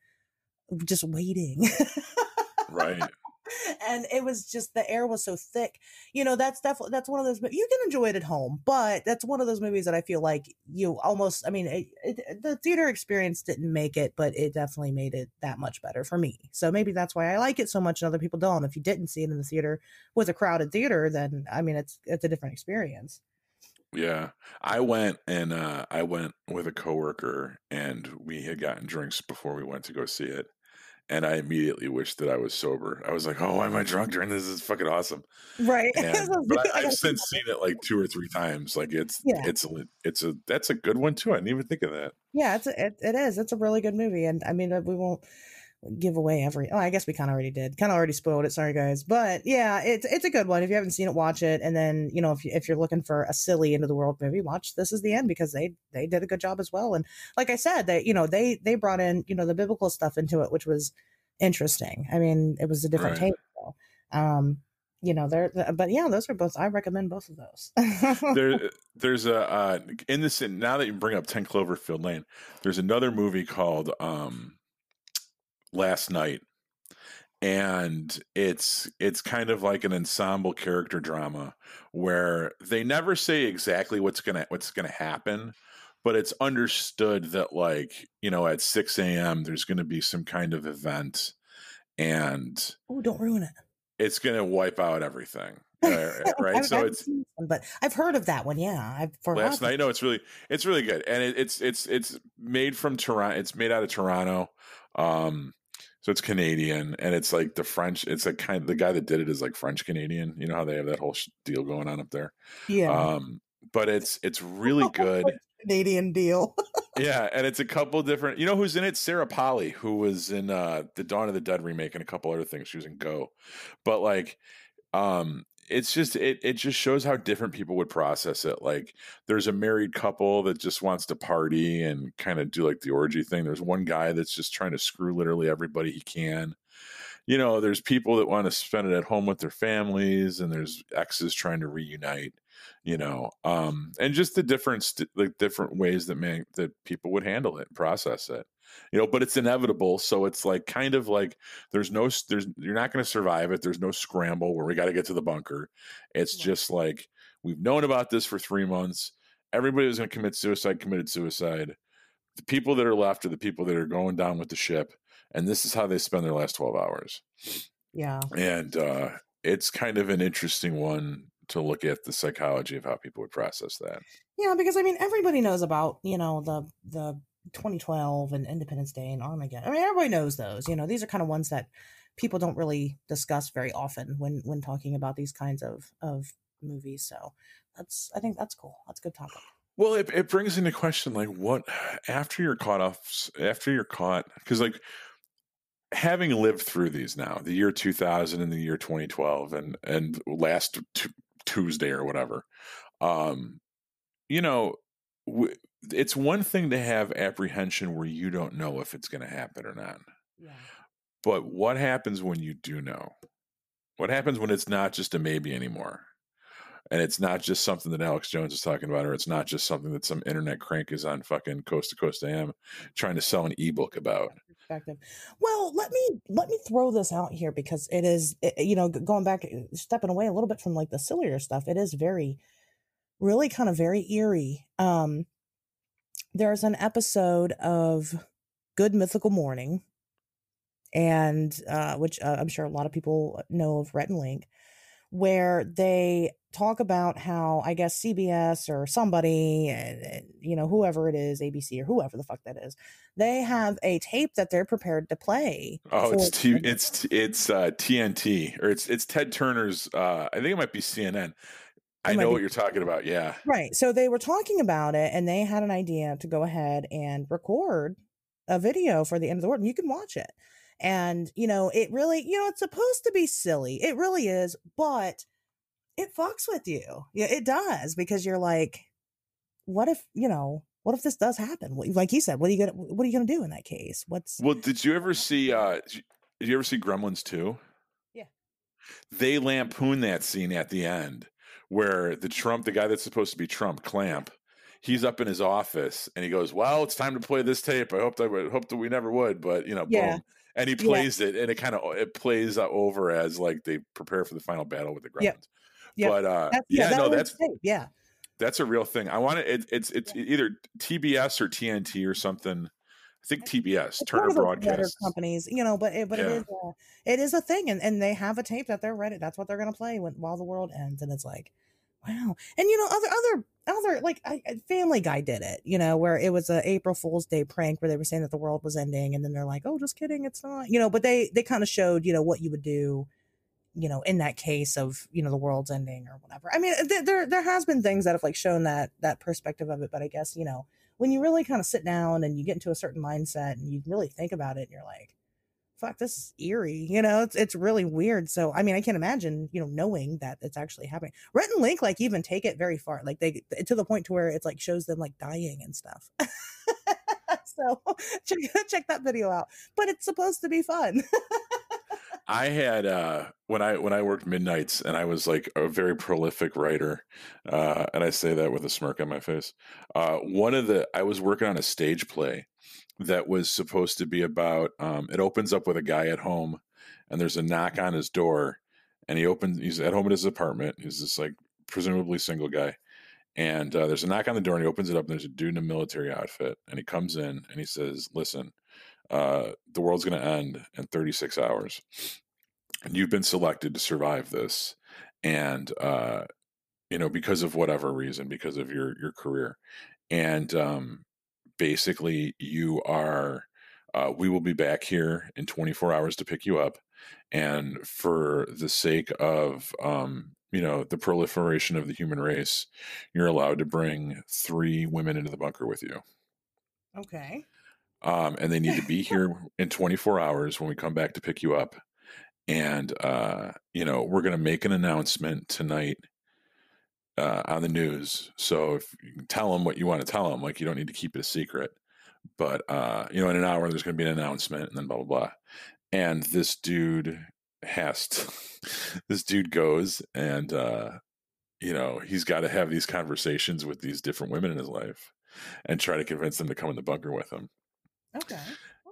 just waiting. Right. and it was just the air was so thick you know that's definitely that's one of those you can enjoy it at home but that's one of those movies that i feel like you almost i mean it, it, the theater experience didn't make it but it definitely made it that much better for me so maybe that's why i like it so much and other people don't if you didn't see it in the theater with a crowded theater then i mean it's it's a different experience Yeah. I went and uh I went with a coworker and we had gotten drinks before we went to go see it. And I immediately wished that I was sober. I was like, "Oh, why am I drunk during this? This is fucking awesome." right *laughs* And, but I I've since seen it like two or three times. Like it's Yeah. it's a it's a that's a good one too. I didn't even think of that. yeah it's a, it, it is it's a really good movie and i mean uh, we won't give away every oh i guess we kind of already did kind of already spoiled it sorry guys. But yeah it's it's a good one. If you haven't seen it watch it. And then you know if, you, if you're looking for a silly end of the world movie watch this is the end because they they did a good job as well. And like i said they you know they they brought in you know the biblical stuff into it which was interesting. I mean it was a different Right. take so, um you know they're but yeah those are both i recommend both of those. There *laughs* there's a uh in this now that you bring up 10 cloverfield lane there's another movie called um last night and it's it's kind of like an ensemble character drama where they never say exactly what's gonna what's gonna happen but it's understood that like you know at 6 a.m there's gonna be some kind of event and oh don't ruin it it's going to wipe out everything *laughs* Uh, right. so it's one, but I've heard of that one. Yeah, I've for last night. No, it's really it's really good, and it, it's it's it's made from Toronto. It's made out of Toronto. Um, so it's Canadian, and it's like the French. It's like kind of the guy that did it is like French Canadian. You know how they have that whole deal going on up there. Yeah. Um, but it's it's *laughs* really good. Canadian deal. yeah, *laughs* and it's a couple different. You know who's in it? Sarah Polley, who was in uh the Dawn of the Dead remake and a couple other things. She was in Go, but like, um, it's just it it just shows how different people would process it. Like there's a married couple that just wants to party and kind of do like the orgy thing. There's one guy that's just trying to screw literally everybody he can. You know, there's people that want to spend it at home with their families and there's exes trying to reunite, you know. Um and just the different like different ways that man that people would handle it process it you know but it's inevitable so it's like kind of like there's no there's you're not going to survive it there's no scramble where we got to get to the bunker. It's yeah. just like we've known about this for three months everybody was going to commit suicide committed suicide. The people that are left are the people that are going down with the ship and this is how they spend their last 12 hours. Yeah. And uh it's kind of an interesting one to look at the psychology of how people would process that. Yeah because i mean everybody knows about you know the the 2012 and Independence Day and Armageddon. I mean, everybody knows those. You know, these are kind of ones that people don't really discuss very often when when talking about these kinds of of movies. So that's I think that's cool. That's a good topic. Well, it, it brings into question like what after you're caught off after you're caught because like having lived through these now the year 2000 and the year 2012 and and last t- Tuesday or whatever, um, you know it's one thing to have apprehension where you don't know if it's going to happen or not. Yeah. But what happens when you do know? What happens when it's not just a maybe anymore? And it's not just something that Alex Jones is talking about, or it's not just something that some internet crank is on fucking coast to coast AM trying to sell an ebook about. Perspective. Well, let me let me throw this out here because it is, it, you know, going back, eh, stepping away a little bit from like the sillier stuff. It is very, really kind of very eerie. Um, there's an episode of Good Mythical Morning, and uh, which uh, I'm sure a lot of people know of Rhett and Link, where they talk about how I guess CBS or somebody, eh, you know, whoever it is, ABC or whoever the fuck that is, they have a tape that they're prepared to play. Oh, it's T- it's it's uh, TNT or it's it's Ted Turner's. Uh, I think it might be CNN. I know what you're talking about. Yeah. Right. So they were talking about it and they had an idea to go ahead and record a video for the end of the world and you can watch it. And, you know, it really, you know, it's supposed to be silly. It really is, but it fucks with you. Yeah, it does because you're like, what if, you know, what if this does happen? Like you said, what are you gonna what are you gonna do in that case? What's well? Did you ever see? uh Did you ever see Gremlins two? Yeah. They lampoon that scene at the end where the Trump, the guy that's supposed to be Trump, Clamp, he's up in his office and he goes, "Well, it's time to play this tape. I hope that I hope that we never would, but you know, yeah. boom." And he plays yeah. it, and it kind of it plays over as like they prepare for the final battle with the Gremlins. Yep. Yep. But uh, that's, yeah, yeah no, that's yeah, that's a real thing. I want it. it it's it's either TBS or TNT or something. I think TBS, Turner Broadcast companies, you know, but it, but yeah. it is a, it is a thing, and, and they have a tape that they're ready. That's what they're going to play when while the world ends, and it's like, wow. And you know, other other other like I, Family Guy did it, you know, where it was a April Fool's Day prank where they were saying that the world was ending, and then they're like, "Oh, just kidding, it's not," you know. But they they kind of showed, you know, what you would do, you know, in that case of you know the world's ending or whatever. I mean, uh, th- there there has been things that have like shown that that perspective of it, but I guess you know when you really kind of sit down and you get into a certain mindset and you really think about it, and you're like, fuck, this is eerie. You know, it's it's really weird. So I mean, I can't imagine, you know, knowing that it's actually happening. Rhett and Link like even take it very far. Like they to the point to where it's like shows them like dying and stuff. *laughs* so *laughs* check check that video out. But it's supposed to be fun. *laughs* I had uh when I when I worked midnights and I was like a very prolific writer, uh, and I say that with a smirk on my face. Uh, one of the I was working on a stage play that was supposed to be about um, it opens up with a guy at home and there's a knock on his door and he opens he's at home in his apartment he's this like presumably single guy and uh, there's a knock on the door and he opens it up and there's a dude in a military outfit and he comes in and he says listen uh, the world's going to end in 36 hours and you've been selected to survive this and uh, you know because of whatever reason, because of your your career, and um, basically you are. Uh, we will be back here in 24 hours to pick you up, and for the sake of um, you know the proliferation of the human race, you're allowed to bring three women into the bunker with you. Okay. Um, and they need to be *laughs* here in 24 hours when we come back to pick you up. And uh, you know we're going to make an announcement tonight uh, on the news. So if you can tell them what you want to tell them, like you don't need to keep it a secret. But uh, you know, in an hour there's going to be an announcement, and then blah blah blah. And this dude has to, *laughs* this dude goes and uh, you know he's got to have these conversations with these different women in his life and try to convince them to come in the bunker with him. Okay.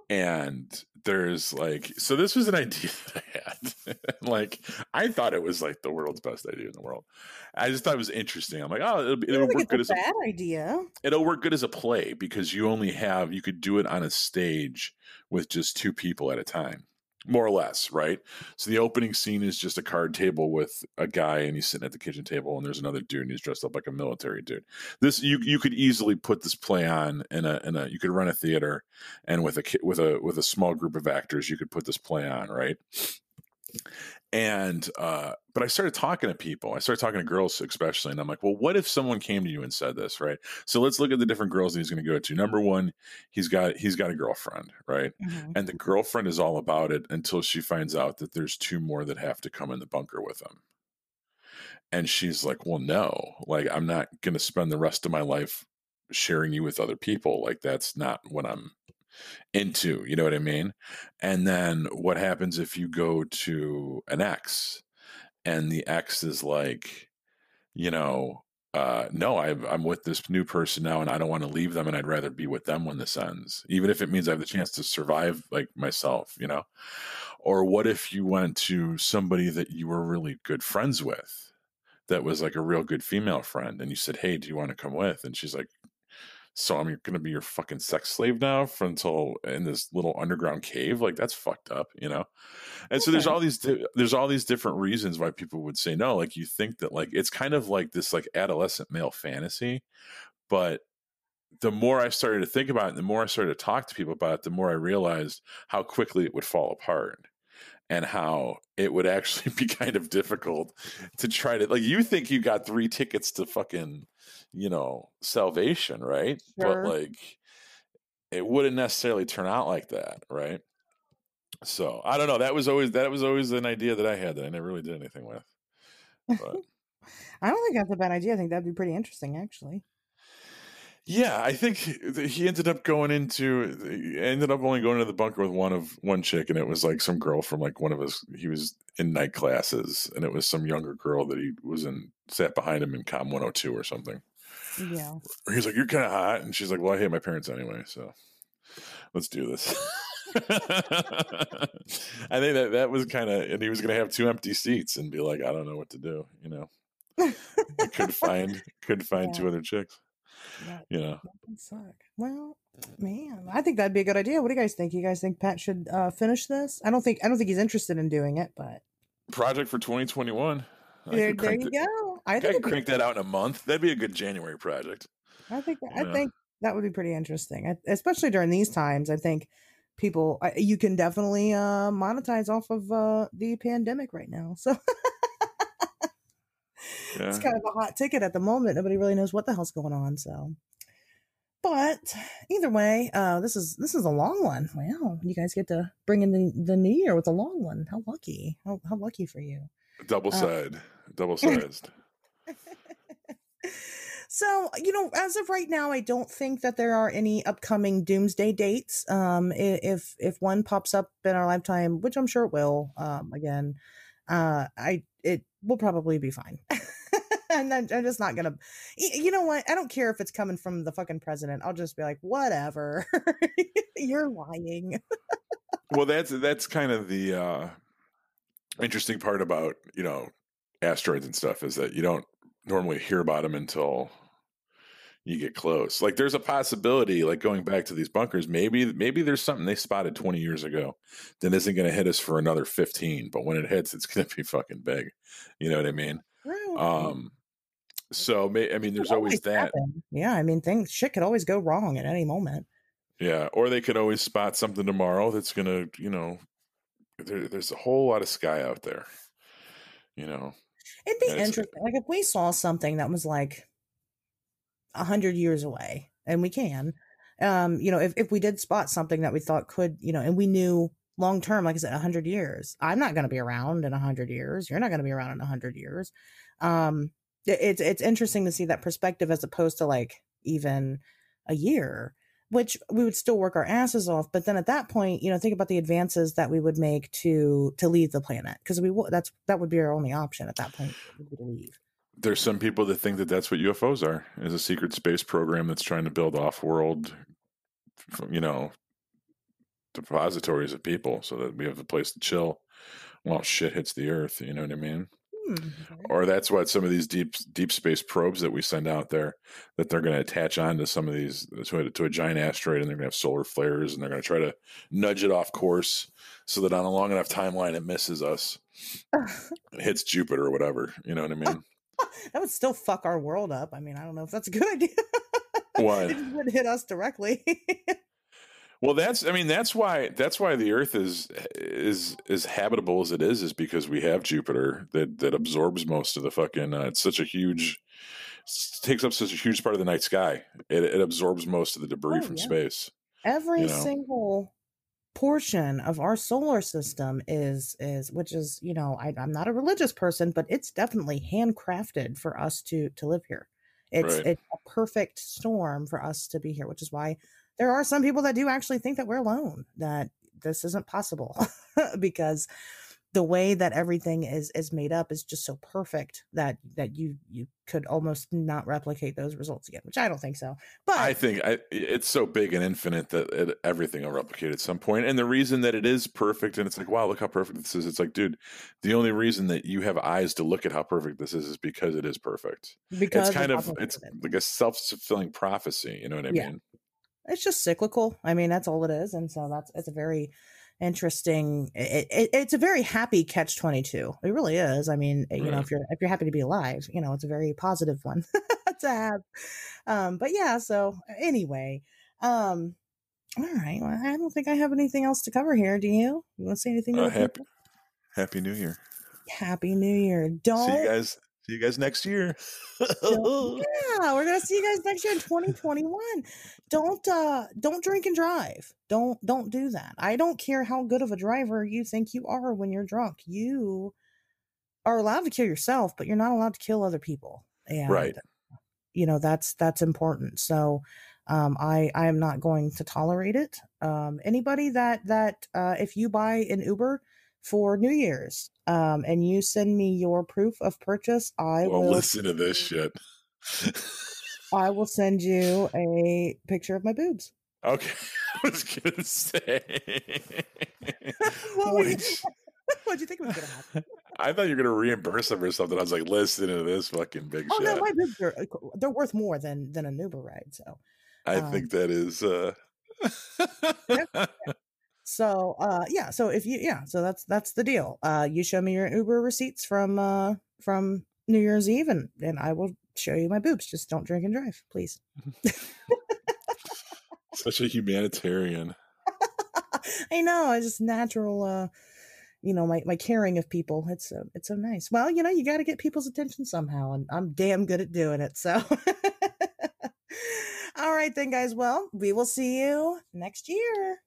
And there's like, so this was an *laughs* idea that I had. *laughs* like, I thought it was like the world's best idea in the world. I just thought it was interesting. I'm like, oh, it'll, it'll work good as a bad idea. It'll work good as a play because you only have you could do it on a stage with just two people at a time more or less, right? So the opening scene is just a card table with a guy and he's sitting at the kitchen table and there's another dude and he's dressed up like a military dude. This you you could easily put this play on in a in a you could run a theater and with a with a with a small group of actors you could put this play on, right? And uh but i started talking to people i started talking to girls especially and i'm like well what if someone came to you and said this right? So let's look at the different girls that he's going to go to. Number one he's got he's got a girlfriend right? Mm-hmm. and the girlfriend is all about it until she finds out that there's two more that have to come in the bunker with him. And she's like well no like i'm not going to spend the rest of my life sharing you with other people like that's not what i'm into. You know what I mean? And then what happens if you go to an ex and the ex is like, you know, uh, no, I, I'm with this new person now, and I don't want to leave them, and I'd rather be with them when this ends, even if it means I have the chance to survive, like myself, you know. Or what if you went to somebody that you were really good friends with, that was like a real good female friend, and you said, "Hey, do you want to come with?" And she's like, so I'm going to be your fucking sex slave now for until in this little underground cave. Like that's fucked up, you know. And okay. so there's all these there's all these different reasons why people would say no. Like you think that like it's kind of like this like adolescent male fantasy, but the more I started to think about it, the more I started to talk to people about it, the more I realized how quickly it would fall apart and how it would actually *laughs* be kind of difficult to try to like you think you got three tickets to fucking you know, salvation, right? Sure. But like it wouldn't necessarily turn out like that, right? So I don't know. That was always that was always an idea that I had that I never really did anything with. But *laughs* I don't think that's a bad idea. I think that'd be pretty interesting, actually. Yeah, I think he ended up going into ended up only going to the bunker with one of one chick, and it was like some girl from like one of his. He was in night classes, and it was some younger girl that he was in sat behind him in Com 102 or something. Yeah. He's like, "You're kind of hot," and she's like, "Well, I hate my parents anyway, so let's do this." *laughs* I think that that was kind of, and he was going to have two empty seats and be like, "I don't know what to do," you know. could find *laughs* could find yeah. two other chicks. That, you know, suck. Well, man, I think that'd be a good idea. What do you guys think? You guys think Pat should uh, finish this? I don't think I don't think he's interested in doing it, but project for 2021. There, there you go. I think I could crank that out in a month. That'd be a good January project. I think I think that would be pretty interesting, especially during these times. I think people you can definitely uh, monetize off of uh, the pandemic right now. So *laughs* yeah. it's kind of a hot ticket at the moment. Nobody really knows what the hell's going on. So, but either way, uh, this is this is a long one. Wow, you guys get to bring in the, the new year with a long one. How lucky! How how lucky for you. Double side, uh, double *laughs* sized. So, you know, as of right now, I don't think that there are any upcoming doomsday dates. Um, if if one pops up in our lifetime, which I'm sure it will, um, again, uh, I it will probably be fine. *laughs* and then I'm just not gonna. You know what? I don't care if it's coming from the fucking president. I'll just be like, whatever. *laughs* You're lying. well, that's that's kind of the uh, interesting part about you know asteroids and stuff is that you don't normally hear about them until you get close. Like there's a possibility, like going back to these bunkers, maybe maybe there's something they spotted 20 years ago that isn't going to hit us for another 15. But when it hits, it's *laughs* going to be fucking big. You know what I mean? Um. So I mean, there's always, always that. Happen. Yeah, I mean, things shit could always go wrong at any moment. Yeah, or they could always spot something tomorrow that's going to, you know, there, there's a whole lot of sky out there. You know, it'd be interesting. Like if we saw something that was like a hundred years away, and we can, um, you know, if, if we did spot something that we thought could, you know, and we knew long term, like I said, a hundred years, I'm not going to be around in a hundred years. You're not going to be around in a hundred years. Um, it, it's it's interesting to see that perspective as opposed to like even a year which we would still work our asses off but then at that point you know think about the advances that we would make to to leave the planet because we that's that would be our only option at that point to leave. There's some people that think that that's what UFOs are is a secret space program that's trying to build off-world you know depositories of people so that we have a place to chill while shit hits the earth you know what i mean Mm, or that's what some of these deep deep space probes that we send out there that they're going to attach onto some of these to a, to a giant asteroid and they're going to have solar flares and they're going to try to nudge it off course so that on a long enough timeline it misses us, *laughs* it hits Jupiter or whatever. You know what I mean? *laughs* that would still fuck our world up. I mean, I don't know if that's a good idea. Why? *laughs* it would hit us directly. Well, that's I mean that's why that's why the Earth is is as habitable as it is is because we have Jupiter that that absorbs most of the fucking. Uh, it's such a huge takes up such a huge part of the night sky. It, it absorbs most of the debris oh, from yeah. space. Every you know? single portion of our solar system is is which is you know I, I'm not a religious person, but it's definitely handcrafted for us to to live here. It's right. it's a perfect storm for us to be here, which is why there are some people that do actually think that we're alone, that this isn't possible *laughs* because the way that everything is is made up is just so perfect that that you you could almost not replicate those results again which i don't think so but i think I, it's so big and infinite that it, everything will replicate at some point and the reason that it is perfect and it's like wow look how perfect this is it's like dude the only reason that you have eyes to look at how perfect this is is because it is perfect. Because it's kind of it's like a self-fulfilling prophecy you know what i yeah. mean it's just cyclical. I mean, that's all it is, and so that's it's a very interesting. It, it, it's a very happy catch twenty two. It really is. I mean, right. you know, if you're if you're happy to be alive, you know, it's a very positive one *laughs* to have. Um, but yeah. So anyway, um, all right. Well, I don't think I have anything else to cover here. Do you? You want to say anything? Uh, happy Happy New Year. Happy New Year. Don't see you guys See you guys next year. *laughs* yeah, we're gonna see you guys next year in 2021. Don't uh don't drink and drive. Don't don't do that. I don't care how good of a driver you think you are when you're drunk. You are allowed to kill yourself, but you're not allowed to kill other people. And right. you know, that's that's important. So um, I I am not going to tolerate it. Um, anybody that that uh, if you buy an Uber for New Year's, um, and you send me your proof of purchase, I well, will listen to this shit. I will *laughs* send you a picture of my boobs. Okay, *laughs* I was gonna say. *laughs* what Wait. What'd you think was gonna happen? I thought you were gonna reimburse them or something. I was like, listen to this fucking big oh, shit. no, my boobs are they're worth more than than an Uber ride. So I um, think that is. uh so uh yeah, so if you yeah, so that's that's the deal. Uh you show me your Uber receipts from uh from New Year's Eve and and I will show you my boobs. Just don't drink and drive, please. *laughs* Such a humanitarian. *laughs* I know, it's just natural uh you know, my, my caring of people. It's so it's so nice. Well, you know, you got to get people's attention somehow, and I'm damn good at doing it. So, *laughs* all right, then, guys. Well, we will see you next year.